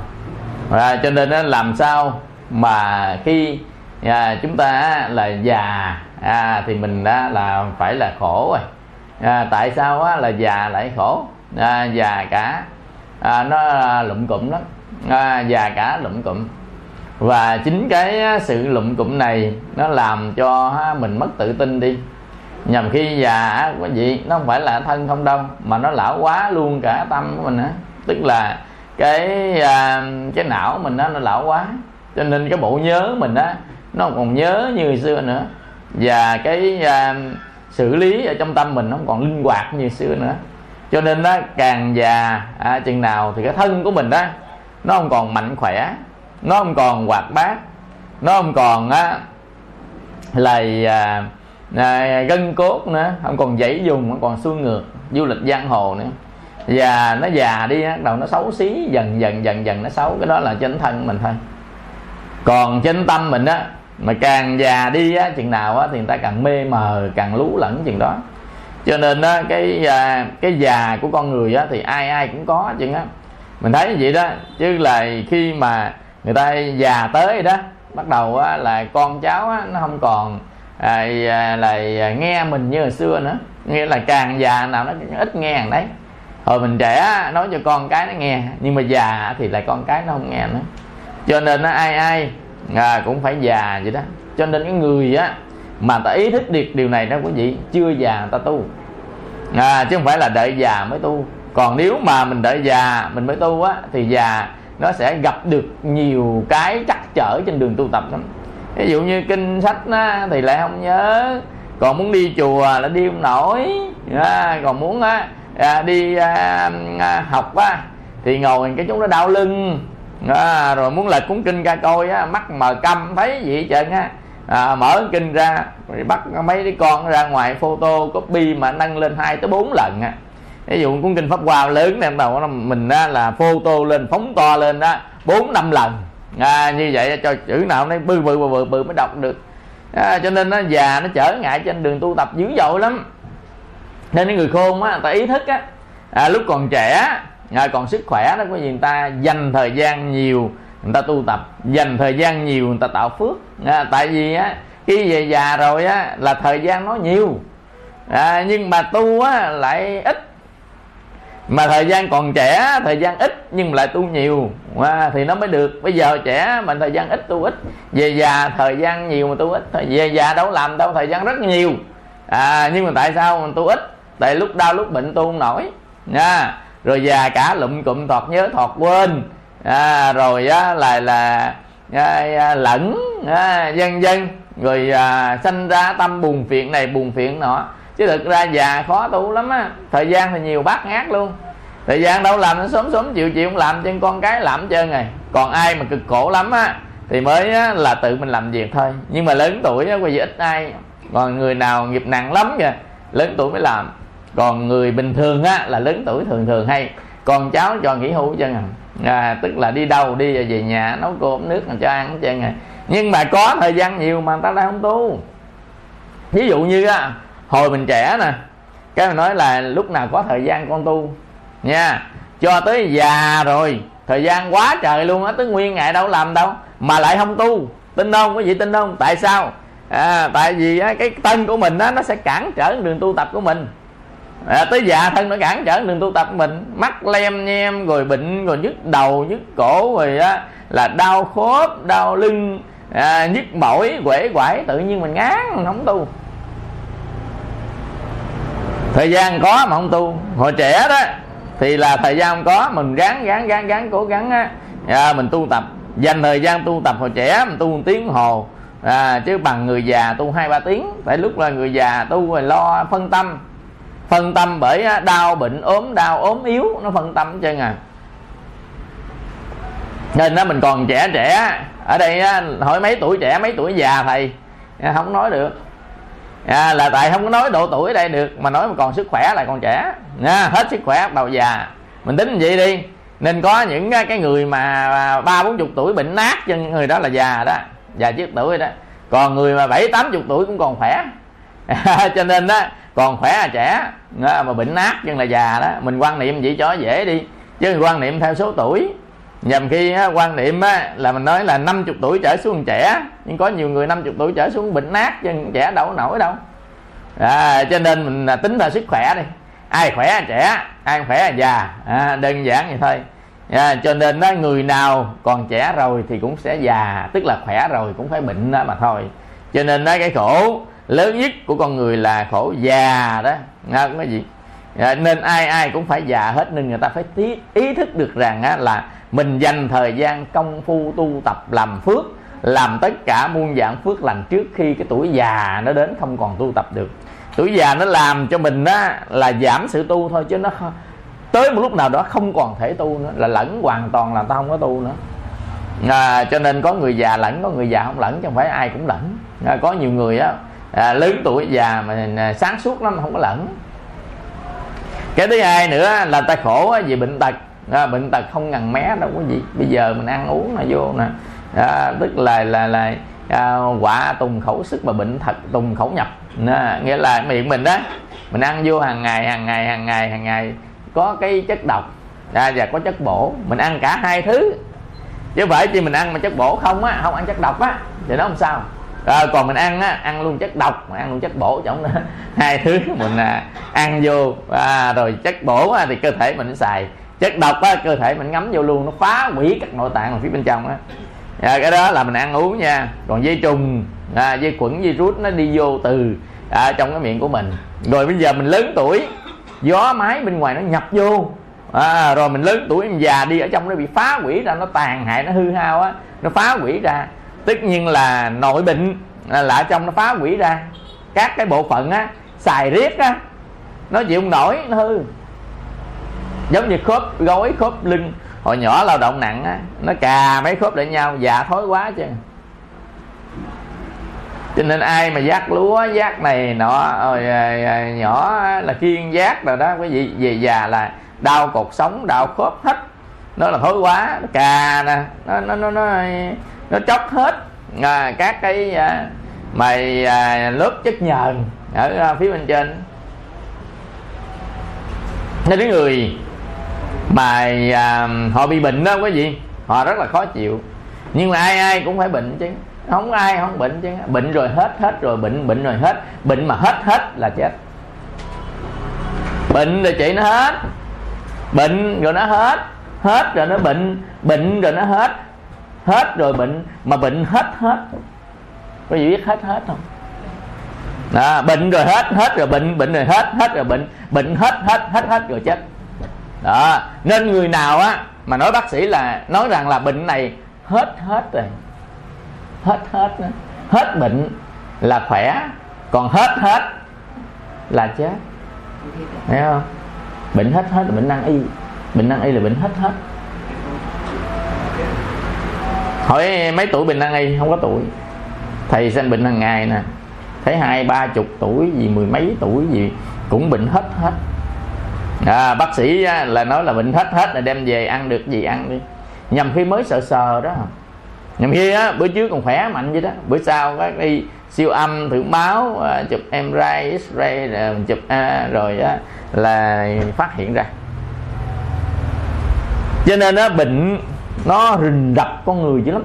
À, cho nên á, làm sao mà khi à, chúng ta là già. À, thì mình đã là phải là khổ rồi. À, tại sao á, là già lại khổ? À, già cả à, nó lụm cụm lắm. À, già cả lụm cụm. Và chính cái sự lụm cụm này nó làm cho mình mất tự tin đi. Nhằm khi già quý vị nó không phải là thân không đâu mà nó lão quá luôn cả tâm của mình á. Tức là cái à, cái não mình á nó lão quá cho nên cái bộ nhớ mình á nó không còn nhớ như xưa nữa. Và cái à, xử lý ở trong tâm mình nó không còn linh hoạt như xưa nữa. Cho nên đó càng già à, chừng nào thì cái thân của mình đó nó không còn mạnh khỏe nó không còn hoạt bát nó không còn á là à, à, gân cốt nữa không còn dãy dùng không còn xuôi ngược du lịch giang hồ nữa. Và nó già đi bắt đầu nó xấu xí dần dần dần dần nó xấu. Cái đó là trên thân mình thôi. Còn trên tâm mình á mà càng già đi á chừng nào á thì người ta càng mê mờ càng lú lẫn chừng đó. Cho nên á cái à, cái già của con người á thì ai ai cũng có chừng á. Mình thấy vậy đó chứ là khi mà người ta già tới đó bắt đầu á, là con cháu á, nó không còn à, à, là nghe mình như hồi xưa nữa. Nghĩa là càng già nào nó ít nghe đấy. Hồi mình trẻ nói cho con cái nó nghe nhưng mà già thì lại con cái nó không nghe nữa. Cho nên nó ai ai à, cũng phải già vậy đó. Cho nên cái người á mà ta ý thức được điều này đó quý vị chưa già ta tu. À, chứ không phải là đợi già mới tu. Còn nếu mà mình đợi già mình mới tu á thì già nó sẽ gặp được nhiều cái trắc trở trên đường tu tập lắm. Ví dụ như kinh sách á, thì lại không nhớ. Còn muốn đi chùa là đi không nổi. À, còn muốn á, à, đi à, à học á, thì ngồi cái chúng nó đau lưng à, rồi muốn là cuốn kinh ra coi á, mắt mờ câm thấy gì hết trơn á. À, mở kinh ra rồi bắt mấy đứa con ra ngoài photo copy mà nâng lên hai tới bốn lần á. Ví dụ cuốn kinh pháp hoa lớn này đầu mình á, là photo lên phóng to lên đó bốn năm lần. À, như vậy cho chữ nào nó bự bự bự bự, bự mới đọc được. À, cho nên nó già nó trở ngại trên đường tu tập dữ dội lắm. Nên những người khôn á ta ý thức á à, lúc còn trẻ à, còn sức khỏe đó có gì người ta dành thời gian nhiều người ta tu tập dành thời gian nhiều người ta tạo phước. À, tại vì á khi về già rồi á là thời gian nó nhiều. À, nhưng mà tu á lại ít. Mà thời gian còn trẻ thời gian ít nhưng lại tu nhiều. À, thì nó mới được. Bây giờ trẻ mà thời gian ít tu ít. Về già thời gian nhiều mà tu ít. Về già đâu làm đâu thời gian rất nhiều. À, nhưng mà tại sao mình tu ít? Tại lúc đau lúc bệnh tu không nổi. Nha rồi già cả lụm cụm thọt nhớ thọt quên. À, rồi á, là là à, lẫn à, dân dân rồi à, sanh ra tâm buồn phiền này buồn phiền nọ. Chứ thực ra già khó tu lắm á. Thời gian thì nhiều bát ngát luôn. Thời gian đâu làm nó sớm sớm chịu chịu không làm cho con cái làm chơi này còn ai mà cực khổ lắm á thì mới á, là tự mình làm việc thôi. Nhưng mà lớn tuổi á quay ít ai. Còn người nào nghiệp nặng lắm kìa lớn tuổi mới làm còn người bình thường á là lớn tuổi thường thường hay. Con cháu cho nghỉ hưu chân à. à tức là đi đâu đi về nhà nấu cơm nước cho ăn chân à. Nhưng mà có thời gian nhiều mà người ta lại không tu. Ví dụ như á hồi mình trẻ nè cái mình nói là lúc nào có thời gian con tu. Nha cho tới già rồi thời gian quá trời luôn á tới nguyên ngày đâu làm đâu mà lại không tu. Tin không? Có gì tin không? Tại sao? À, tại vì á, cái thân của mình á, nó sẽ cản trở đường tu tập của mình à, tới già thân nó cản trở đường tu tập của mình. Mắt lem nhem rồi bệnh rồi nhức đầu nhức cổ rồi á là đau khớp đau lưng à, nhức mỏi quể quải tự nhiên mình ngán mình không tu. Thời gian có mà không tu. Hồi trẻ đó thì là thời gian không có mình gắng gắng gắng ráng cố gắng á à, mình tu tập. Dành thời gian tu tập hồi trẻ mình tu một tiếng hồ à, chứ bằng người già tu hai ba tiếng. Tại lúc là người già tu rồi lo phân tâm phân tâm bởi đau bệnh ốm đau ốm yếu nó phân tâm cho à. Nên đó mình còn trẻ trẻ ở đây hỏi mấy tuổi trẻ mấy tuổi già thầy? Không nói được. À, là tại không có nói độ tuổi ở đây được mà nói mà còn sức khỏe là còn trẻ. À, hết sức khỏe đầu già. Mình tính vậy đi. Nên có những cái người mà à, ba bốn chục tuổi bệnh nát chân người đó là già đó già trước tuổi đó. Còn người mà bảy tám chục tuổi cũng còn khỏe. Cho nên đó còn khỏe là trẻ. Mà bệnh nát chân là già đó. Mình quan niệm vậy cho dễ đi. Chứ quan niệm theo số tuổi. Nhầm khi á, quan niệm á, là mình nói là 50 tuổi trở xuống trẻ. Nhưng có nhiều người 50 tuổi trở xuống bệnh nát chứ trẻ đâu có nổi đâu. À, cho nên mình à, tính là sức khỏe đi. Ai khỏe là trẻ ai khỏe là già. À, đơn giản vậy thôi. À, cho nên đó, người nào còn trẻ rồi thì cũng sẽ già. Tức là khỏe rồi cũng phải bệnh đó mà thôi. Cho nên đó cái khổ lớn nhất của con người là khổ già đó. Không có gì. À, nên ai ai cũng phải già hết nên người ta phải tí, ý thức được rằng á, là mình dành thời gian công phu tu tập làm phước làm tất cả muôn dạng phước lành trước khi cái tuổi già nó đến không còn tu tập được. Tuổi già nó làm cho mình á là giảm sự tu thôi chứ nó tới một lúc nào đó không còn thể tu nữa là lẫn hoàn toàn là ta không có tu nữa. À, cho nên có người già lẫn có người già không lẫn chứ không phải ai cũng lẫn. À, có nhiều người á à, lớn tuổi già mà à, sáng suốt lắm không có lẫn. Cái thứ hai nữa là ta khổ vì bệnh tật. À, bệnh tật không ngần mé đâu có gì bây giờ mình ăn uống là vô nè. À, tức là là là à, quả tùng khẩu sức mà bệnh thật tùng khẩu nhập. À, nghĩa là miệng mình đó mình ăn vô hàng ngày hàng ngày hàng ngày hàng ngày có cái chất độc à, và có chất bổ. Mình ăn cả hai thứ. Chứ phải chỉ mình ăn mà chất bổ không á không ăn chất độc á thì nó không sao? Rồi còn mình ăn á ăn luôn chất độc mà ăn luôn chất bổ trong đó hai thứ mình à, ăn vô à, rồi chất bổ á, thì cơ thể mình xài. Chất độc á, cơ thể mình ngấm vô luôn nó phá hủy các nội tạng ở phía bên trong á. À, cái đó là mình ăn uống nha. Còn dây trùng à, dây khuẩn virus nó đi vô từ à, trong cái miệng của mình. Rồi bây giờ mình lớn tuổi gió máy bên ngoài nó nhập vô. À, rồi mình lớn tuổi mình già đi ở trong nó bị phá hủy ra nó tàn hại nó hư hao á nó phá hủy ra tất nhiên là nội bệnh là, ở trong nó phá hủy ra. Các cái bộ phận á xài riết á nó chịu không nổi nó hư. Giống như khớp gối khớp lưng. Hồi nhỏ lao động nặng á nó cà mấy khớp lại nhau già thối quá chứ. Cho nên ai mà giác lúa giác này nọ rồi nhỏ là kiên giác rồi đó quý vị về già là đau cột sống đau khớp hết. Nó là thối quá nó cà nè nó nó nó nó, nó chóc hết. À, các cái à, mày à, lớp chất nhờn ở à, phía bên trên. Nên cái người mà à, họ bị bệnh đó quý vị họ rất là khó chịu. Nhưng mà ai ai cũng phải bệnh chứ. Không ai không bệnh chứ. Bệnh rồi hết hết rồi bệnh bệnh rồi hết. Bệnh mà hết hết là chết. Bệnh rồi chị nó hết. Bệnh rồi nó hết. Hết rồi nó bệnh. Bệnh rồi nó hết hết rồi bệnh, mà bệnh hết hết. Có gì biết hết hết không? À bệnh rồi hết hết rồi bệnh bệnh rồi hết hết rồi bệnh bệnh hết hết hết hết rồi chết. Đó, nên người nào á, mà nói bác sĩ là, nói rằng là bệnh này hết hết rồi, hết hết nữa. hết bệnh là khỏe, còn hết hết là chết. Thấy không? Bệnh hết hết là bệnh năng y, bệnh năng y là bệnh hết hết hỏi mấy tuổi bình năng y? Không có tuổi. Thầy xem bệnh hàng ngày nè. Thấy hai ba chục tuổi gì mười mấy tuổi gì cũng bệnh hết hết. À, bác sĩ à, là nói là bệnh hết hết là đem về ăn được gì ăn đi. Nhầm khi mới sợ sờ đó. Nhầm khi á bữa trước còn khỏe mạnh vậy đó. Bữa sau có đi siêu âm thử máu à, chụp chụp MRI X-ray rồi chụp à, rồi á, là phát hiện ra. Cho nên á bệnh nó rình rập con người dữ lắm.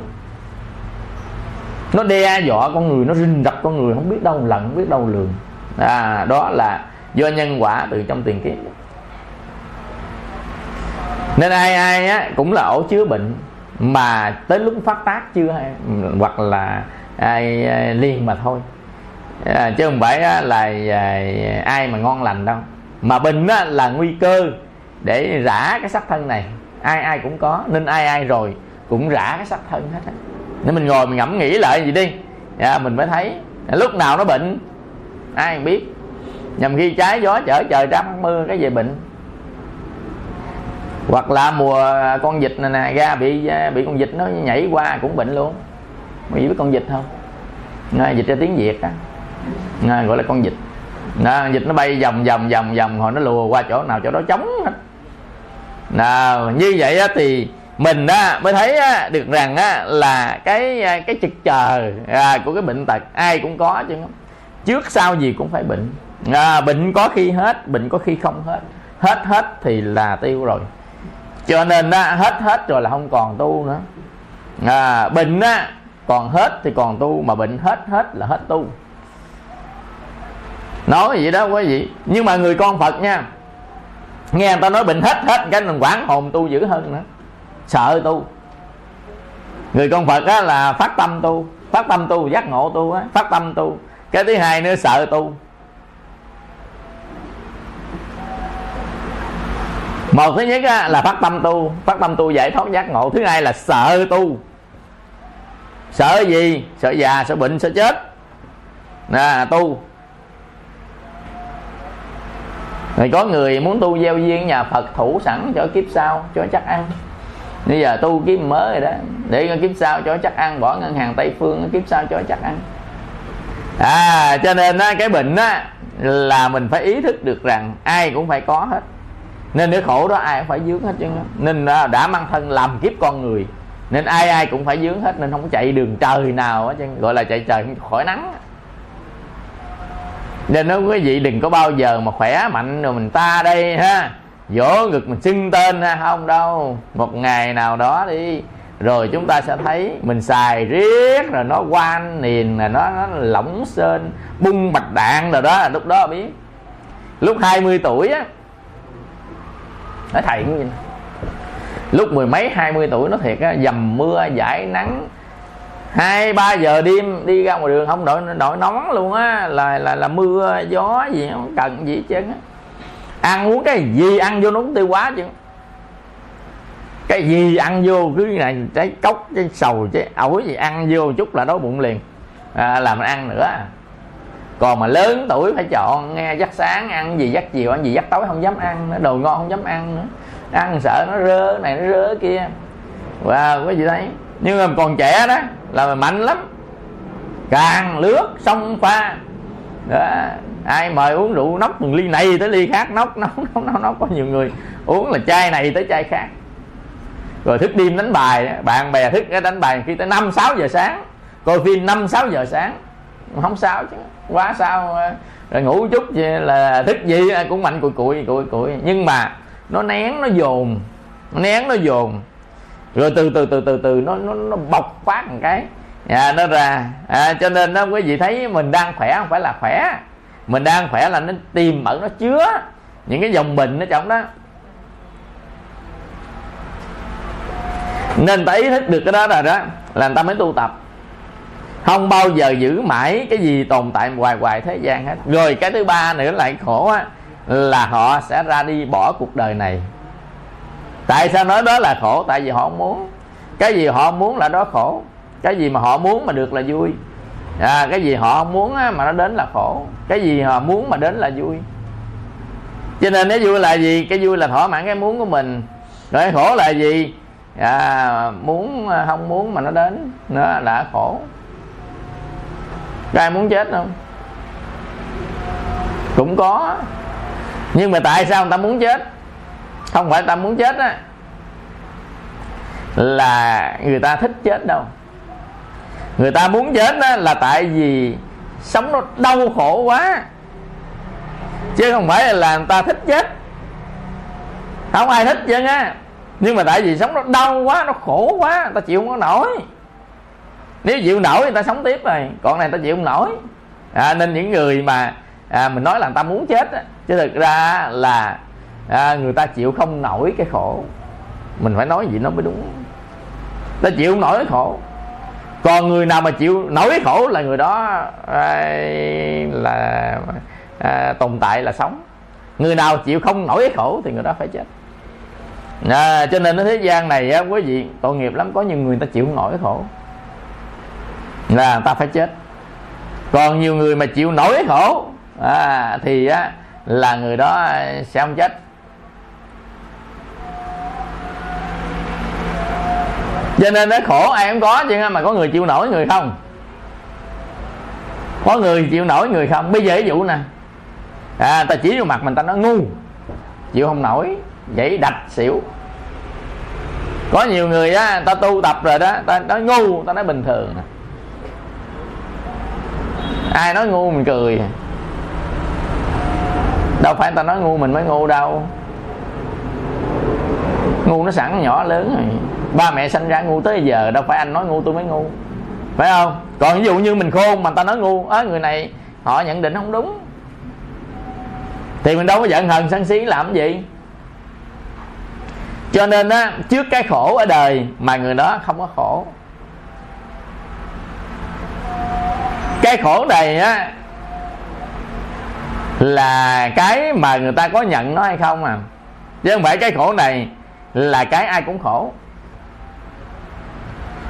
Nó đe dọa con người nó rình rập con người không biết đâu lận không biết đâu lường. À đó là do nhân quả từ trong tiền kiếp. Nên ai ai á cũng là ổ chứa bệnh mà tới lúc phát tác chưa hay hoặc là ai, ai liền mà thôi. À, chứ không phải á, là à, ai mà ngon lành đâu. Mà bệnh á, là nguy cơ để rã cái sắc thân này ai ai cũng có nên ai ai rồi cũng rã cái sắc thân hết á. Nên mình ngồi mình ngẫm nghĩ lại gì đi. À, mình mới thấy lúc nào nó bệnh ai biết. Nhầm khi trái gió chở trời trắng mưa cái gì bệnh. Hoặc là mùa con vịt này nè ra bị bị con vịt nó nhảy qua cũng bệnh luôn. Mày biết con vịt không? À, vịt ra tiếng việt á. À, gọi là con vịt. À, vịt nó bay vòng vòng vòng vòng hồi nó lùa qua chỗ nào chỗ đó trống hết nào như vậy á, thì mình á, mới thấy á, được rằng á, là cái à, cái trực chờ à, của cái bệnh tật ai cũng có chứ. Trước sau gì cũng phải bệnh. À, bệnh có khi hết bệnh có khi không hết. Hết hết thì là tiêu rồi. Cho nên á, hết hết rồi là không còn tu nữa. À, bệnh á, còn hết thì còn tu mà bệnh hết hết là hết tu. Nói vậy đó quý vị. Nhưng mà người con phật nha nghe người ta nói bệnh hết hết cái mình quản hồn tu dữ hơn nữa. Sợ tu. Người con phật á là phát tâm tu phát tâm tu giác ngộ tu á phát tâm tu. Cái thứ hai nữa sợ tu. Một thứ nhất á, là phát tâm tu phát tâm tu giải thoát giác ngộ. Thứ hai là sợ tu. Sợ gì? Sợ già sợ bệnh sợ chết. Nè tu rồi có người muốn tu gieo duyên nhà Phật thủ sẵn cho kiếp sau cho chắc ăn. Bây giờ tu kiếp mới rồi đó để kiếp sau cho chắc ăn bỏ ngân hàng Tây Phương kiếp sau cho chắc ăn. À cho nên á, cái bệnh á là mình phải ý thức được rằng ai cũng phải có hết. Nên cái khổ đó ai cũng phải dướng hết chứ. Nên à, đã mang thân làm kiếp con người nên ai ai cũng phải dướng hết nên không có chạy đường trời nào á chứ gọi là chạy trời khỏi nắng nên nói quý vị đừng có bao giờ mà khỏe mạnh rồi mình ta đây ha. Vỗ ngực mình xưng tên ha không đâu. Một ngày nào đó đi rồi chúng ta sẽ thấy mình xài riết rồi nó quan niền là nó, nó lỏng sên bung bạch đạn rồi đó là lúc đó biết. Lúc 20 tuổi á nói thầy cũng vậy lúc mười mấy hai mươi tuổi nó thiệt á dầm mưa giải nắng hai ba giờ đêm đi ra ngoài đường không đội đội nón luôn á là là là mưa gió gì không cần gì hết trơn á. Ăn uống cái gì ăn vô nó cũng tiêu quá chứ. Cái gì ăn vô cứ này trái cốc trái sầu trái ổi gì ăn vô chút là đói bụng liền. À, làm ăn nữa. Còn mà lớn tuổi phải chọn nghe dắt sáng ăn gì dắt chiều ăn gì dắt tối không dám ăn nữa đồ ngon không dám ăn nữa. Ăn sợ nó rơ này nó rơ kia. Wow quý vị thấy? Nhưng mà còn trẻ đó là mình mạnh lắm. Càng lướt sông pha. Đó. ai mời uống rượu nóc từng ly này tới ly khác nóc nóc nóc nóc, nóc. có nhiều người uống là chai này tới chai khác. Rồi thức đêm đánh bài bạn bè thức cái đánh bài khi tới năm sáu giờ sáng. Coi phim năm sáu giờ sáng. Không sao chứ quá sao. Rồi ngủ chút là thức gì cũng mạnh cùi cùi cùi cùi. Nhưng mà nó nén nó dồn nó nén nó dồn rồi từ từ từ từ từ nó nó, nó bộc phát một cái. À, nó ra. À, cho nên đó quý vị thấy mình đang khỏe không phải là khỏe. Mình đang khỏe là nó tìm ẩn nó chứa những cái dòng bệnh ở trong đó. Nên ta ý thức được cái đó rồi đó là người ta mới tu tập. Không bao giờ giữ mãi cái gì tồn tại hoài hoài thế gian hết. Rồi cái thứ ba nữa lại khổ á là họ sẽ ra đi bỏ cuộc đời này tại sao nói đó là khổ? Tại vì họ muốn. Cái gì họ muốn là đó khổ. Cái gì mà họ muốn mà được là vui. À, cái gì họ muốn á, mà nó đến là khổ. Cái gì họ muốn mà đến là vui. Cho nên cái vui là gì? Cái vui là thỏa mãn cái muốn của mình. Rồi cái khổ là gì? À, muốn không muốn mà nó đến. Nó là khổ. Có ai muốn chết không? Cũng có. Nhưng mà tại sao người ta muốn chết? Không phải ta muốn chết á là người ta thích chết đâu. Người ta muốn chết á là tại vì sống nó đau khổ quá. Chứ không phải là người ta thích chết. Không ai thích chứ á nhưng mà tại vì sống nó đau quá nó khổ quá người ta chịu không có nổi. Nếu chịu nổi người ta sống tiếp rồi. Còn này người ta chịu không nổi. À, nên những người mà à, mình nói là người ta muốn chết á, chứ thực ra là à, người ta chịu không nổi cái khổ. Mình phải nói gì nó mới đúng. Ta chịu không nổi cái khổ. Còn người nào mà chịu nổi cái khổ là người đó à, là à, tồn tại là sống. Người nào chịu không nổi cái khổ thì người đó phải chết. À, cho nên ở thế gian này á, quý vị tội nghiệp lắm có nhiều người ta chịu không nổi cái khổ. Là ta phải chết. Còn nhiều người mà chịu nổi cái khổ à, thì á, là người đó sẽ không chết. Cho nên nó khổ ai cũng có chứ mà có người chịu nổi người không? Có người chịu nổi người không? Bây giờ ví dụ nè. À, ta chỉ vô mặt mình ta nói ngu. Chịu không nổi vậy đạch xỉu. Có nhiều người á ta tu tập rồi đó ta nói ngu ta nói bình thường ai nói ngu mình cười à? đâu phải ta nói ngu mình mới ngu đâu ngu nó sẵn, nhỏ lớn rồi. Ba mẹ sinh ra ngu tới giờ, đâu phải anh nói ngu, tôi mới ngu. Phải không? Còn ví dụ như mình khôn mà ta nói ngu, á, người này, họ nhận định không đúng. Thì mình đâu có giận hờn sân si làm gì. Cho nên á, trước cái khổ ở đời mà người đó không có khổ. Cái khổ này á, là cái mà người ta có nhận nó hay không à? Chứ không phải cái khổ này là cái ai cũng khổ.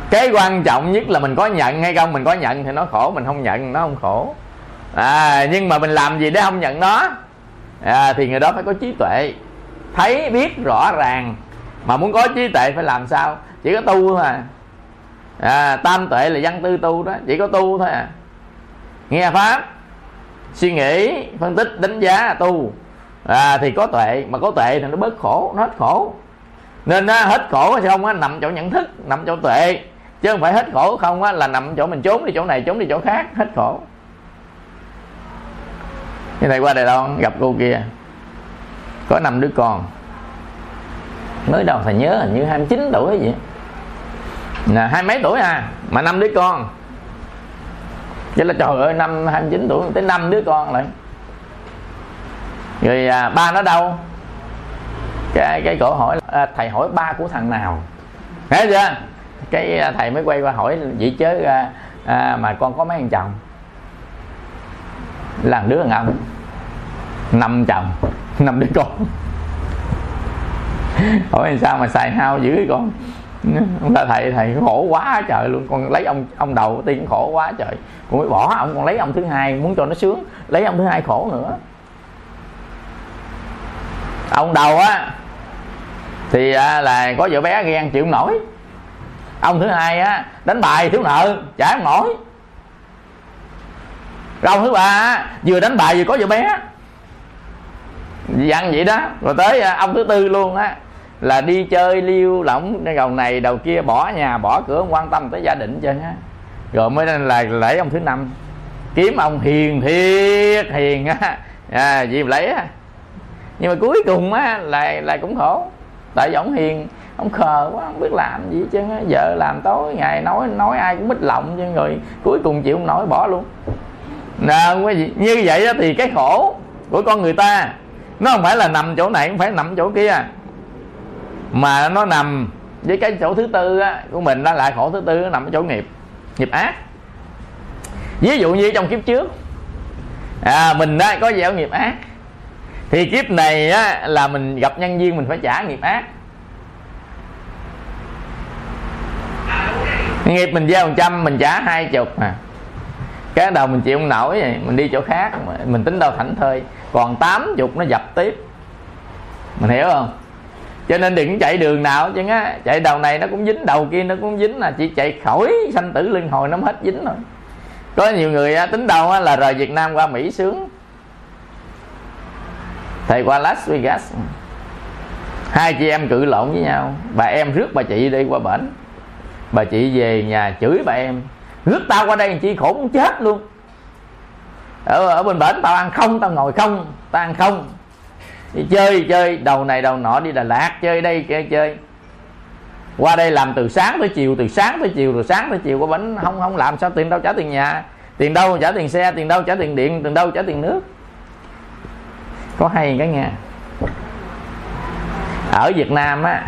Cái quan trọng nhất là mình có nhận hay không mình có nhận thì nó khổ mình không nhận nó không khổ. À, nhưng mà mình làm gì để không nhận nó? À, thì người đó phải có trí tuệ thấy biết rõ ràng. Mà muốn có trí tuệ phải làm sao? Chỉ có tu thôi à, à tam tuệ là văn tư tu đó chỉ có tu thôi à. Nghe pháp suy nghĩ phân tích đánh giá tu. À, thì có tuệ mà có tuệ thì nó bớt khổ nó hết khổ nên á, hết khổ hay không á, nằm chỗ nhận thức nằm chỗ tuệ. Chứ không phải hết khổ không á, là nằm chỗ mình trốn đi chỗ này trốn đi chỗ khác hết khổ. Như này qua Đài Loan gặp cô kia. Có năm đứa con. Mới đầu thầy nhớ hình như 29 tuổi vậy. Là hai mấy tuổi à? Mà năm đứa con. Chứ là trời ơi năm 29 tuổi tới năm đứa con lại. Rồi à, ba nó đâu? Cái cái cổ hỏi à, thầy hỏi ba của thằng nào? Thấy chưa? Cái à, thầy mới quay qua hỏi vậy chứ à, à, mà con có mấy thằng chồng? Là đứa thằng ông năm chồng năm đứa con. Hỏi làm sao mà xài hao dữ con? Ông ta thầy thầy khổ quá trời luôn. Con lấy ông ông đầu tiên khổ quá trời. Con mới bỏ ông con lấy ông thứ hai muốn cho nó sướng. Lấy ông thứ hai khổ nữa. Ông đầu á thì à, là có vợ bé ghen chịu không nổi. Ông thứ hai á đánh bài thiếu nợ trả không nổi. Rồi ông thứ ba á, vừa đánh bài vừa có vợ bé. Dặn vậy đó rồi tới à, ông thứ tư luôn á là đi chơi liêu lỏng đầu này đầu kia bỏ nhà bỏ cửa không quan tâm tới gia đình chơi á rồi mới là lấy ông thứ năm kiếm ông hiền thiệt hiền á. À, gì lấy á. Nhưng mà cuối cùng á là là cũng khổ tại vì ông hiền ông khờ quá không biết làm gì chứ vợ làm tối ngày nói nói ai cũng bích lộng chứ rồi cuối cùng chịu không nổi bỏ luôn. Nè như vậy đó thì cái khổ của con người ta nó không phải là nằm chỗ này không phải nằm chỗ kia. Mà nó nằm với cái chỗ thứ tư á, của mình đó lại khổ thứ tư nó nằm ở chỗ nghiệp nghiệp ác. Ví dụ như trong kiếp trước à, mình đó có gieo nghiệp ác thì kiếp này á, là mình gặp nhân viên mình phải trả nghiệp ác. Nghiệp mình gieo một trăm mình trả hai chục mà. Cái đầu mình chịu không nổi vậy mình đi chỗ khác mình tính đâu thảnh thơi. Còn tám chục nó dập tiếp. Mình hiểu không? Cho nên đừng chạy đường nào chứ á. Chạy đầu này nó cũng dính đầu kia nó cũng dính là chỉ chạy khỏi sanh tử luân hồi nó hết dính rồi có nhiều người á, tính đâu á, là rời Việt Nam qua Mỹ sướng thầy qua Las Vegas. Hai chị em cự lộn với nhau. Bà em rước bà chị đi qua bển. Bà chị về nhà chửi bà em. Rước tao qua đây chị khổ muốn chết luôn. Ở, ở bên bển tao ăn không tao ngồi không tao ăn không. Đi chơi chơi. Đầu này đầu nọ đi Đà Lạt chơi đây chơi chơi. Qua đây làm từ sáng tới chiều từ sáng tới chiều rồi sáng tới chiều có bánh không không làm sao tiền đâu trả tiền nhà. Tiền đâu trả tiền xe tiền đâu trả tiền điện tiền đâu trả tiền nước có hay cái nghe. Ở Việt Nam á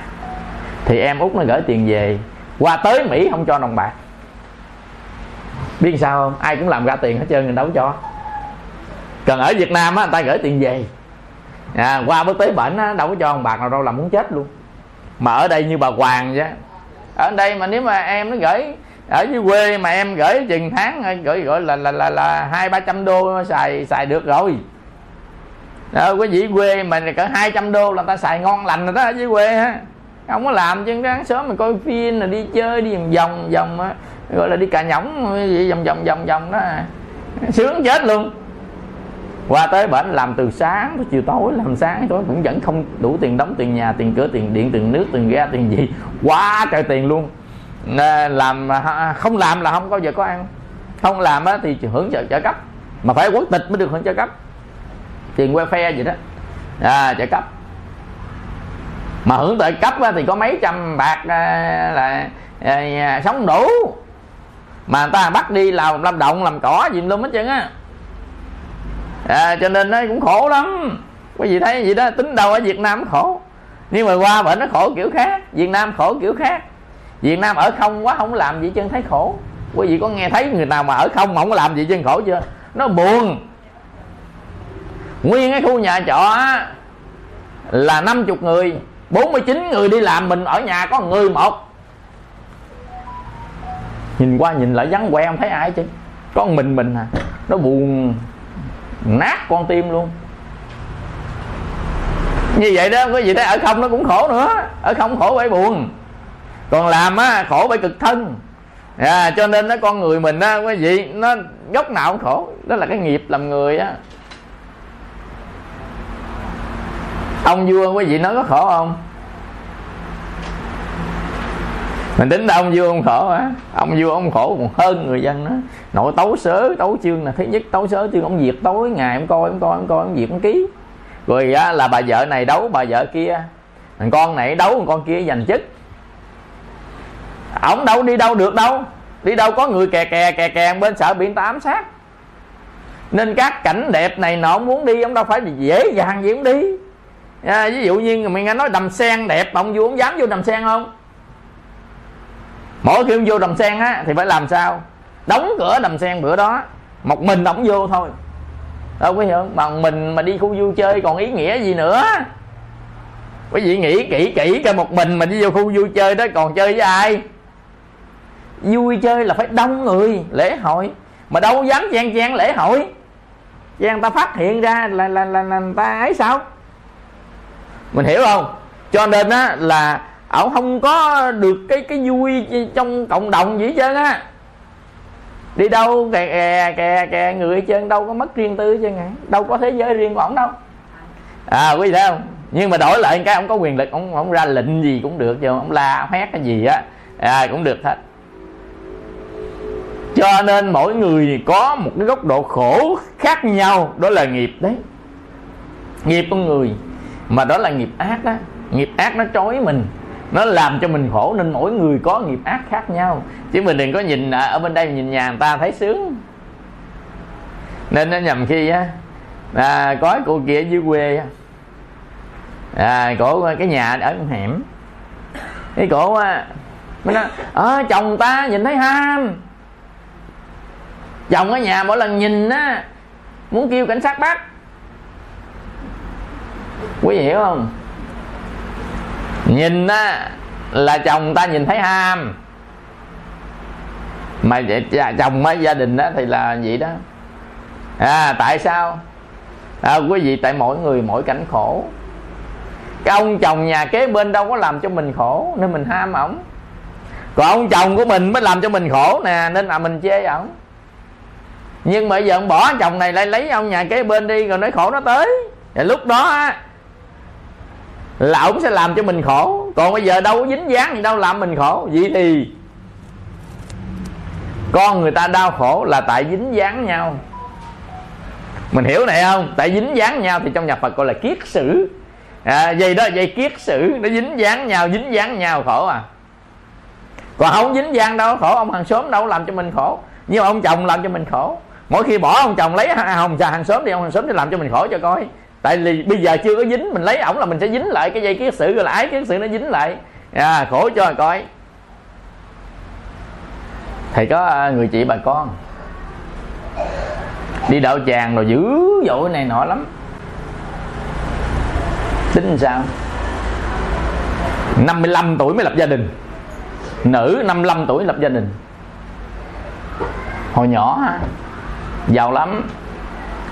thì em út nó gửi tiền về. Qua tới Mỹ không cho đồng bạc. Biết sao không? Ai cũng làm ra tiền hết trơn người đâu cho. Còn ở Việt Nam á người ta gửi tiền về. À, qua bước tới bệnh á đâu có cho đồng bạc nào đâu làm muốn chết luôn. Mà ở đây như bà Hoàng vậy ở đây mà nếu mà em nó gửi ở dưới quê mà em gửi chừng tháng gửi gọi là là là là hai ba trăm đô xài xài được rồi. Ờ, đó, quý vị quê mà cỡ 200 đô là ta xài ngon lành rồi đó ở dưới quê ha không có làm chứ sáng sớm mình coi phim là đi chơi đi vòng vòng vòng ờ, gọi là đi cà nhỏng vậy vòng vòng vòng vòng đó. Sướng chết luôn. Qua tới bệnh làm từ sáng tới chiều tối làm sáng tối cũng vẫn không đủ tiền đóng tiền nhà tiền cửa tiền điện tiền nước tiền ga tiền gì. Quá trời tiền luôn. Làm ờ, không làm là không có giờ có ăn. Không làm á thì hưởng trợ trợ cấp. Mà phải quốc tịch mới được hưởng trợ cấp tiền welfare gì đó. À, trợ cấp. Mà hưởng trợ cấp thì có mấy trăm bạc à, là, là sống đủ. Mà người ta bắt đi làm làm động làm cỏ gì luôn hết trơn á. À, cho nên nó cũng khổ lắm. Quý vị thấy gì đó tính đâu ở việt nam khổ. Nhưng mà qua bệnh nó khổ kiểu khác việt nam khổ kiểu khác. Việt nam ở không quá không làm gì chân thấy khổ. Quý vị có nghe thấy người nào mà ở không mà không làm gì chân khổ chưa? Nó buồn nguyên cái khu nhà trọ là 50 người 49 người đi làm mình ở nhà có người một. Nhìn qua nhìn lại vắng que không thấy ai chứ có mình mình à. Nó buồn nát con tim luôn. Như vậy đó có gì thấy ở không nó cũng khổ nữa. Ở không khổ bởi buồn. Còn làm á khổ bởi cực thân. À, cho nên nó con người mình á quý vị nó gốc nào cũng khổ. Đó là cái nghiệp làm người á. Ông vua quý vị nói có khổ không? Mình tính ông vua ông khổ hả? Ông vua ông khổ còn hơn người dân đó. Nội tấu sớ tấu chương là thứ nhất tấu sớ chương ông diệt tối ngày ông coi ông coi ông coi ông diệt ông ký. Rồi á, là bà vợ này đấu bà vợ kia. Thằng con này đấu thằng con kia giành chức. Ổng đâu đi đâu được đâu. Đi đâu có người kè kè kè kè bên sợ bị ta ám sát. Nên các cảnh đẹp này nọ muốn đi ông đâu phải dễ dàng gì ông đi à, ví dụ như mình nghe nói đầm sen đẹp ông vua ông dám vô đầm sen không? Mỗi khi ông vô đầm sen á thì phải làm sao? Đóng cửa đầm sen bữa đó một mình ông vô thôi. Đâu có hiểu mà mình mà đi khu vui chơi còn ý nghĩa gì nữa? Quý vị nghĩ kỹ kỹ coi một mình mà đi vô khu vui chơi đó còn chơi với ai? Vui chơi là phải đông người lễ hội. Mà đâu dám chen chen lễ hội. Chen ta phát hiện ra là là là, là ta ấy sao? Mình hiểu không? Cho nên á là ổng không có được cái cái vui trong cộng đồng gì hết trơn á. Đi đâu kè kè kè kè người chân đâu có mất riêng tư chứ ngài đâu có thế giới riêng của ổng đâu. À quý vị thấy không? Nhưng mà đổi lại cái ông có quyền lực ông ông ra lệnh gì cũng được chứ ông la hét cái gì á à, cũng được hết. Cho nên mỗi người có một cái góc độ khổ khác nhau đó là nghiệp đấy. Nghiệp con người mà đó là nghiệp ác đó nghiệp ác nó trói mình. Nó làm cho mình khổ nên mỗi người có nghiệp ác khác nhau. Chứ mình đừng có nhìn à, ở bên đây nhìn nhà người ta thấy sướng. Nên nó nhầm khi á à, có cô kia dưới quê à, cổ à, cái nhà ở hẻm. Cái cổ á mới nói ờ chồng ta nhìn thấy ham. Chồng ở nhà mỗi lần nhìn á muốn kêu cảnh sát bắt quý vị hiểu không? Nhìn á là chồng ta nhìn thấy ham. Mà dạ, chồng á gia đình á thì là vậy đó. À tại sao? À, quý vị tại mỗi người mỗi cảnh khổ. Cái ông chồng nhà kế bên đâu có làm cho mình khổ nên mình ham ổng. Còn ông chồng của mình mới làm cho mình khổ nè nên là mình chê ổng. Nhưng mà giờ ông bỏ chồng này lại lấy ông nhà kế bên đi rồi nói khổ nó tới. Và lúc đó á là ông sẽ làm cho mình khổ. Còn bây giờ đâu có dính dáng gì đâu làm mình khổ. Vậy thì con người ta đau khổ là tại dính dáng nhau. Mình hiểu này không? Tại dính dáng nhau thì trong nhà phật gọi là kiết sử. À, vậy đó vậy kiết sử nó dính dáng nhau dính dáng nhau khổ à. Còn không dính dáng đâu khổ ông hàng xóm đâu làm cho mình khổ. Nhưng mà ông chồng làm cho mình khổ mỗi khi bỏ ông chồng lấy hồng hàng xóm đi ông hàng xóm đi làm cho mình khổ cho coi tại vì bây giờ chưa có dính mình lấy ổng là mình sẽ dính lại cái dây kiết sự gọi là ái kiết sự nó dính lại. À, khổ cho coi. Thầy có à, người chị bà con. Đi đậu tràng rồi dữ dội này nọ lắm. Tính sao? 55 tuổi mới lập gia đình. Nữ 55 tuổi lập gia đình. Hồi nhỏ giàu lắm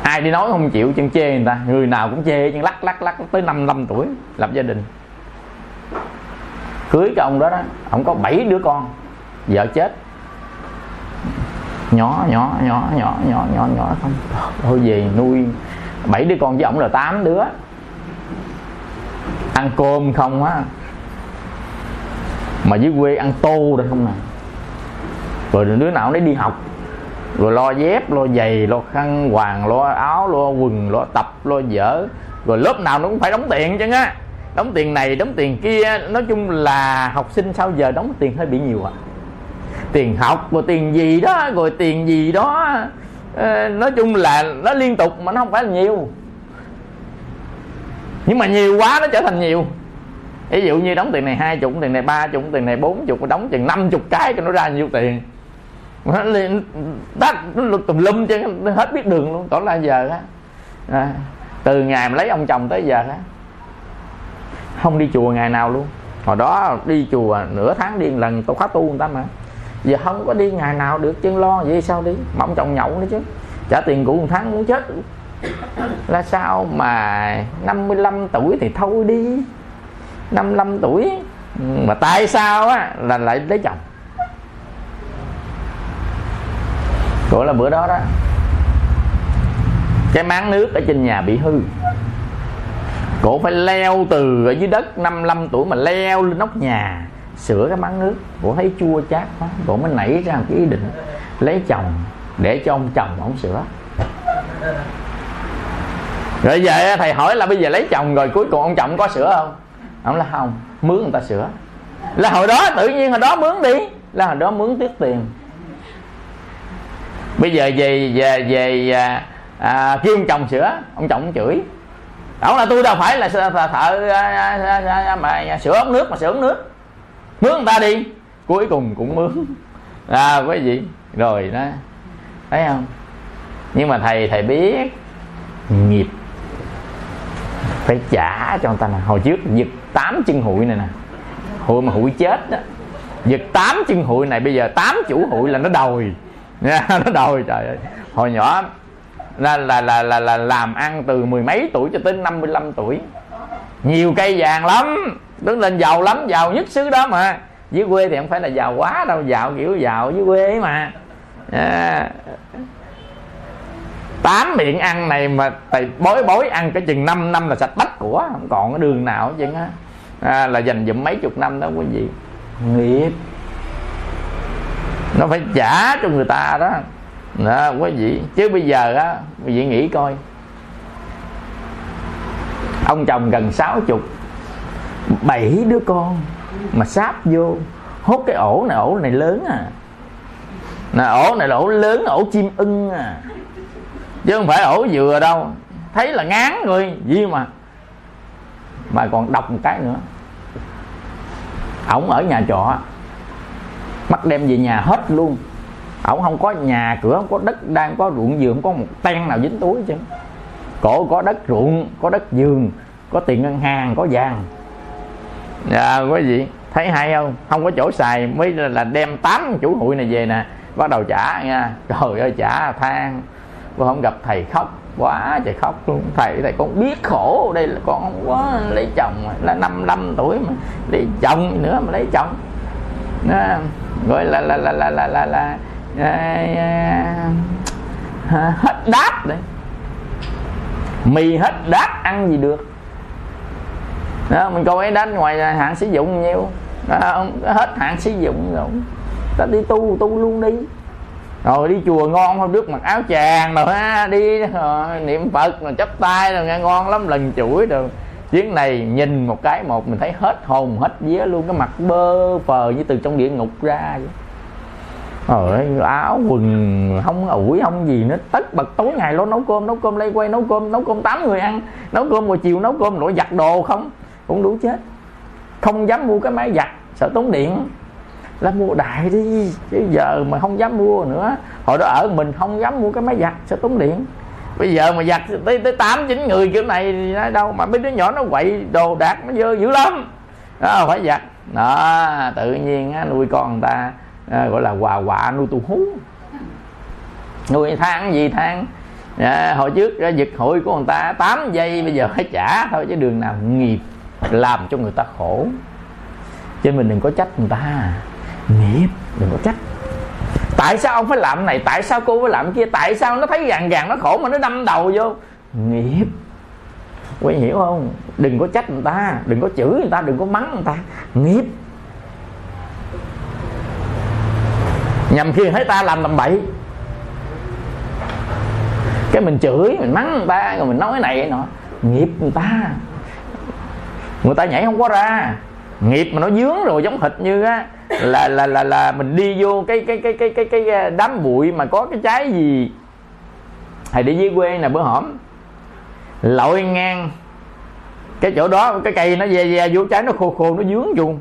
ai đi nói không chịu, chân chê người ta. Người nào cũng chê, chân lắc lắc lắc tới 55 tuổi lập gia đình. Cưới cái ông đó đó ông có 7 đứa con, vợ chết. Nhỏ nhỏ nhỏ nhỏ nhỏ nhỏ nhỏ không. Thôi về nuôi bảy đứa con với ổng là tám đứa. Ăn cơm không á. Mà dưới quê ăn tô đây không nè rồi đứa nào đấy đi học rồi lo dép, lo giày, lo khăn hoàng lo áo, lo quần, lo tập, lo dở rồi lớp nào nó cũng phải đóng tiền chứ á đóng tiền này, đóng tiền kia, nói chung là học sinh sau giờ đóng tiền hơi bị nhiều à tiền học, rồi tiền gì đó, rồi tiền gì đó. Ờ, nói chung là nó liên tục mà nó không phải là nhiều. Nhưng mà nhiều quá nó trở thành nhiều. Ví dụ như đóng tiền này hai chục, tiền này ba chục, tiền này bốn chục, đóng chừng năm chục cái cho nó ra nhiêu tiền nó liền tắt nó tùm lum chứ hết biết đường luôn. Tỏ là giờ á à, từ ngày mà lấy ông chồng tới giờ á không đi chùa ngày nào luôn. Hồi đó đi chùa nửa tháng đi lần tôi khóa tu người ta mà. Giờ không có đi ngày nào được chân lo vậy sao đi? Mà ông chồng nhậu nữa chứ. Trả tiền của một tháng muốn chết. Là sao mà 55 tuổi thì thôi đi. 55 tuổi. Mà tại sao á là lại lấy chồng? Gọi là bữa đó đó. Cái máng nước ở trên nhà bị hư. Cổ phải leo từ ở dưới đất 55 tuổi mà leo lên nóc nhà, sửa cái máng nước. Cổ thấy chua chát quá. Cổ mới nảy ra cái ý định, lấy chồng, để cho ông chồng ông sửa. Rồi giờ thầy hỏi là bây giờ lấy chồng rồi, cuối cùng ông chồng có sửa không? Ông là không, mướn người ta sửa. Là hồi đó tự nhiên hồi đó mướn đi. Là hồi đó mướn tiếc tiền bây giờ về về về à, à, kêu ông chồng sửa. Ông chồng chửi. Ông là tôi đâu phải là thợ, thợ à à, à, à, à, mà sửa ống nước mà sửa ống nước. Mướn người ta đi. Cuối cùng cũng mướn. À quý vị rồi đó. Thấy không? Nhưng mà thầy thầy biết. Nghiệp. Phải trả cho người ta nè. Hồi trước giật tám chân hụi này nè. Hụi mà hụi chết đó. Giật tám chân hụi này bây giờ tám chủ hụi là nó đòi. nó đòi trời ơi. Hồi nhỏ là là là là, là làm ăn từ mười mấy tuổi cho tới 55 tuổi. Nhiều cây vàng lắm đứng lên giàu lắm giàu nhất xứ đó mà. Dưới quê thì không phải là giàu quá đâu giàu kiểu giàu dưới quê ấy mà. À, tám miệng ăn này mà tài bối bối ăn cái chừng 5 năm là sạch bách của không còn cái đường nào hết á. À, là dành dụm mấy chục năm đó quý vị. Nghiệp nó phải trả cho người ta đó. Đó quý vị chứ bây giờ á quý vị nghĩ coi. Ông chồng gần sáu chục bảy đứa con mà sáp vô, hốt cái ổ này ổ này lớn à. Nè, ổ này là ổ lớn, ổ chim ưng à. Chứ không phải ổ dừa đâu. Thấy là ngán rồi gì mà mà còn đọc một cái nữa. Ổng ở nhà trọ bắt đem về nhà hết luôn. Ổng không có nhà, cửa không có đất, đang có ruộng vườn không có một ten nào dính túi chứ cổ có đất ruộng, có đất vườn, có tiền ngân hàng, có vàng. Dạ quý vị thấy hay không? Không có chỗ xài, mới là đem tám chủ hụi này về nè. Bắt đầu trả nha. Trời ơi, trả than. Con không gặp thầy khóc, quá trời khóc luôn. Thầy thầy con biết khổ, đây là con không có lấy chồng là 55 tuổi mà lấy chồng nữa mà lấy chồng đó. gọi là là là là là là, là à, à, hết đát đấy. Mì hết đát ăn gì được. Đó, mình coi ấy đánh ngoài hạn sử dụng nhiêu. Đó, hết hạn sử dụng rồi. Ta đi tu tu luôn đi. Rồi đi chùa ngon không? Đứt mặc áo chàng rồi ha đi rồi, niệm phật rồi chấp tay rồi nghe ngon lắm lần chuỗi rồi chuyến này nhìn một cái một mình thấy hết hồn, hết vía luôn, cái mặt bơ phờ như từ trong địa ngục ra vậy. Rồi áo quần không ủi, không gì nữa. Tất bật tối ngày lo nấu cơm nấu cơm lây quay, nấu cơm nấu cơm tám người ăn, nấu cơm buổi chiều, nấu cơm nổi giặt đồ không? Cũng đủ chết. Không dám mua cái máy giặt, sợ tốn điện. Là mua đại đi, chứ giờ mà không dám mua nữa. Hồi đó ở mình không dám mua cái máy giặt sẽ tốn điện bây giờ mà giặt tới tới tám chín người kiểu này thì nói đâu mà mấy đứa nhỏ nó quậy đồ đạc nó dơ dữ lắm. Đó phải giặt. Đó tự nhiên á, nuôi con người ta à, gọi là quà quạ nuôi tu hú. Nuôi than gì than à, hồi trước ra giật hội của người ta 8 giây bây giờ phải trả thôi chứ đường nào nghiệp làm cho người ta khổ. Cho nên mình đừng có trách người ta. Nghiệp đừng có trách tại sao ông phải làm này? Tại sao cô phải làm kia? Tại sao nó thấy gàn gàn nó khổ mà nó đâm đầu vô? Nghiệp. Quý hiểu không? Đừng có trách người ta, đừng có chửi người ta, đừng có mắng người ta. Nghiệp. Nhầm khi thấy ta làm tầm bậy. Cái mình chửi, mình mắng người ta, rồi mình nói này nọ. Nghiệp người ta. Người ta nhảy không có ra nghiệp mà nó dướng rồi giống thịt như á, là là là là mình đi vô cái cái cái cái cái cái đám bụi mà có cái trái gì. Thầy đi dưới quê nè, bữa hổm, lội ngang cái chỗ đó, cái cây nó ve ve vô trái nó khô khô, nó dướng vô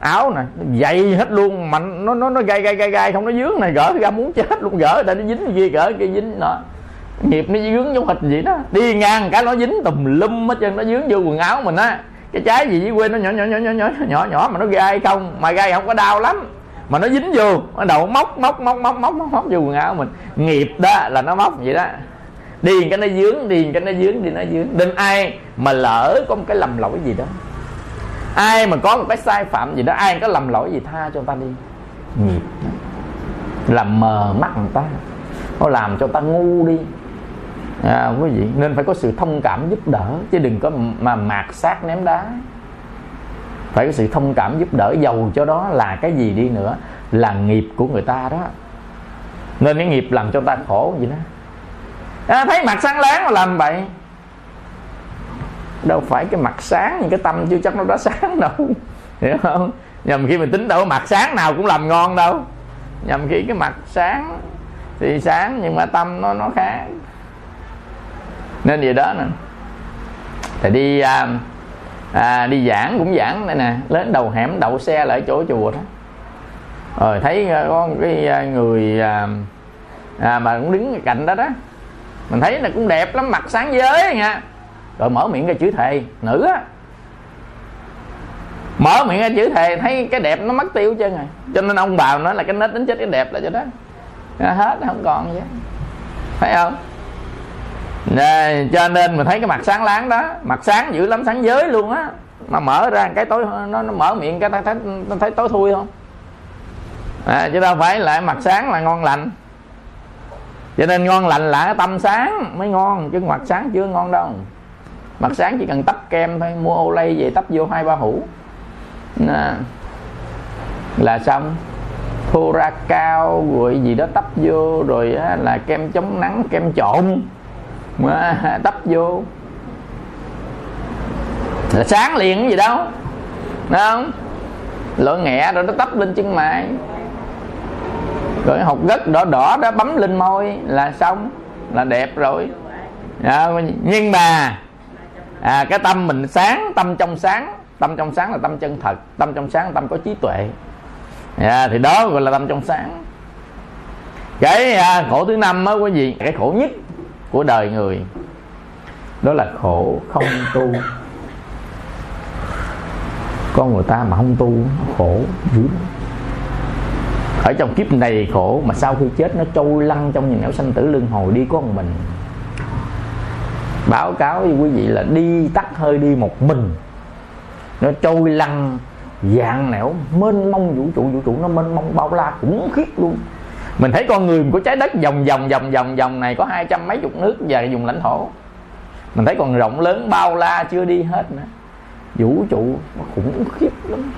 áo nè dày hết luôn mà nó nó nó gai gai gai gai, không, nó dướng này gỡ ra muốn chết luôn, gỡ tại nó dính gì gỡ cái dính nọ. Nghiệp nó dướng giống thịt vậy đó. Đi ngang cái nó dính tùm lum hết trơn, nó dướng vô quần áo mình á cái trái gì dưới quê nó nhỏ nhỏ nhỏ nhỏ nhỏ nhỏ nhỏ mà nó gai không? Mà gai không có đau lắm. Mà nó dính vô nó đầu móc móc móc móc móc móc, móc vô quần áo mình. Nghiệp đó là nó móc vậy đó. Điền cái nó dướng điền cái nó dướng đi nó dướng. Đến ai mà lỡ có một cái lầm lỗi gì đó. Ai mà có một cái sai phạm gì đó ai có lầm lỗi gì tha cho ta đi. Nghiệp. Làm mờ mắt người ta. Nó làm cho ta ngu đi à, quý vị nên phải có sự thông cảm giúp đỡ chứ đừng có mà mạt sát ném đá. Phải có sự thông cảm giúp đỡ giàu cho đó là cái gì đi nữa là nghiệp của người ta đó. Nên cái nghiệp làm cho ta khổ gì đó. À, thấy mặt sáng láng mà làm vậy? Đâu phải cái mặt sáng nhưng cái tâm chưa chắc nó đã sáng đâu. Hiểu không? Nhầm khi mình tính đâu mặt sáng nào cũng làm ngon đâu. Nhầm khi cái mặt sáng thì sáng nhưng mà tâm nó nó khác nên vậy đó nè. Thì đi à, à, đi giảng cũng giảng đây nè. Lên đầu hẻm đậu xe lại chỗ chùa đó. Rồi thấy à, có cái à, người à, à, mà cũng đứng cạnh đó đó. Mình thấy là cũng đẹp lắm mặt sáng giới nha. Rồi mở miệng ra chữ thề nữ á. Mở miệng ra chữ thề thấy cái đẹp nó mất tiêu chân rồi. Cho nên ông bà nói là cái nết đến chết cái đẹp là cho đó. Hết không còn vậy, thấy không? Nè, cho nên mình thấy cái mặt sáng láng đó mặt sáng dữ lắm sáng giới luôn á. Mà mở ra cái tối nó, nó mở miệng cái ta thấy, ta thấy tối thui không? À, chứ đâu phải lại mặt sáng là ngon lành. Cho nên ngon lành là cái tâm sáng mới ngon chứ mặt sáng chưa ngon đâu. Mặt sáng chỉ cần tắp kem thôi mua ô lây về tắp vô hai ba hũ. Nè. là xong. Thô ra cao rồi gì đó tắp vô rồi á, là kem chống nắng kem trộn mà tắp vô. Là sáng liền cái gì đâu. Đúng không? Lỗ nghẹ rồi nó tắp lên chân mày. Rồi hột gất đỏ đỏ đó bấm lên môi là xong là đẹp rồi. À, nhưng mà à, cái tâm mình sáng tâm trong sáng tâm trong sáng là tâm chân thật tâm trong sáng là tâm có trí tuệ. À, thì đó gọi là tâm trong sáng. Cái à, khổ thứ năm á quý vị cái khổ nhất của đời người. Đó là khổ không tu. Con người ta mà không tu, nó khổ dữ. Ở trong kiếp này khổ, mà sau khi chết nó trôi lăn trong những nẻo sanh tử lưng hồi đi có một mình. Báo cáo với quý vị là đi tắt hơi đi một mình. Nó trôi lăn dạng nẻo, mênh mông vũ trụ vũ trụ nó mênh mông bao la khủng khiếp luôn mình thấy con người của trái đất vòng vòng vòng vòng vòng này có hai trăm mấy chục nước và dùng lãnh thổ. Mình thấy còn rộng lớn, bao la chưa đi hết nữa. Vũ trụ nó khủng khiếp lắm.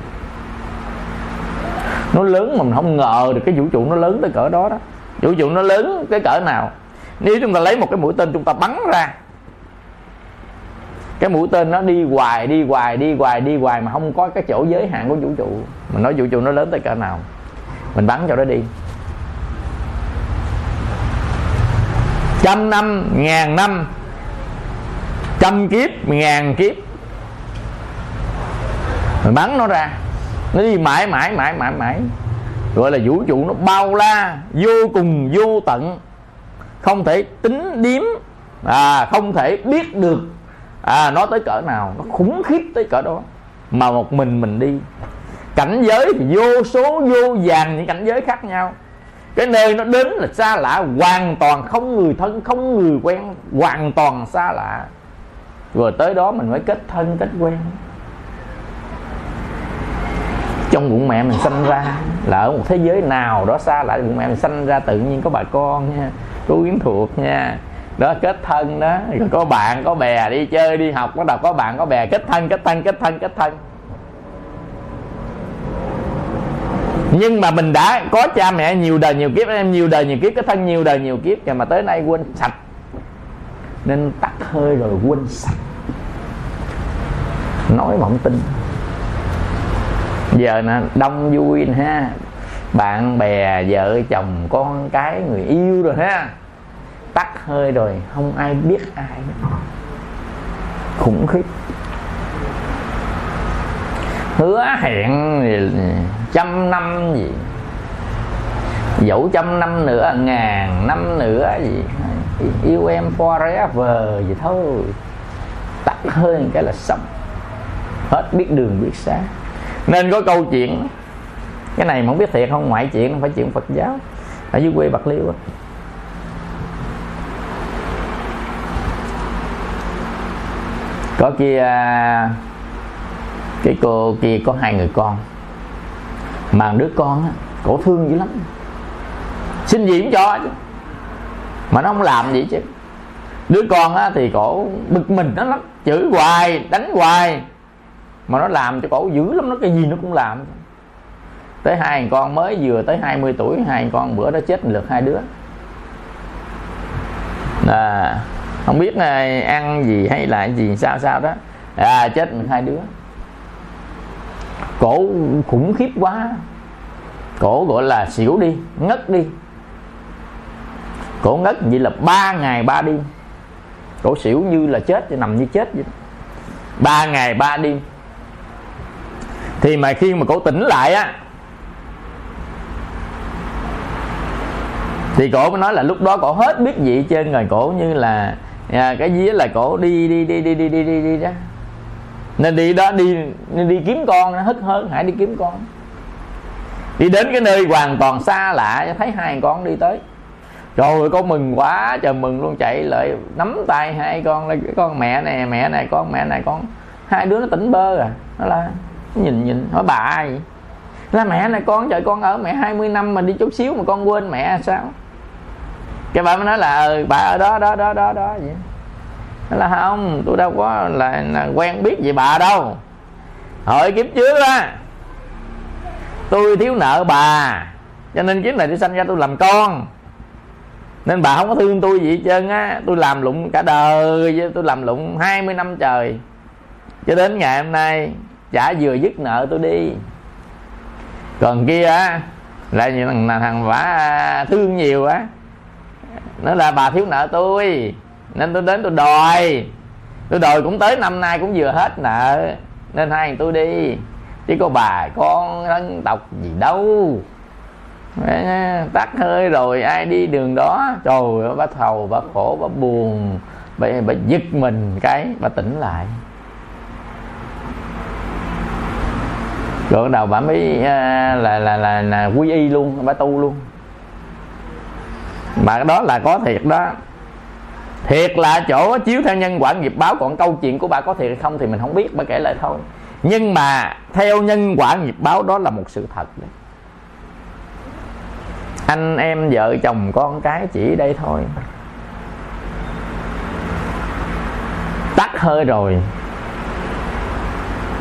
Nó lớn mà mình không ngờ được cái vũ trụ nó lớn tới cỡ đó đó. Vũ trụ nó lớn cái cỡ nào? Nếu chúng ta lấy một cái mũi tên chúng ta bắn ra, cái mũi tên nó đi hoài đi hoài đi hoài đi hoài mà không có cái chỗ giới hạn của vũ trụ mình nói vũ trụ nó lớn tới cỡ nào, mình bắn cho nó đi. Trăm năm, ngàn năm, trăm kiếp, ngàn kiếp. Mình bắn nó ra, nó đi mãi mãi mãi mãi mãi. Gọi là vũ trụ nó bao la, vô cùng, vô tận. Không thể tính điếm à không thể biết được à nó tới cỡ nào. Nó khủng khiếp tới cỡ đó. Mà một mình mình đi. Cảnh giới thì vô số, vô vàng những cảnh giới khác nhau cái nơi nó đến là xa lạ, hoàn toàn không người thân, không người quen, hoàn toàn xa lạ. Rồi tới đó mình mới kết thân, kết quen. Trong bụng mẹ mình sanh ra, là ở một thế giới nào đó xa lạ bụng mẹ mình sanh ra tự nhiên có bà con nha, có quyến thuộc nha. Đó, kết thân đó. Rồi có bạn, có bè, đi chơi, đi học, bắt đầu có bạn, có bè, kết thân kết thân kết thân kết thân. Nhưng mà mình đã có cha mẹ nhiều đời nhiều kiếp, em nhiều đời nhiều kiếp, cái thân nhiều đời nhiều kiếp nhưng mà tới nay quên sạch. Nên tắt hơi rồi quên sạch. Nói mà không tin. Giờ nè, đông vui nè ha. Bạn bè, vợ, chồng, con cái, người yêu rồi ha. Tắt hơi rồi, không ai biết ai nữa. Khủng khiếp hứa hẹn trăm năm gì, dẫu trăm năm nữa, ngàn năm nữa gì, yêu em forever gì thôi. Tắt hơi cái là xong. Hết biết đường biết xa nên có câu chuyện, cái này mà không biết thiệt không, ngoại chuyện, không phải chuyện phật giáo, ở dưới quê bạc liêu á. Có kia cái cô kia có hai người con. Mà đứa con á cổ thương dữ lắm. Xin gì cũng cho chứ. Mà nó không làm gì chứ. Đứa con á thì cổ bực mình nó lắm. Chửi hoài đánh hoài. Mà nó làm cho cổ dữ lắm nó cái gì nó cũng làm. Tới hai con mới vừa tới 20 tuổi hai con bữa đó chết lượt hai đứa. À, không biết này ăn gì hay là gì sao sao đó. À chết hai đứa cổ khủng khiếp quá. Cổ gọi là xỉu đi ngất đi. Cổ ngất như là ba ngày ba đêm. Cổ xỉu như là chết nằm như chết vậy. Ba ngày ba đêm. Thì mà khi mà cổ tỉnh lại á thì cổ mới nói là lúc đó cổ hết biết gì trên người cổ như là à, cái gì là cổ đi đi đi đi đi đi đi, đi đó nên đi đó đi nên đi kiếm con nó hất hơn hãy đi kiếm con. Đi đến cái nơi hoàn toàn xa lạ thấy hai con đi tới. Rồi con mừng quá trời mừng luôn chạy lại nắm tay hai con là cái con mẹ này mẹ này con mẹ này con. Hai đứa nó tỉnh bơ à nó là nhìn nhìn hỏi bà ai vậy? Là mẹ này con trời con ở mẹ 20 năm mà đi chút xíu mà con quên mẹ sao? Cái bà mới nói là ừ, bà ở đó đó đó đó đó vậy là không tôi đâu có là, là quen biết gì bà đâu. Hồi kiếp trước á tôi thiếu nợ bà cho nên kiếp này tôi sanh ra tôi làm con. Nên bà không có thương tôi gì hết trơn á tôi làm lụng cả đời tôi làm lụng 20 năm trời. Cho đến ngày hôm nay chả vừa dứt nợ tôi đi. Còn kia á là như thằng, thằng vả thương nhiều á. Nó là bà thiếu nợ tôi nên tôi đến tôi đòi. Tôi đòi cũng tới năm nay cũng vừa hết nợ. Nên hai người tôi đi. Chứ có bà con thân tộc gì đâu. Tắt hơi rồi ai đi đường đó? Trời ơi bà thầu bà khổ bà buồn. Bà, bà giật mình cái bà tỉnh lại. Rồi đầu bà mới là là là, là, là quy y luôn bà tu luôn. Mà đó là có thiệt đó thiệt là chỗ chiếu theo nhân quả nghiệp báo, còn câu chuyện của bà có thiệt hay không thì mình không biết, bà kể lại thôi. Nhưng mà theo nhân quả nghiệp báo đó là một sự thật đấy. Anh em vợ chồng con cái chỉ đây thôi. Tắt hơi rồi.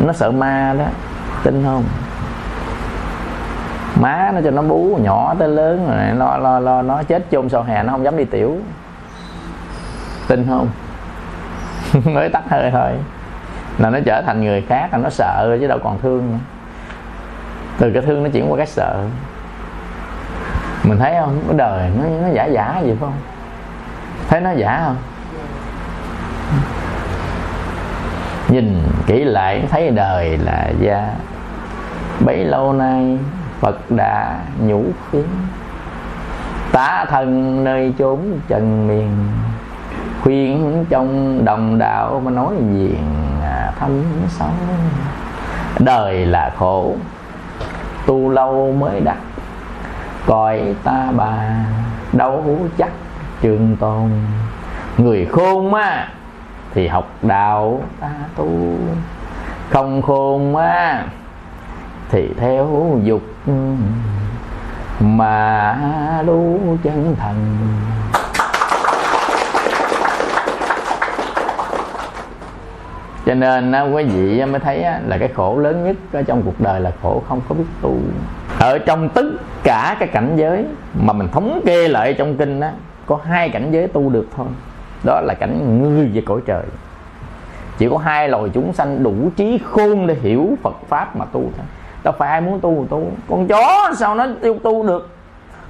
Nó sợ ma đó, tin không? Má nó cho nó bú, nhỏ tới lớn rồi, lo lo lo, nó chết chôn sau hè, nó không dám đi tiểu tin không? Mới tắt hơi thôi. Là nó trở thành người khác, là nó sợ chứ đâu còn thương nữa. từ cái thương nó chuyển qua cái sợ. Mình thấy không? Cái đời nó nó giả giả gì phải không? Thấy nó giả không? Nhìn kỹ lại thấy đời là da. Bấy lâu nay phật đã nhủ khiến. Tá thân nơi chốn trần miền khuyên trong đồng đạo mà nói gì thâm sâu đời là khổ, tu lâu mới đắc, coi ta bà đâu chắc trường tồn. Người khôn á, thì học đạo ta tu, không khôn á, thì theo dục, mà lưu chân thành. Cho nên á, quý vị mới thấy á, là cái khổ lớn nhất ở trong cuộc đời là khổ không có biết tu. Ở trong tất cả các cảnh giới mà mình thống kê lại trong kinh á có hai cảnh giới tu được thôi. Đó là cảnh người về cõi trời. Chỉ có hai loài chúng sanh đủ trí khôn để hiểu Phật pháp mà tu thôi. Đâu phải ai muốn tu tu. Con chó sao nó tu tu được?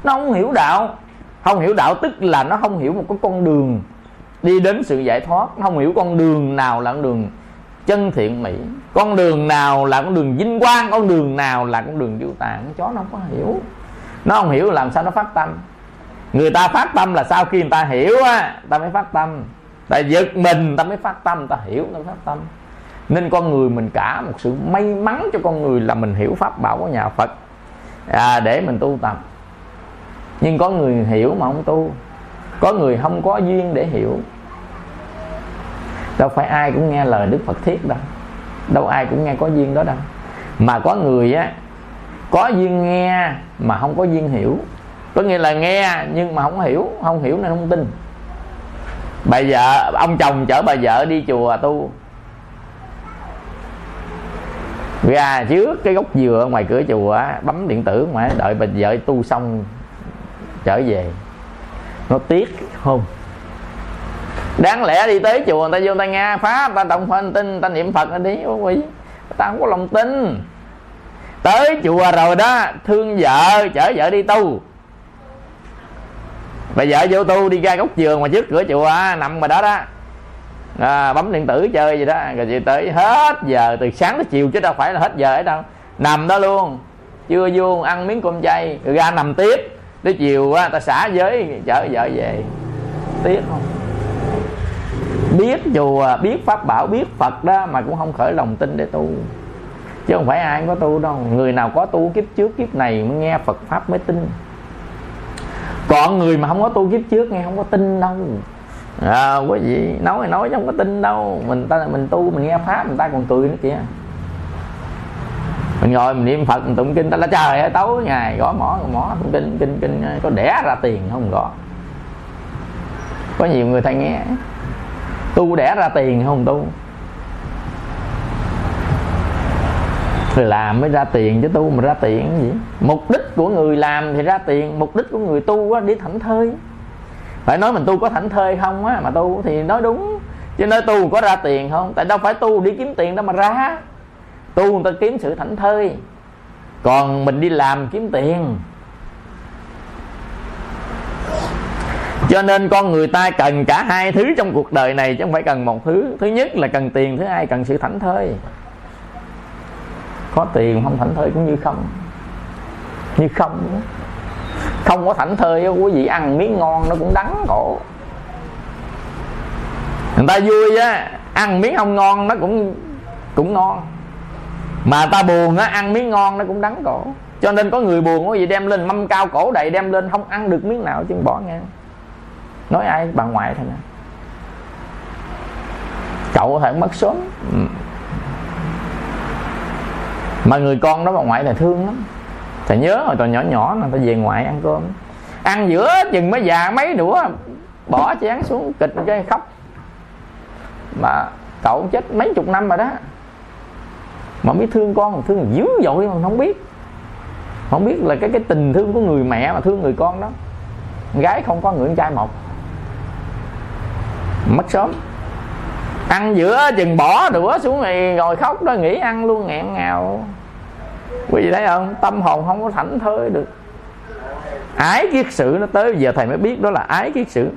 Nó không hiểu đạo. Không hiểu đạo tức là nó không hiểu một cái con đường đi đến sự giải thoát. Nó không hiểu con đường nào là con đường chân thiện mỹ. Con đường nào là con đường vinh quang con đường nào là con đường diệu tạng? Chó nó không có hiểu. Nó không hiểu làm sao nó phát tâm. Người ta phát tâm là sau khi người ta hiểu á ta mới phát tâm. Tại giật mình ta mới phát tâm ta hiểu ta mới phát tâm. Nên con người mình cả một sự may mắn cho con người là mình hiểu pháp bảo của nhà phật. À, để mình tu tập. Nhưng có người hiểu mà không tu. Có người không có duyên để hiểu đâu phải ai cũng nghe lời đức phật thiết đâu. Đâu ai cũng nghe có duyên đó đâu. Mà có người á, có duyên nghe mà không có duyên hiểu. Có nghĩa là nghe nhưng mà không hiểu không hiểu nên không tin. Bà vợ, ông chồng chở bà vợ đi chùa tu. Ra trước cái gốc dừa ngoài cửa chùa bấm điện tử mà đợi bà vợ tu xong trở về. Nó tiếc không? Đáng lẽ đi tới chùa người ta vô người ta nghe pháp ta tụng phật tin ta niệm phật đi quý ta không có lòng tin. Tới chùa rồi đó thương vợ chở vợ đi tu. Bà vợ vô tu đi ra góc giường mà trước cửa chùa à, nằm mà đó đó. À, bấm điện tử chơi gì đó. Rồi chị tới hết giờ từ sáng tới chiều chứ đâu phải là hết giờ ấy đâu. Nằm đó luôn. Chưa vô ăn miếng cơm chay. Rồi ra nằm tiếp. Tới chiều á ta xả giới chở vợ về. Tiếc không? Biết dù à, biết pháp bảo biết phật đó mà cũng không khởi lòng tin để tu. Chứ không phải ai có tu đâu. Người nào có tu kiếp trước kiếp này mới nghe phật pháp mới tin. Còn người mà không có tu kiếp trước nghe không có tin đâu. À, quý vị nói thì nói chứ không có tin đâu. Mình ta mình tu mình nghe pháp người ta còn cười nữa kìa. Mình ngồi mình niệm phật mình tụng kinh ta là trời ơi tối ngày gõ mỏ gõ mỏ tụng kinh kinh kinh có đẻ ra tiền không gõ. Có nhiều người ta nghe tu đẻ ra tiền không tu? Rồi làm mới ra tiền chứ tu mà ra tiền cái gì? Mục đích của người làm thì ra tiền, mục đích của người tu á, đi thảnh thơi. Phải nói mình tu có thảnh thơi không á, mà tu thì nói đúng. Chứ nói tu có ra tiền không? Tại đâu phải tu đi kiếm tiền đâu mà ra. Tu người ta kiếm sự thảnh thơi. Còn mình đi làm kiếm tiền. Cho nên con người ta cần cả hai thứ trong cuộc đời này chứ không phải cần một thứ. Thứ nhất là cần tiền, thứ hai cần sự thảnh thơi. Có tiền không thảnh thơi cũng như không. Như không. Không có thảnh thơi quý vị ăn miếng ngon nó cũng đắng cổ. Người ta vui á, ăn miếng không ngon nó cũng cũng ngon. Mà ta buồn á, ăn miếng ngon nó cũng đắng cổ. Cho nên có người buồn có gì đem lên, mâm cao cổ đầy đem lên, không ăn được miếng nào chứ bỏ ngang nói ai? Bà ngoại thôi nè. Cậu có thể mất sớm. Mà người con đó bà ngoại là thương lắm. Thầy nhớ hồi tôi nhỏ nhỏ là tôi về ngoại ăn cơm. Ăn giữa chừng mới già mấy đũa, bỏ chén xuống, kịch cái khóc. Mà cậu chết mấy chục năm rồi đó. Mà biết thương con thương dữ dội mà không biết. Không biết là cái cái tình thương của người mẹ mà thương người con đó. Gái không có người con trai một mất sớm. Ăn giữa chừng bỏ đũa xuống này ngồi khóc đó, nghỉ ăn luôn, nghẹn ngào. Quý vị thấy không? Tâm hồn không có thảnh thơi được. Ái kiết sự nó tới giờ thầy mới biết đó là ái kiết sự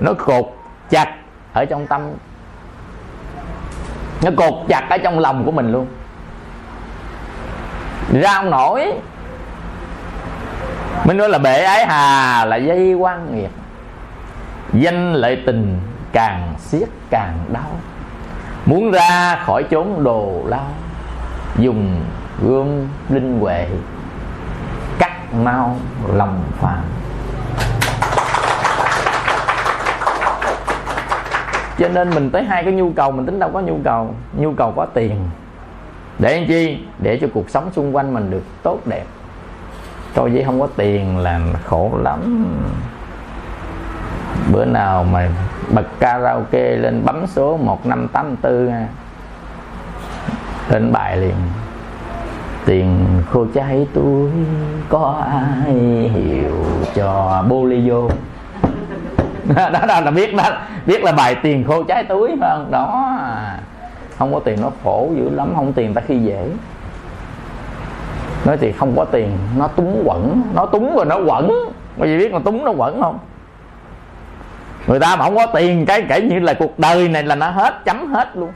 nó cột chặt ở trong tâm. Nó cột chặt ở trong lòng của mình luôn. Ra không nổi. Mình nói là bể ái hà là dây quan nghiệp, danh lợi tình càng siết càng đau. Muốn ra khỏi chốn đồ lao, dùng gươm linh huệ, cắt mau lòng phàm. Cho nên mình tới hai cái nhu cầu, mình tính đâu có nhu cầu nhu cầu có tiền. Để làm chi? Để cho cuộc sống xung quanh mình được tốt đẹp. Thôi vậy không có tiền là khổ lắm bữa nào mà bật karaoke lên bấm số 1584 lên bài liền. Tiền khô cháy túi có ai hiểu cho bolio đó, đó là biết đó biết là bài tiền khô cháy túi phải không? Đó không có tiền nó khổ dữ lắm không tiền ta khi dễ. Nói thì không có tiền nó túng quẩn nó túng rồi nó quẩn. Có gì biết mà túng nó quẩn không? Người ta mà không có tiền, cái kể như là cuộc đời này là nó hết, chấm hết luôn.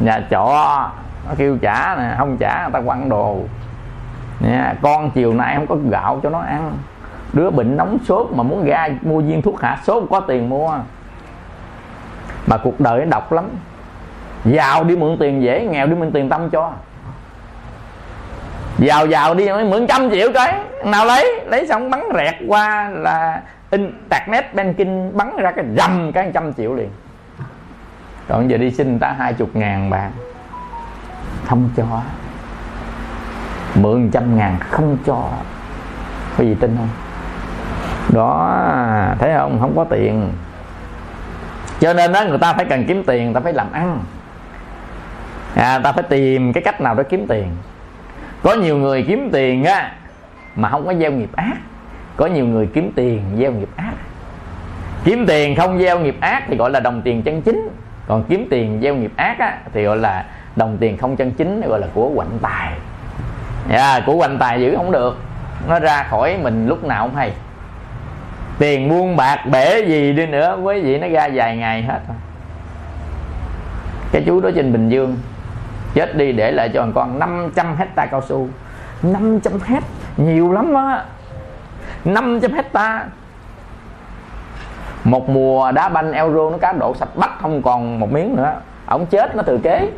Nhà trọ, nó kêu trả nè, không trả, người ta quăng đồ. Nha con chiều nay không có gạo cho nó ăn. Đứa bệnh nóng sốt mà muốn ra mua viên thuốc hạ sốt có tiền mua. Mà cuộc đời nó độc lắm. Giàu đi mượn tiền dễ, nghèo đi mượn tiền tâm cho. Giàu giàu đi mượn trăm triệu cái. Nào lấy lấy xong bắn rẹt qua là internet banking bắn ra cái rầm cái trăm triệu liền. Còn giờ đi xin người ta hai chục ngàn bạn không cho. Mượn trăm ngàn không cho. Có gì tin không? Đó thấy không? Không có tiền. Cho nên đó người ta phải cần kiếm tiền ta phải làm ăn. À, ta phải tìm cái cách nào để kiếm tiền. Có nhiều người kiếm tiền á mà không có gieo nghiệp ác có nhiều người kiếm tiền gieo nghiệp ác. Kiếm tiền không gieo nghiệp ác thì gọi là đồng tiền chân chính. Còn kiếm tiền gieo nghiệp ác á, thì gọi là đồng tiền không chân chính gọi là của quạnh tài. Yeah, của quạnh tài giữ không được. Nó ra khỏi mình lúc nào không hay. Tiền buôn bạc bể gì đi nữa với gì nó ra vài ngày hết cái chú đó trên Bình Dương chết đi để lại cho con 500 hecta cao su. 500 hecta nhiều lắm á. 500 hecta. Một mùa đá banh euro nó cá độ sạch bách không còn một miếng nữa. Ông chết nó thừa kế.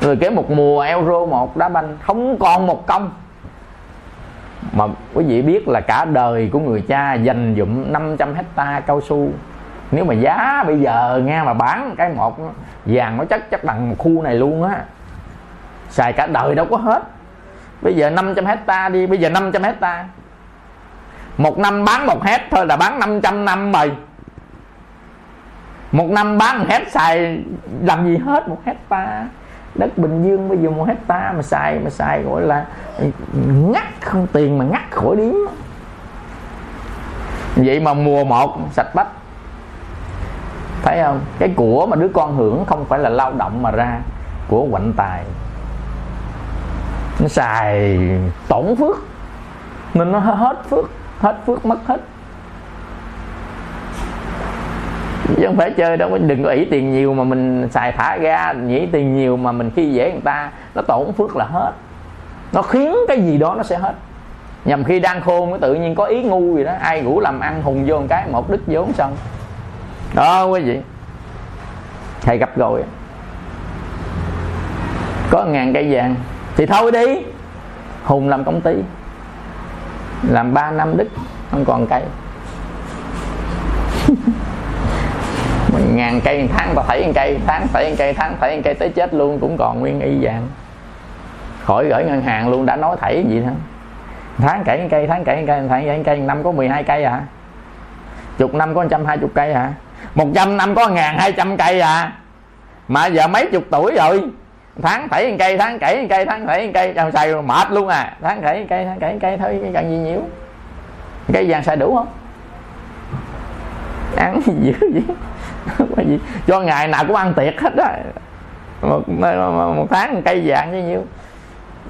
Thừa kế một mùa euro một đá banh không còn một công. Mà quý vị biết là cả đời của người cha dành dụm 500 hecta cao su. Nếu mà giá bây giờ nghe mà bán cái một, vàng nó chắc chắc bằng một khu này luôn á. Xài cả đời đâu có hết. Bây giờ 500 hecta đi, bây giờ 500 hecta một năm bán một hecta thôi là bán 500 năm rồi. Một năm bán một hecta xài làm gì hết một hecta đất bình dương bây giờ một hecta mà xài mà xài gọi là ngắt không tiền mà ngắt khỏi điếm. Vậy mà mùa một sạch bách. Thấy không? Cái của mà đứa con hưởng không phải là lao động mà ra, của quạnh tài. Nó xài tổn phước, nên nó hết phước hết, phước mất hết. Chứ không phải chơi đâu đừng có ỷ tiền nhiều mà mình xài thả ra nghĩ tiền nhiều mà mình khi dễ người ta, nó tổn phước là hết. Nó khiến cái gì đó nó sẽ hết. Nhằm khi đang khôn tự nhiên có ý ngu gì đó, ai ngủ làm ăn hùng vô một cái, một đứt vốn xong. Đó, quý vị. Thầy gặp rồi. Có ngàn cây vàng, thì thôi đi. Hùng làm công ty làm 3 năm đứt, không còn cây. Ngàn cây tháng và thấy cây tháng thấy cây tháng thấy cây tới chết luôn, cũng còn nguyên y vàng khỏi gửi ngân hàng luôn, đã nói thảy gì nữa tháng cậy cây, tháng cậy cây, tháng cậy cây, năm có 12 cây à? Chục năm có 120 cây à? Một trăm năm có ngàn hai trăm cây à? Mà giờ mấy chục tuổi rồi? Tháng thảy cây tháng cậy cây tháng thảy cây chồng xài mệt luôn à. Tháng cậy cây tháng cậy cây thôi cái cần gì nhiều? Cây vàng xài đủ không? Ăn gì dữ vậy? Gì? Cho ngày nào cũng ăn tiệc hết á. Một, một tháng một cây vàng như nhiêu.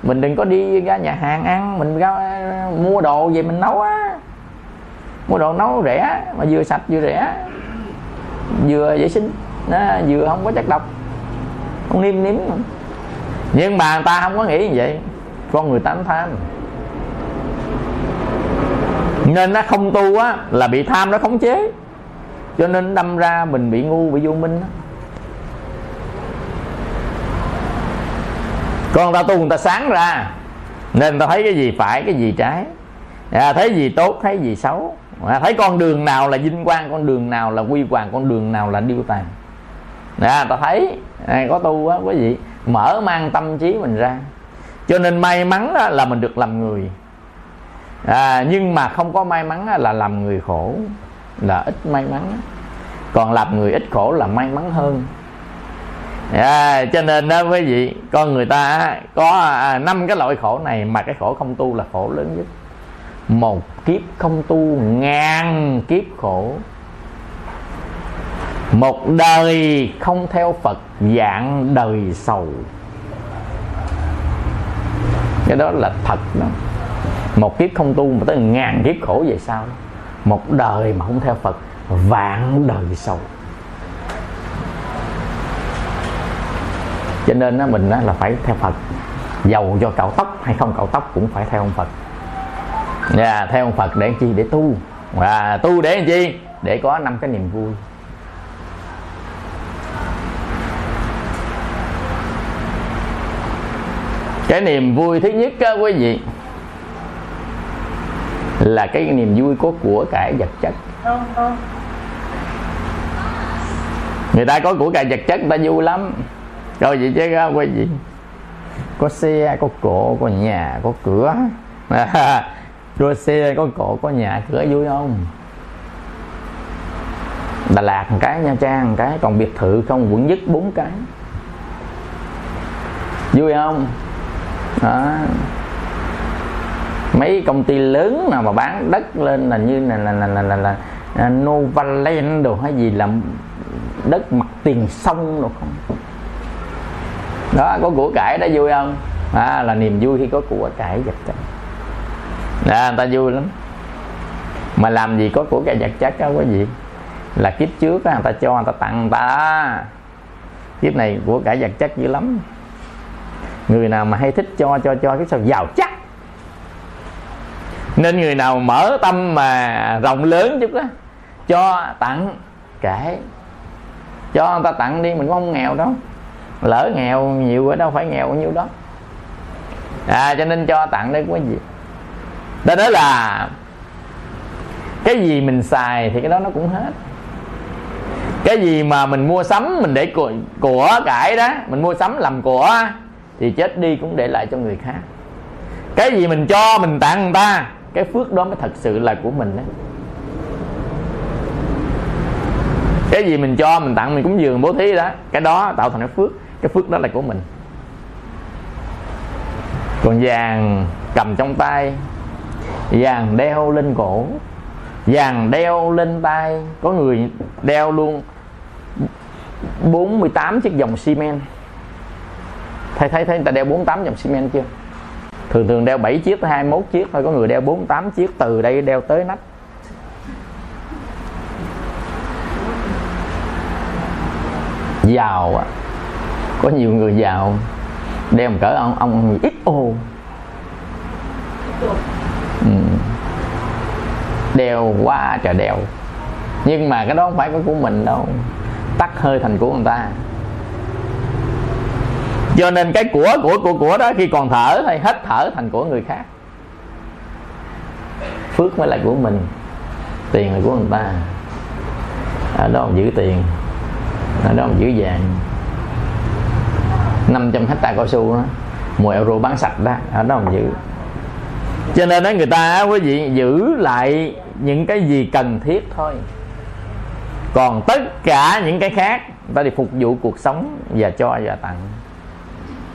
Mình đừng có đi ra nhà hàng ăn mình ra mua đồ về mình nấu á. Mua đồ nấu rẻ mà vừa sạch vừa rẻ. Vừa vệ sinh. Nó vừa không có chất độc. Không niêm nếm nhưng mà người ta không có nghĩ như vậy. Con người tánh tham. Nên nó không tu á là bị tham nó khống chế. Cho nên đâm ra mình bị ngu bị vô minh đó. con ta tu người ta sáng ra. Nên ta thấy cái gì phải cái gì trái. À, thấy gì tốt thấy gì xấu. À, thấy con đường nào là vinh quang con đường nào là quy hoàng con đường nào là điêu tàn à, ta thấy. À, có tu á quý vị mở mang tâm trí mình ra. Cho nên may mắn là mình được làm người. À, nhưng mà không có may mắn là làm người khổ là ít may mắn. Còn làm người ít khổ là may mắn hơn. À, cho nên đó quý vị con người ta có à, năm cái loại khổ này mà cái khổ không tu là khổ lớn nhất. Một kiếp không tu ngàn kiếp khổ một đời không theo phật dạng đời sầu. Cái đó là thật đó. Một kiếp không tu mà tới ngàn kiếp khổ về sau một đời mà không theo phật vạn đời sầu. Cho nên đó mình là phải theo phật. Giàu cho cạo tóc hay không cạo tóc cũng phải theo ông phật. Yeah, theo ông phật để chi? Để tu. Và tu để làm chi? Để có năm cái niềm vui. Cái niềm vui thứ nhất á quý vị là cái niềm vui có của cải vật chất. Người ta có của cải vật chất người ta vui lắm. Rồi vậy chứ á quý vị có xe có cổ có nhà có cửa. Có xe có cổ có nhà cửa vui không? Đà Lạt một cái Nha Trang một cái. Còn biệt thự không quận nhất bốn cái. Vui không đó. mấy công ty lớn nào mà bán đất lên là như là là là là, là, là, là Novaland đồ hay gì là đất mặt tiền sông đồ không? Đó có của cải đó vui không? À, là niềm vui khi có của cải vật chất. À, người ta vui lắm. Mà làm gì có của cải vật chất đâu có gì? Là kiếp trước đó, người ta cho người ta tặng người ta. Kiếp này của cải vật chất dữ lắm người nào mà hay thích cho cho cho cái sao giàu chắc. Nên người nào mở tâm mà rộng lớn chút đó cho tặng kể cho người ta tặng đi mình không nghèo đâu. Lỡ nghèo nhiều ở đâu phải nghèo bao nhiêu đó. À cho nên cho tặng đấy có gì? Đó đó là cái gì mình xài thì cái đó nó cũng hết. Cái gì mà mình mua sắm mình để của, của cải đó mình mua sắm làm của thì chết đi cũng để lại cho người khác. Cái gì mình cho mình tặng người ta, cái phước đó mới thật sự là của mình đó cái gì mình cho mình tặng mình cúng dường bố thí đó. Cái đó tạo thành cái phước cái phước đó là của mình. Còn vàng cầm trong tay, vàng đeo lên cổ, vàng đeo lên tay. Có người đeo luôn 48 chiếc dòng xi men thầy thấy thấy người ta đeo 48 dòng xi men chưa thường thường đeo 7 chiếc tới 21 chiếc, thôi có người đeo 48 chiếc từ đây đeo tới nách. Giàu à. có nhiều người giàu. Đeo một cỡ ông ông ít ô ừ. đeo quá trời đeo. Nhưng mà cái đó không phải của mình đâu. Tắt hơi thành của người ta cho nên cái của của của của đó khi còn thở hay hết thở thành của người khác. Phước mới là của mình, tiền là của người ta. Ở đó ông giữ tiền ở đó ông giữ vàng. 500 hecta cao su đó 10 euro bán sạch đó ở đó ông giữ. Cho nên đó người ta, quý vị, giữ lại những cái gì cần thiết thôi. Còn tất cả những cái khác, người ta đi phục vụ cuộc sống và cho và tặng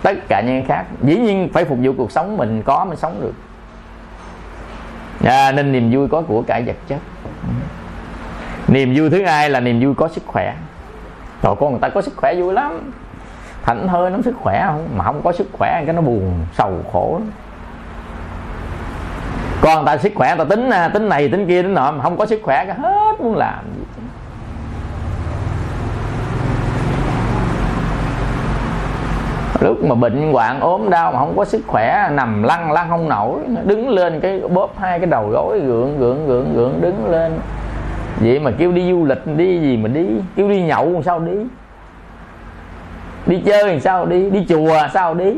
tất cả những cái khác. Dĩ nhiên phải phục vụ cuộc sống mình có mới sống được. À, nên niềm vui có của cải vật chất. Niềm vui thứ hai là niềm vui có sức khỏe. Rồi con người ta có sức khỏe vui lắm. Thảnh thơi nó sức khỏe không? Mà không có sức khỏe cái nó buồn sầu khổ lắm. Con người ta sức khỏe người ta tính à, tính này tính kia tính nọ mà không có sức khỏe cái hết muốn làm gì. Lúc mà bệnh hoạn ốm đau mà không có sức khỏe, nằm lăn lăn không nổi. Đứng lên cái bóp hai cái đầu gối, gượng gượng gượng gượng, đứng lên. Vậy mà kêu đi du lịch đi gì mà đi? Kêu đi nhậu làm sao đi? Đi chơi làm sao đi? Đi chùa sao đi?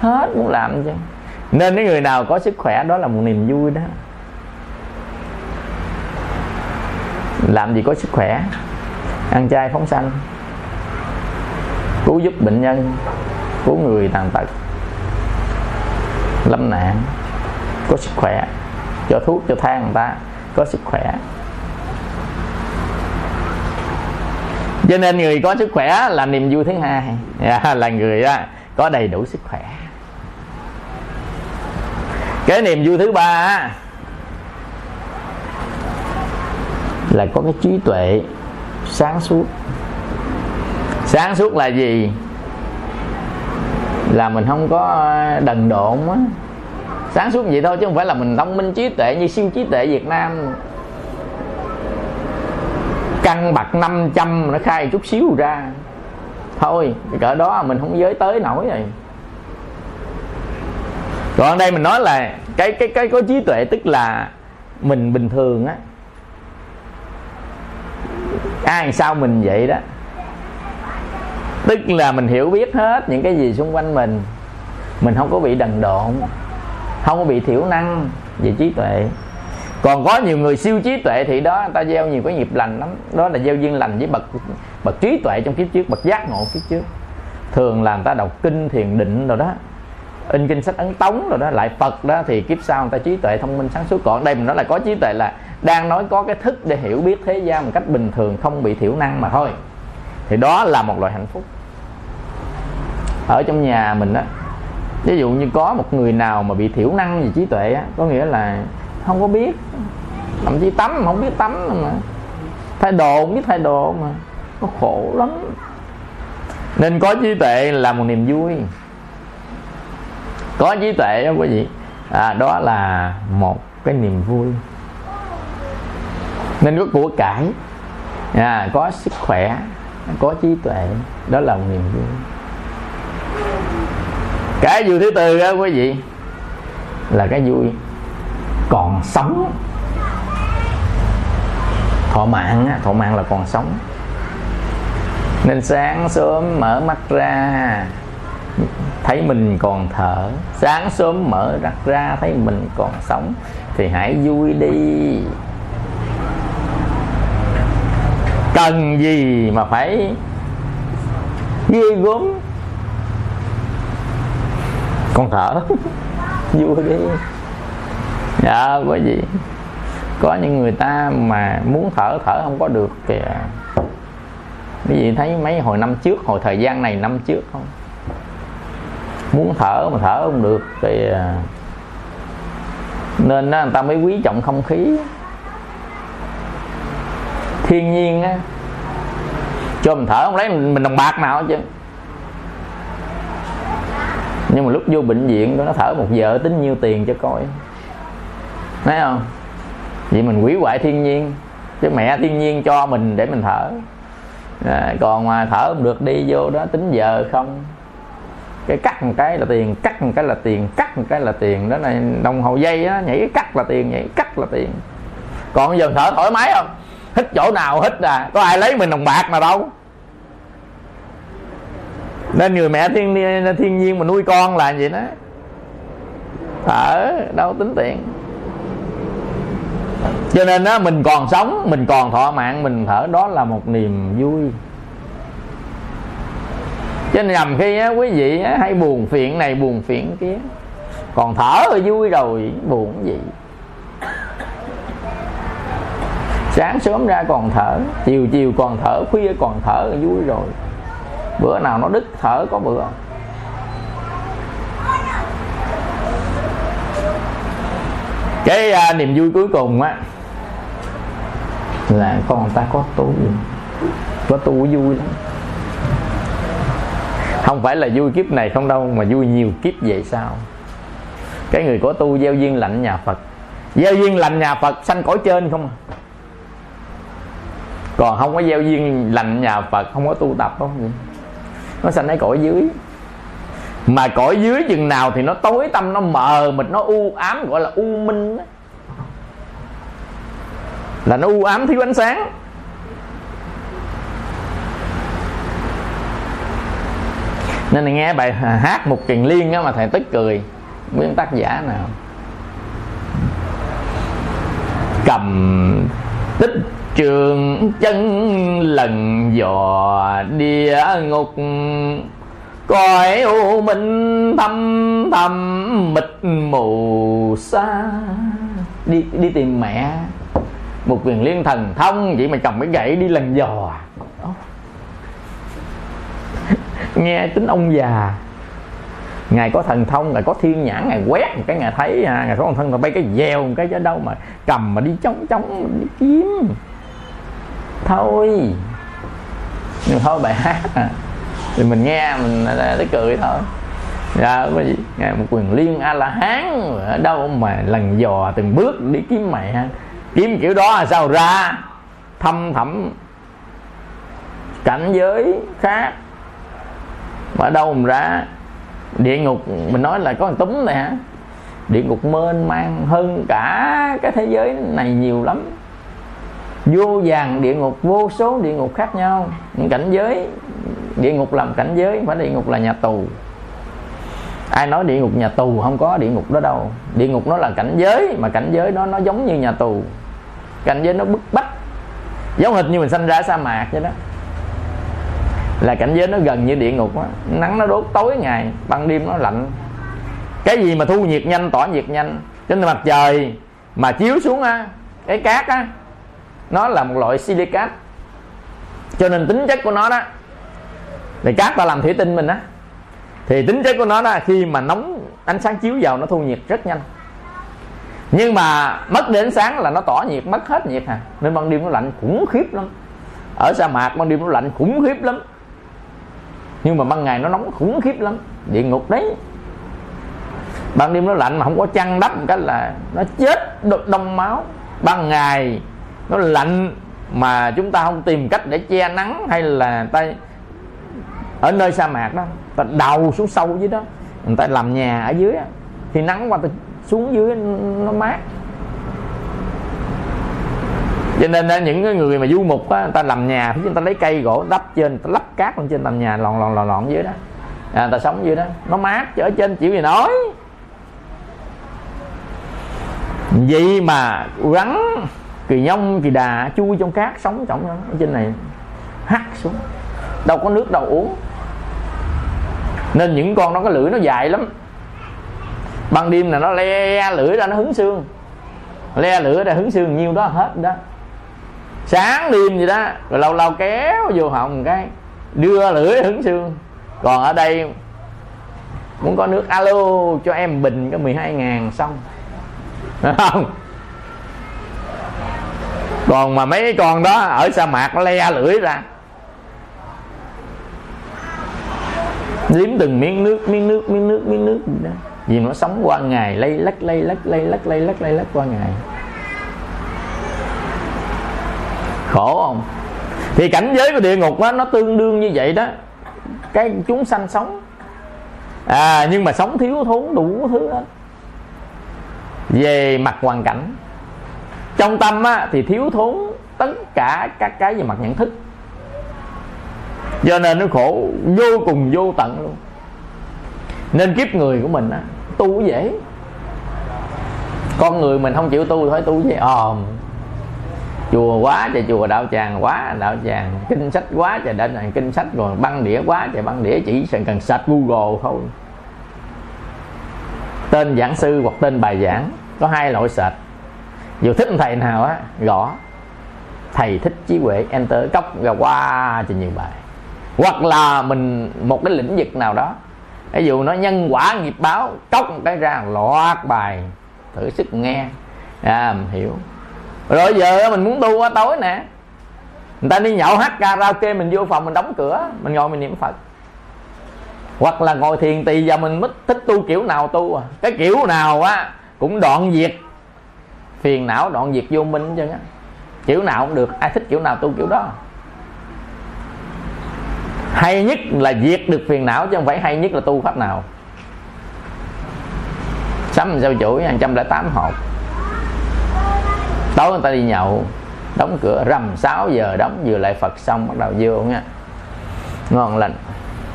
Hết muốn làm chứ. Nên cái người nào có sức khỏe đó là một niềm vui đó. Làm gì có sức khỏe. Ăn chay phóng sanh cứu giúp bệnh nhân, cứu người tàn tật, lâm nạn, có sức khỏe, cho thuốc, cho thang người ta, có sức khỏe. Cho nên người có sức khỏe là niềm vui thứ hai. Dạ, là người có đầy đủ sức khỏe. Cái niềm vui thứ ba là có cái trí tuệ sáng suốt sáng suốt là gì? Là mình không có ờ, đần độn á. Sáng suốt vậy thôi chứ không phải là mình thông minh trí tuệ như siêu trí tuệ Việt Nam. Căn bạc 500 nó khai chút xíu ra. Thôi, cỡ đó mình không giới tới nổi rồi. Còn đây mình nói là cái cái cái có trí tuệ tức là mình bình thường á. Ai sao mình vậy đó? Tức là mình hiểu biết hết những cái gì xung quanh mình. Mình không có bị đần độn, không có bị thiểu năng về trí tuệ. Còn có nhiều người siêu trí tuệ thì đó, người ta gieo nhiều cái nghiệp lành lắm. Đó là gieo duyên lành với bậc bậc trí tuệ trong kiếp trước, bậc giác ngộ kiếp trước. Thường là người ta đọc kinh, thiền định rồi đó. In kinh sách ấn tống rồi đó, lại phật đó, thì kiếp sau người ta trí tuệ thông minh sáng suốt. Còn đây mình nói là có trí tuệ là đang nói có cái thức để hiểu biết thế gian một cách bình thường, không bị thiểu năng mà thôi. Thì đó là một loại hạnh phúc ở trong nhà mình á. Ví dụ như có một người nào mà bị thiểu năng về trí tuệ á có nghĩa là không có biết thậm chí tắm không biết tắm mà thay đồ không biết thay đồ mà nó khổ lắm. Nên có trí tuệ là một niềm vui. Có trí tuệ đó quý vị à, đó là một cái niềm vui. Nên có của cải à, có sức khỏe có trí tuệ đó là một niềm vui cái vui thứ tư đó quý vị là cái vui. Còn sống. Thọ mạng á, thọ mạng là còn sống. Nên sáng sớm mở mắt ra thấy mình còn thở. Sáng sớm mở mắt ra thấy mình còn sống thì hãy vui đi. Cần gì mà phải ghê gớm? Con thở. Vui đi dạ có gì có những người ta mà muốn thở thở không có được kìa. Quý vị thấy mấy hồi năm trước hồi thời gian này năm trước không? Muốn thở mà thở không được thì nên đó, người ta mới quý trọng không khí. Thiên nhiên á cho mình thở không lấy mình đồng bạc nào chứ nhưng mà lúc vô bệnh viện nó thở một giờ tính nhiêu tiền cho coi. Thấy không? Vậy mình quỷ hoại thiên nhiên chứ mẹ thiên nhiên cho mình để mình thở. À, còn mà thở không được đi vô đó tính giờ không? Cái cắt một cái là tiền cắt một cái là tiền cắt một cái là tiền. Đó này đồng hồ dây á nhảy cắt là tiền nhảy cắt là tiền. Còn giờ thở thoải mái không? Hít chỗ nào hít à có ai lấy mình đồng bạc mà đâu nên người mẹ thiên thiên nhiên mà nuôi con là vậy đó. Thở đâu tính tiền. Cho nên đó mình còn sống mình còn thọ mạng mình thở đó là một niềm vui. Cho nên nhầm khi á, quý vị á, hay buồn phiền này buồn phiền kia. Còn thở rồi vui rồi buồn gì. Sáng sớm ra còn thở chiều chiều còn thở khuya còn thở rồi vui rồi bữa nào nó đứt thở có bữa. Cái à, niềm vui cuối cùng á là con ta có tu có tu vui lắm. Không phải là vui kiếp này không đâu mà vui nhiều kiếp về sau. Cái người có tu gieo duyên lạnh nhà phật. Gieo duyên lành nhà phật sanh cõi trên không à. Còn không có gieo duyên lành nhà phật không có tu tập không vậy nó sanh ở cõi dưới. Mà cõi dưới chừng nào thì nó tối tâm nó mờ mịt, nó u ám, gọi là u minh đó. là nó u ám thiếu ánh sáng. Nên là nghe bài hát một kiền liên á mà thầy tức cười. Nguyên tác giả nào? Cầm tích trường chân lần dò địa ngục. Cõi u minh thâm thâm mịt mù xa. Đi đi tìm mẹ. Một quyền liên thần thông vậy mà chồng cái gậy đi lần dò. Nghe tính ông già. Ngài có thần thông ngài có thiên nhãn ngài quét một cái ngài thấy à, ngài có thần thông ngài bay cái dèo một cái chứ đâu mà cầm mà đi chống chống đi kiếm thôi. Nhưng thôi bài hát à thì mình nghe, mình thấy cười thôi. Dạ có gì? Nghe một quyền liên a la hán ở đâu mà lần dò từng bước đi kiếm mẹ kiếm kiểu đó là sao ra? Thâm thẳm cảnh giới khác. Mà đâu mà ra? Địa ngục, mình nói là có thằng túm này hả? Địa ngục mênh mang hơn cả cái thế giới này nhiều lắm vô vàng địa ngục, vô số địa ngục khác nhau. Những cảnh giới, địa ngục làm cảnh giới phải địa ngục là nhà tù. Ai nói địa ngục nhà tù không có địa ngục đó đâu. Địa ngục nó là cảnh giới, mà cảnh giới đó nó giống như nhà tù. Cảnh giới nó bức bách. Giống hệt như mình sinh ra sa mạc vậy đó. Là cảnh giới nó gần như địa ngục á. Nắng nó đốt tối ngày, ban đêm nó lạnh. Cái gì mà thu nhiệt nhanh, tỏa nhiệt nhanh. Trên mặt trời mà chiếu xuống á, cái cát á nó là một loại silicat cho nên tính chất của nó đó, thì cát ta làm thủy tinh mình á, thì tính chất của nó đó, khi mà nóng, ánh sáng chiếu vào nó thu nhiệt rất nhanh. Nhưng mà mất đến sáng là nó tỏ nhiệt, mất hết nhiệt à. Nên ban đêm nó lạnh khủng khiếp lắm. Ở sa mạc ban đêm nó lạnh khủng khiếp lắm. Nhưng mà ban ngày nó nóng khủng khiếp lắm. Địa ngục đấy. Ban đêm nó lạnh mà không có chăn đắp một cái là nó chết đông máu. Ban ngày nó lạnh mà chúng ta không tìm cách để che nắng hay là ta ở nơi sa mạc đó ta đầu xuống sâu dưới đó. Người ta làm nhà ở dưới thì nắng qua ta xuống dưới nó mát. Cho nên những cái người mà du mục á người ta làm nhà thì chúng ta lấy cây gỗ đắp trên ta lắp cát lên trên làm nhà lòn lòn lòn lòn dưới đó. À, người ta sống dưới đó. Nó mát chứ ở trên chịu gì nói. Vậy mà rắn kỳ nhông, kỳ đà chui trong cát sống trọng ở trên này hắt xuống. Đâu có nước, đâu uống. Nên những con nó có lưỡi nó dài lắm. Ban đêm là nó le lưỡi ra nó hứng xương. Le lưỡi ra hứng xương nhiêu đó hết đó. Sáng đêm gì đó, rồi lâu lâu kéo vô họng cái, đưa lưỡi hứng xương. Còn ở đây muốn có nước alo cho em bình cái 12 ngàn xong. Đúng không? Còn mà mấy con đó ở sa mạc nó le lưỡi ra. Liếm từng miếng nước miếng nước miếng nước miếng nước gì đó. Vì nó sống qua ngày lây lắc lây lắc lây lắc lây lắc lây lắc qua ngày. Khổ không? Thì cảnh giới của địa ngục đó, nó tương đương như vậy đó. Cái chúng sanh sống. À nhưng mà sống thiếu thốn đủ thứ hết. Về mặt hoàn cảnh trong tâm á, thì thiếu thốn tất cả các cái về mặt nhận thức. Cho nên nó khổ vô cùng vô tận luôn. Nên kiếp người của mình á, tu dễ. Con người mình không chịu tu thôi tu dễ. À chùa quá trời chùa đạo tràng quá đạo tràng. Kinh sách quá trời đạo tràng kinh sách rồi băng đĩa quá trời băng đĩa chỉ cần sạch google thôi. Tên giảng sư hoặc tên bài giảng có hai loại sạch dù thích thầy nào á gõ. Thầy thích trí huệ enter cốc ra qua thì nhiều bài. Hoặc là mình một cái lĩnh vực nào đó ví dụ nó nhân quả nghiệp báo cốc một cái ra loạt bài thử sức nghe. À, hiểu. Rồi giờ mình muốn tu qua tối nè. Người ta đi nhậu hát karaoke mình vô phòng mình đóng cửa mình ngồi mình niệm phật. Hoặc là ngồi thiền tỳ giờ mình thích tu kiểu nào tu à? Cái kiểu nào á cũng đoạn diệt phiền não đoạn diệt vô minh chứ á. Kiểu nào cũng được, ai thích kiểu nào tu kiểu đó. Hay nhất là diệt được phiền não chứ không phải hay nhất là tu pháp nào. Sắm sao chuỗi trăm lẻ tám hộp. Tối người ta đi nhậu, đóng cửa rầm 6 giờ đóng, vừa lại phật xong, bắt đầu vô nha. Ngon lành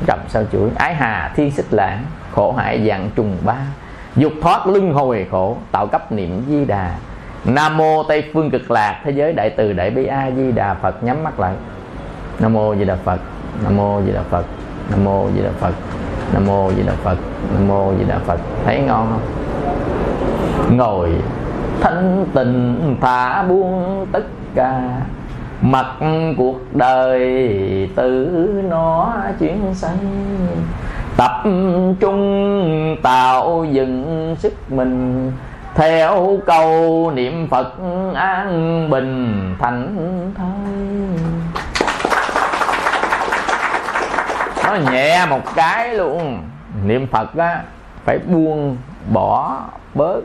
rầm sao chuỗi ái hà, thiên xích lãng khổ hại dạng trùng ba. Dục thoát luân hồi khổ, tạo cấp niệm di đà nam mô tây phương cực lạc, thế giới đại từ đại bi a di đà phật, nhắm mắt lại. Nam mô di đà phật, nam mô di đà phật, nam mô di đà phật, nam mô di đà phật, nam mô di đà phật. Thấy ngon không? Ngồi thanh tịnh thả buông tất cả. Mặt cuộc đời tự nó chuyển sanh. Tập trung tạo dựng sức mình theo câu niệm phật an bình thành thơi nó nhẹ một cái luôn. Niệm phật á, phải buông bỏ bớt,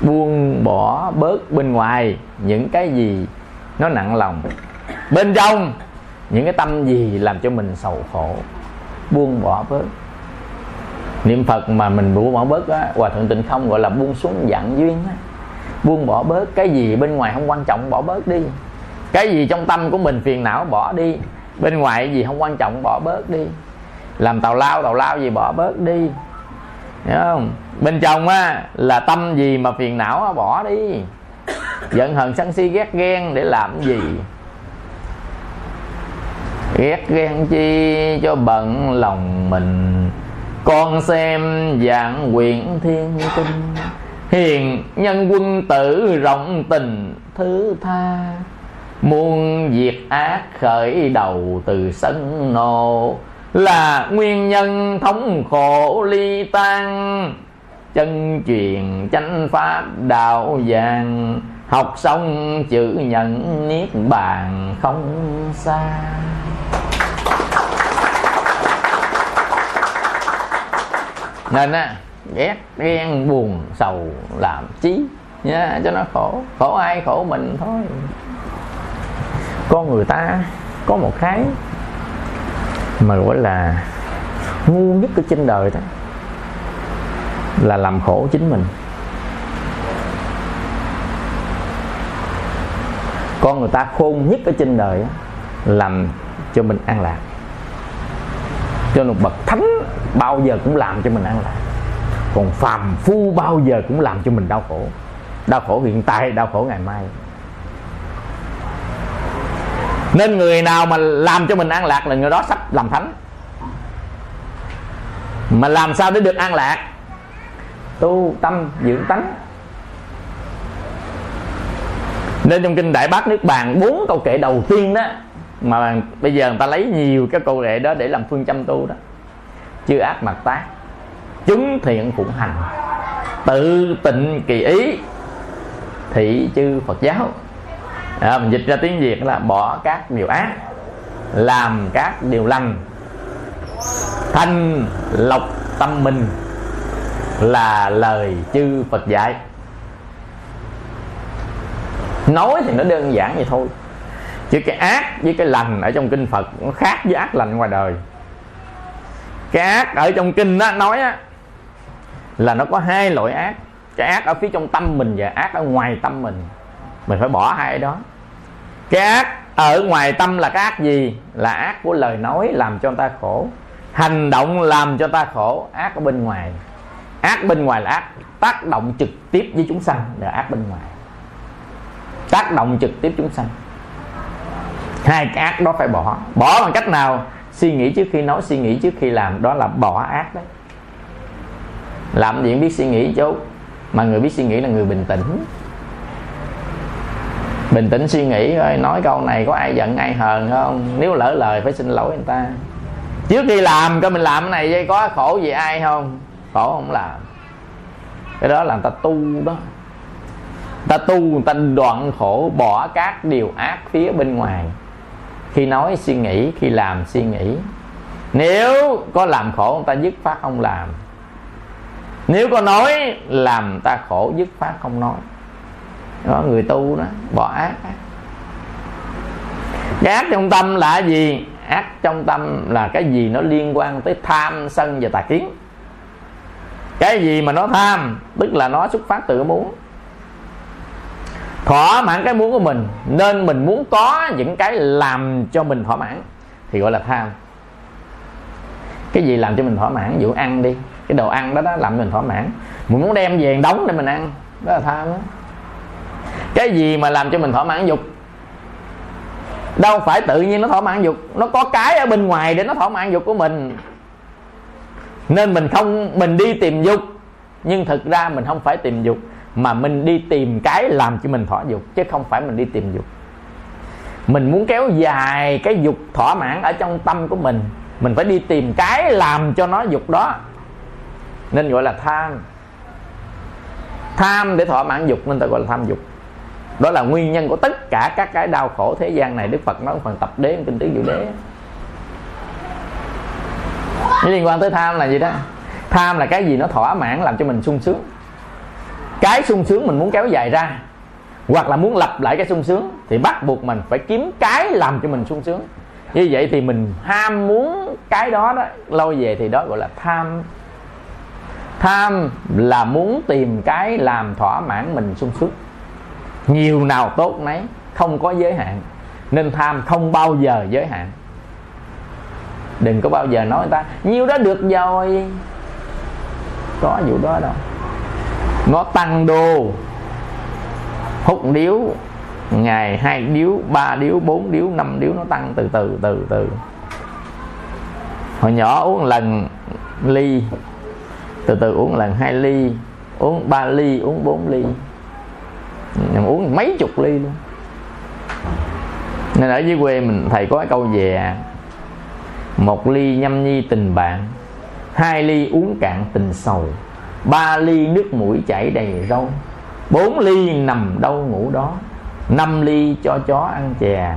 buông bỏ bớt bên ngoài những cái gì nó nặng lòng. Bên trong, những cái tâm gì làm cho mình sầu khổ, buông bỏ bớt niệm phật mà mình buông bỏ bớt á hòa thượng tịnh không gọi là buông xuống dạng duyên á. Buông bỏ bớt cái gì bên ngoài không quan trọng bỏ bớt đi. Cái gì trong tâm của mình phiền não bỏ đi. Bên ngoài gì không quan trọng bỏ bớt đi. Làm tào lao tào lao gì bỏ bớt đi. Hiểu không? Bên trong á là tâm gì mà phiền não á, bỏ đi. Giận hờn sân si ghét ghen để làm gì? Ghét ghen chi cho bận lòng mình con xem dạng quyển thiên kinh hiền nhân quân tử rộng tình thứ tha. Muôn việc ác khởi đầu từ sân nộ là nguyên nhân thống khổ ly tan. Chân truyền chánh pháp đạo vàng. Học xong chữ nhận niết bàn không xa. Nên á ghét ghen buồn sầu làm chí nha cho nó khổ. Khổ ai khổ mình thôi. Con người ta có một cái mà gọi là ngu nhất ở trên đời đó là làm khổ chính mình. Con người ta khôn nhất ở trên đời đó, làm cho mình an lạc. Cho một bậc thánh bao giờ cũng làm cho mình an lạc còn phàm phu bao giờ cũng làm cho mình đau khổ. Đau khổ hiện tại, đau khổ ngày mai. Nên người nào mà làm cho mình an lạc là người đó sắp làm thánh. Mà làm sao để được an lạc? Tu tâm dưỡng tánh. Nên trong kinh đại bác nước bàn, bốn câu kệ đầu tiên đó, mà bây giờ người ta lấy nhiều cái câu kệ đó để làm phương châm tu đó chư ác mặt tác chứng thiện phụng hành. Tự tịnh kỳ ý thị chư phật giáo. À, mình dịch ra tiếng việt là bỏ các điều ác làm các điều lành. Thanh lọc tâm mình là lời chư phật dạy. Nói thì nó đơn giản vậy thôi. Chứ cái ác với cái lành ở trong kinh phật nó khác với ác lành ngoài đời cái ác ở trong kinh đó, nói á, là nó có hai loại ác. Cái ác ở phía trong tâm mình và ác ở ngoài tâm mình. Mình phải bỏ hai đó. Cái ác ở ngoài tâm là cái ác gì? Là ác của lời nói làm cho người ta khổ. Hành động làm cho ta khổ, ác ở bên ngoài. Ác bên ngoài là ác, tác động trực tiếp với chúng sanh là ác bên ngoài. Tác động trực tiếp chúng sanh. Hai cái ác đó phải bỏ. Bỏ bằng cách nào? Suy nghĩ trước khi nói, suy nghĩ trước khi làm, đó là bỏ ác đấy. Làm gì biết suy nghĩ chút mà người biết suy nghĩ là người bình tĩnh. Bình tĩnh suy nghĩ thôi, nói câu này có ai giận, ai hờn không? Nếu lỡ lời, phải xin lỗi người ta. Trước khi làm, coi mình làm cái này vậy có khổ gì ai không? Khổ không làm. Cái đó là người ta tu đó. Ta tu, người ta đoạn khổ, bỏ các điều ác phía bên ngoài khi nói suy nghĩ, khi làm suy nghĩ. Nếu có làm khổ, người ta dứt phát không làm. Nếu có nói, làm ta khổ, dứt phát không nói. Đó, người tu đó, bỏ ác cái ác trong tâm là gì? Ác trong tâm là cái gì nó liên quan tới tham, sân và tà kiến? Cái gì mà nó tham? Tức là nó xuất phát từ muốn thỏa mãn cái muốn của mình, nên mình muốn có những cái làm cho mình thỏa mãn, thì gọi là tham. Cái gì làm cho mình thỏa mãn? Dụ ăn đi. Cái đồ ăn đó đó làm cho mình thỏa mãn. Mình muốn đem về đóng để mình ăn, đó là tham đó cái gì mà làm cho mình thỏa mãn dục? Đâu phải tự nhiên nó thỏa mãn dục. Nó có cái ở bên ngoài để nó thỏa mãn dục của mình. Nên mình không, mình đi tìm dục, nhưng thực ra mình không phải tìm dục mà mình đi tìm cái làm cho mình thỏa dục, chứ không phải mình đi tìm dục. Mình muốn kéo dài cái dục thỏa mãn ở trong tâm của mình mình phải đi tìm cái làm cho nó dục đó. Nên gọi là tham. Tham để thỏa mãn dục nên ta gọi là tham dục. Đó là nguyên nhân của tất cả các cái đau khổ thế gian này. Đức phật nói phần tập đế kinh tứ diệu đế liên quan tới tham là gì đó? Tham là cái gì nó thỏa mãn, làm cho mình sung sướng cái sung sướng mình muốn kéo dài ra, hoặc là muốn lặp lại cái sung sướng, thì bắt buộc mình phải kiếm cái làm cho mình sung sướng. Như vậy thì mình ham muốn cái đó đó lâu về thì đó gọi là tham. Tham là muốn tìm cái làm thỏa mãn mình sung sướng. Nhiều nào tốt nấy, không có giới hạn. Nên tham không bao giờ giới hạn. Đừng có bao giờ nói người ta, nhiêu đó được rồi. Có vụ đó đâu nó tăng đô. Hút điếu, ngày hai điếu, ba điếu, bốn điếu, năm điếu, nó tăng từ từ từ từ. Hồi nhỏ uống lần ly, từ từ uống lần hai ly, uống ba ly, uống bốn ly. Nhưng uống mấy chục ly luôn. Nên ở dưới quê mình, thầy có cái câu về một ly nhâm nhi tình bạn, hai ly uống cạn tình sầu ba ly nước mũi chảy đầy râu bốn ly nằm đâu ngủ đó, năm ly cho chó ăn chè,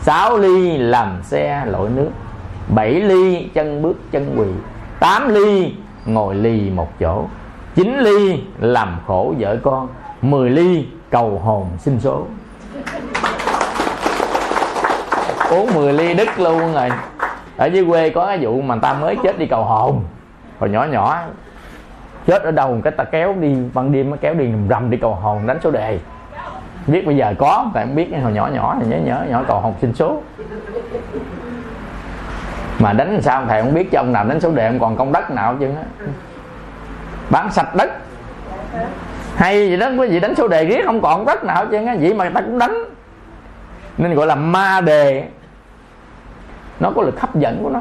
sáu ly làm xe lội nước, bảy ly chân bước chân quỳ, tám ly ngồi lì một chỗ, chín ly làm khổ vợ con, mười ly cầu hồn sinh số. Uống 10 ly đứt luôn rồi. Ở dưới quê có cái vụ mà người ta mới chết đi cầu hồn. Hồi nhỏ nhỏ chết ở đâu, cái ta kéo đi, ban đêm nó kéo đi, rầm đi cầu hồn, đánh số đề. Biết bây giờ có, tại không biết hồi nhỏ nhỏ thì nhớ nhớ, nhỏ cầu hồn sinh số. Mà đánh sao thầy không biết cho ông nào đánh số đề, ông còn công đất nào chứ bán sạch đất. Hay gì đó quý vị đánh số đề riết, không còn đất nào chứ vậy mà người ta cũng đánh. Nên gọi là ma đề. Nó có lực hấp dẫn của nó.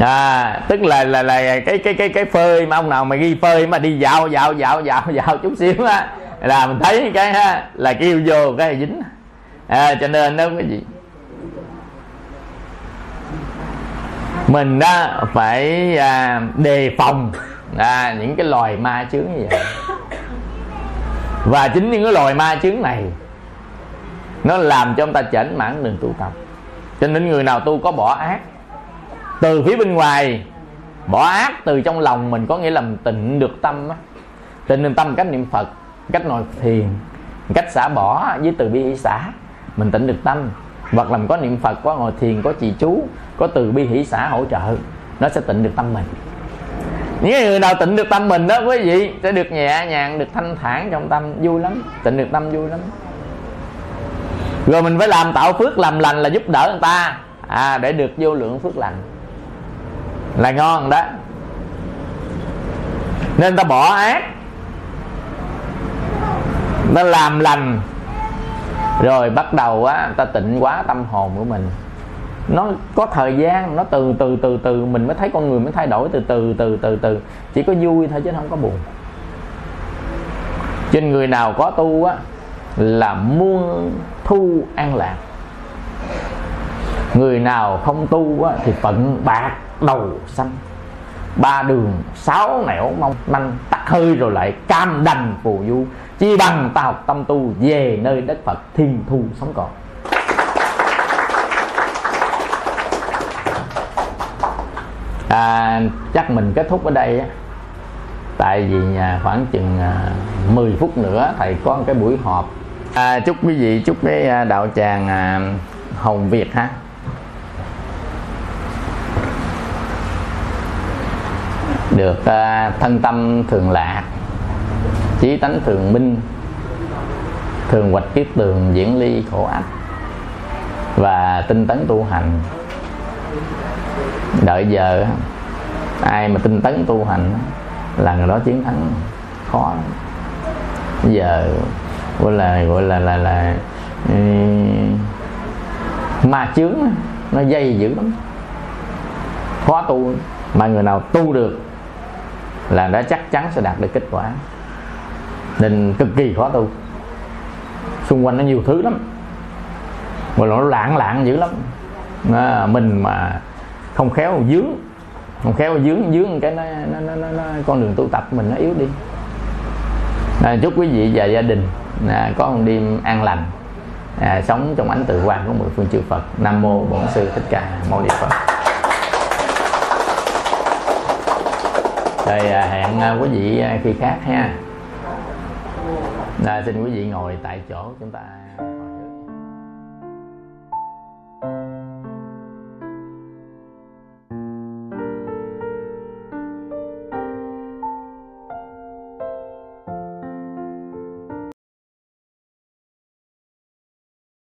À tức là là là cái cái cái cái phơi mà ông nào mà ghi phơi mà đi dạo dạo dạo dạo dạo chút xíu á là mình thấy cái ha là kêu vô cái là dính. À, cho nên nó cái gì? Mình đó phải à, đề phòng à, những cái loài ma chướng như vậy. Và chính những cái loài ma chướng này nó làm cho ông ta chảnh mãn đường tu tập. Cho nên người nào tu có bỏ ác từ phía bên ngoài, bỏ ác từ trong lòng mình có nghĩa là mình tịnh được tâm á. Tịnh được tâm cách niệm phật cách ngồi thiền cách xả bỏ với từ bi hỷ xả. Mình tịnh được tâm, hoặc là mình có niệm phật, có ngồi thiền, có trì chú, có từ bi hỷ xả hỗ trợ, nó sẽ tịnh được tâm mình. Những người nào tịnh được tâm mình đó, quý vị, sẽ được nhẹ nhàng, được thanh thản trong tâm, vui lắm, tịnh được tâm vui lắm. Rồi mình phải làm tạo phước làm lành là giúp đỡ người ta. À để được vô lượng phước lành là ngon đó. Nên ta bỏ ác. Ta làm lành. Rồi bắt đầu á ta tịnh quá tâm hồn của mình. Nó có thời gian nó từ từ từ từ mình mới thấy con người mới thay đổi từ từ từ từ từ. Chỉ có vui thôi chứ không có buồn. Trên người nào có tu á là muôn thu an lạc. Người nào không tu á, thì phận bạc đầu xanh. Ba đường sáu nẻo mong manh tắt hơi rồi lại cam đành phù du. Chi bằng ta học tâm tu về nơi đất phật thiên thu sống còn. À, chắc mình kết thúc ở đây á. Tại vì à, khoảng chừng à, 10 phút nữa thầy có một cái buổi họp. À, chúc quý vị chúc cái à, đạo tràng hồng việt ha. Được à, thân tâm thường lạc trí tánh thường minh thường hoạch kiết tường diễn ly khổ ách và tinh tấn tu hành. Đợi giờ ai mà tinh tấn tu hành là người đó chiến thắng khó giờ gọi là gọi là là là um, ma chướng nó dây dữ lắm. Khó tu mà người nào tu được là đã chắc chắn sẽ đạt được kết quả. Nên cực kỳ khó tu. Xung quanh nó nhiều thứ lắm. Mà nó lạng lạng dữ lắm. À, mình mà không khéo dướng không khéo dướng dướng cái nó, nó, nó, nó, nó con đường tu tập mình nó yếu đi. À, chúc quý vị và gia đình à, có một đêm an lành à, sống trong ánh tự quan của mười phương chư Phật. Nam mô Bổn sư Thích Ca Mâu Ni Phật. Rồi à, hẹn à, quý vị à, khi khác ha. À, xin quý vị ngồi tại chỗ chúng ta.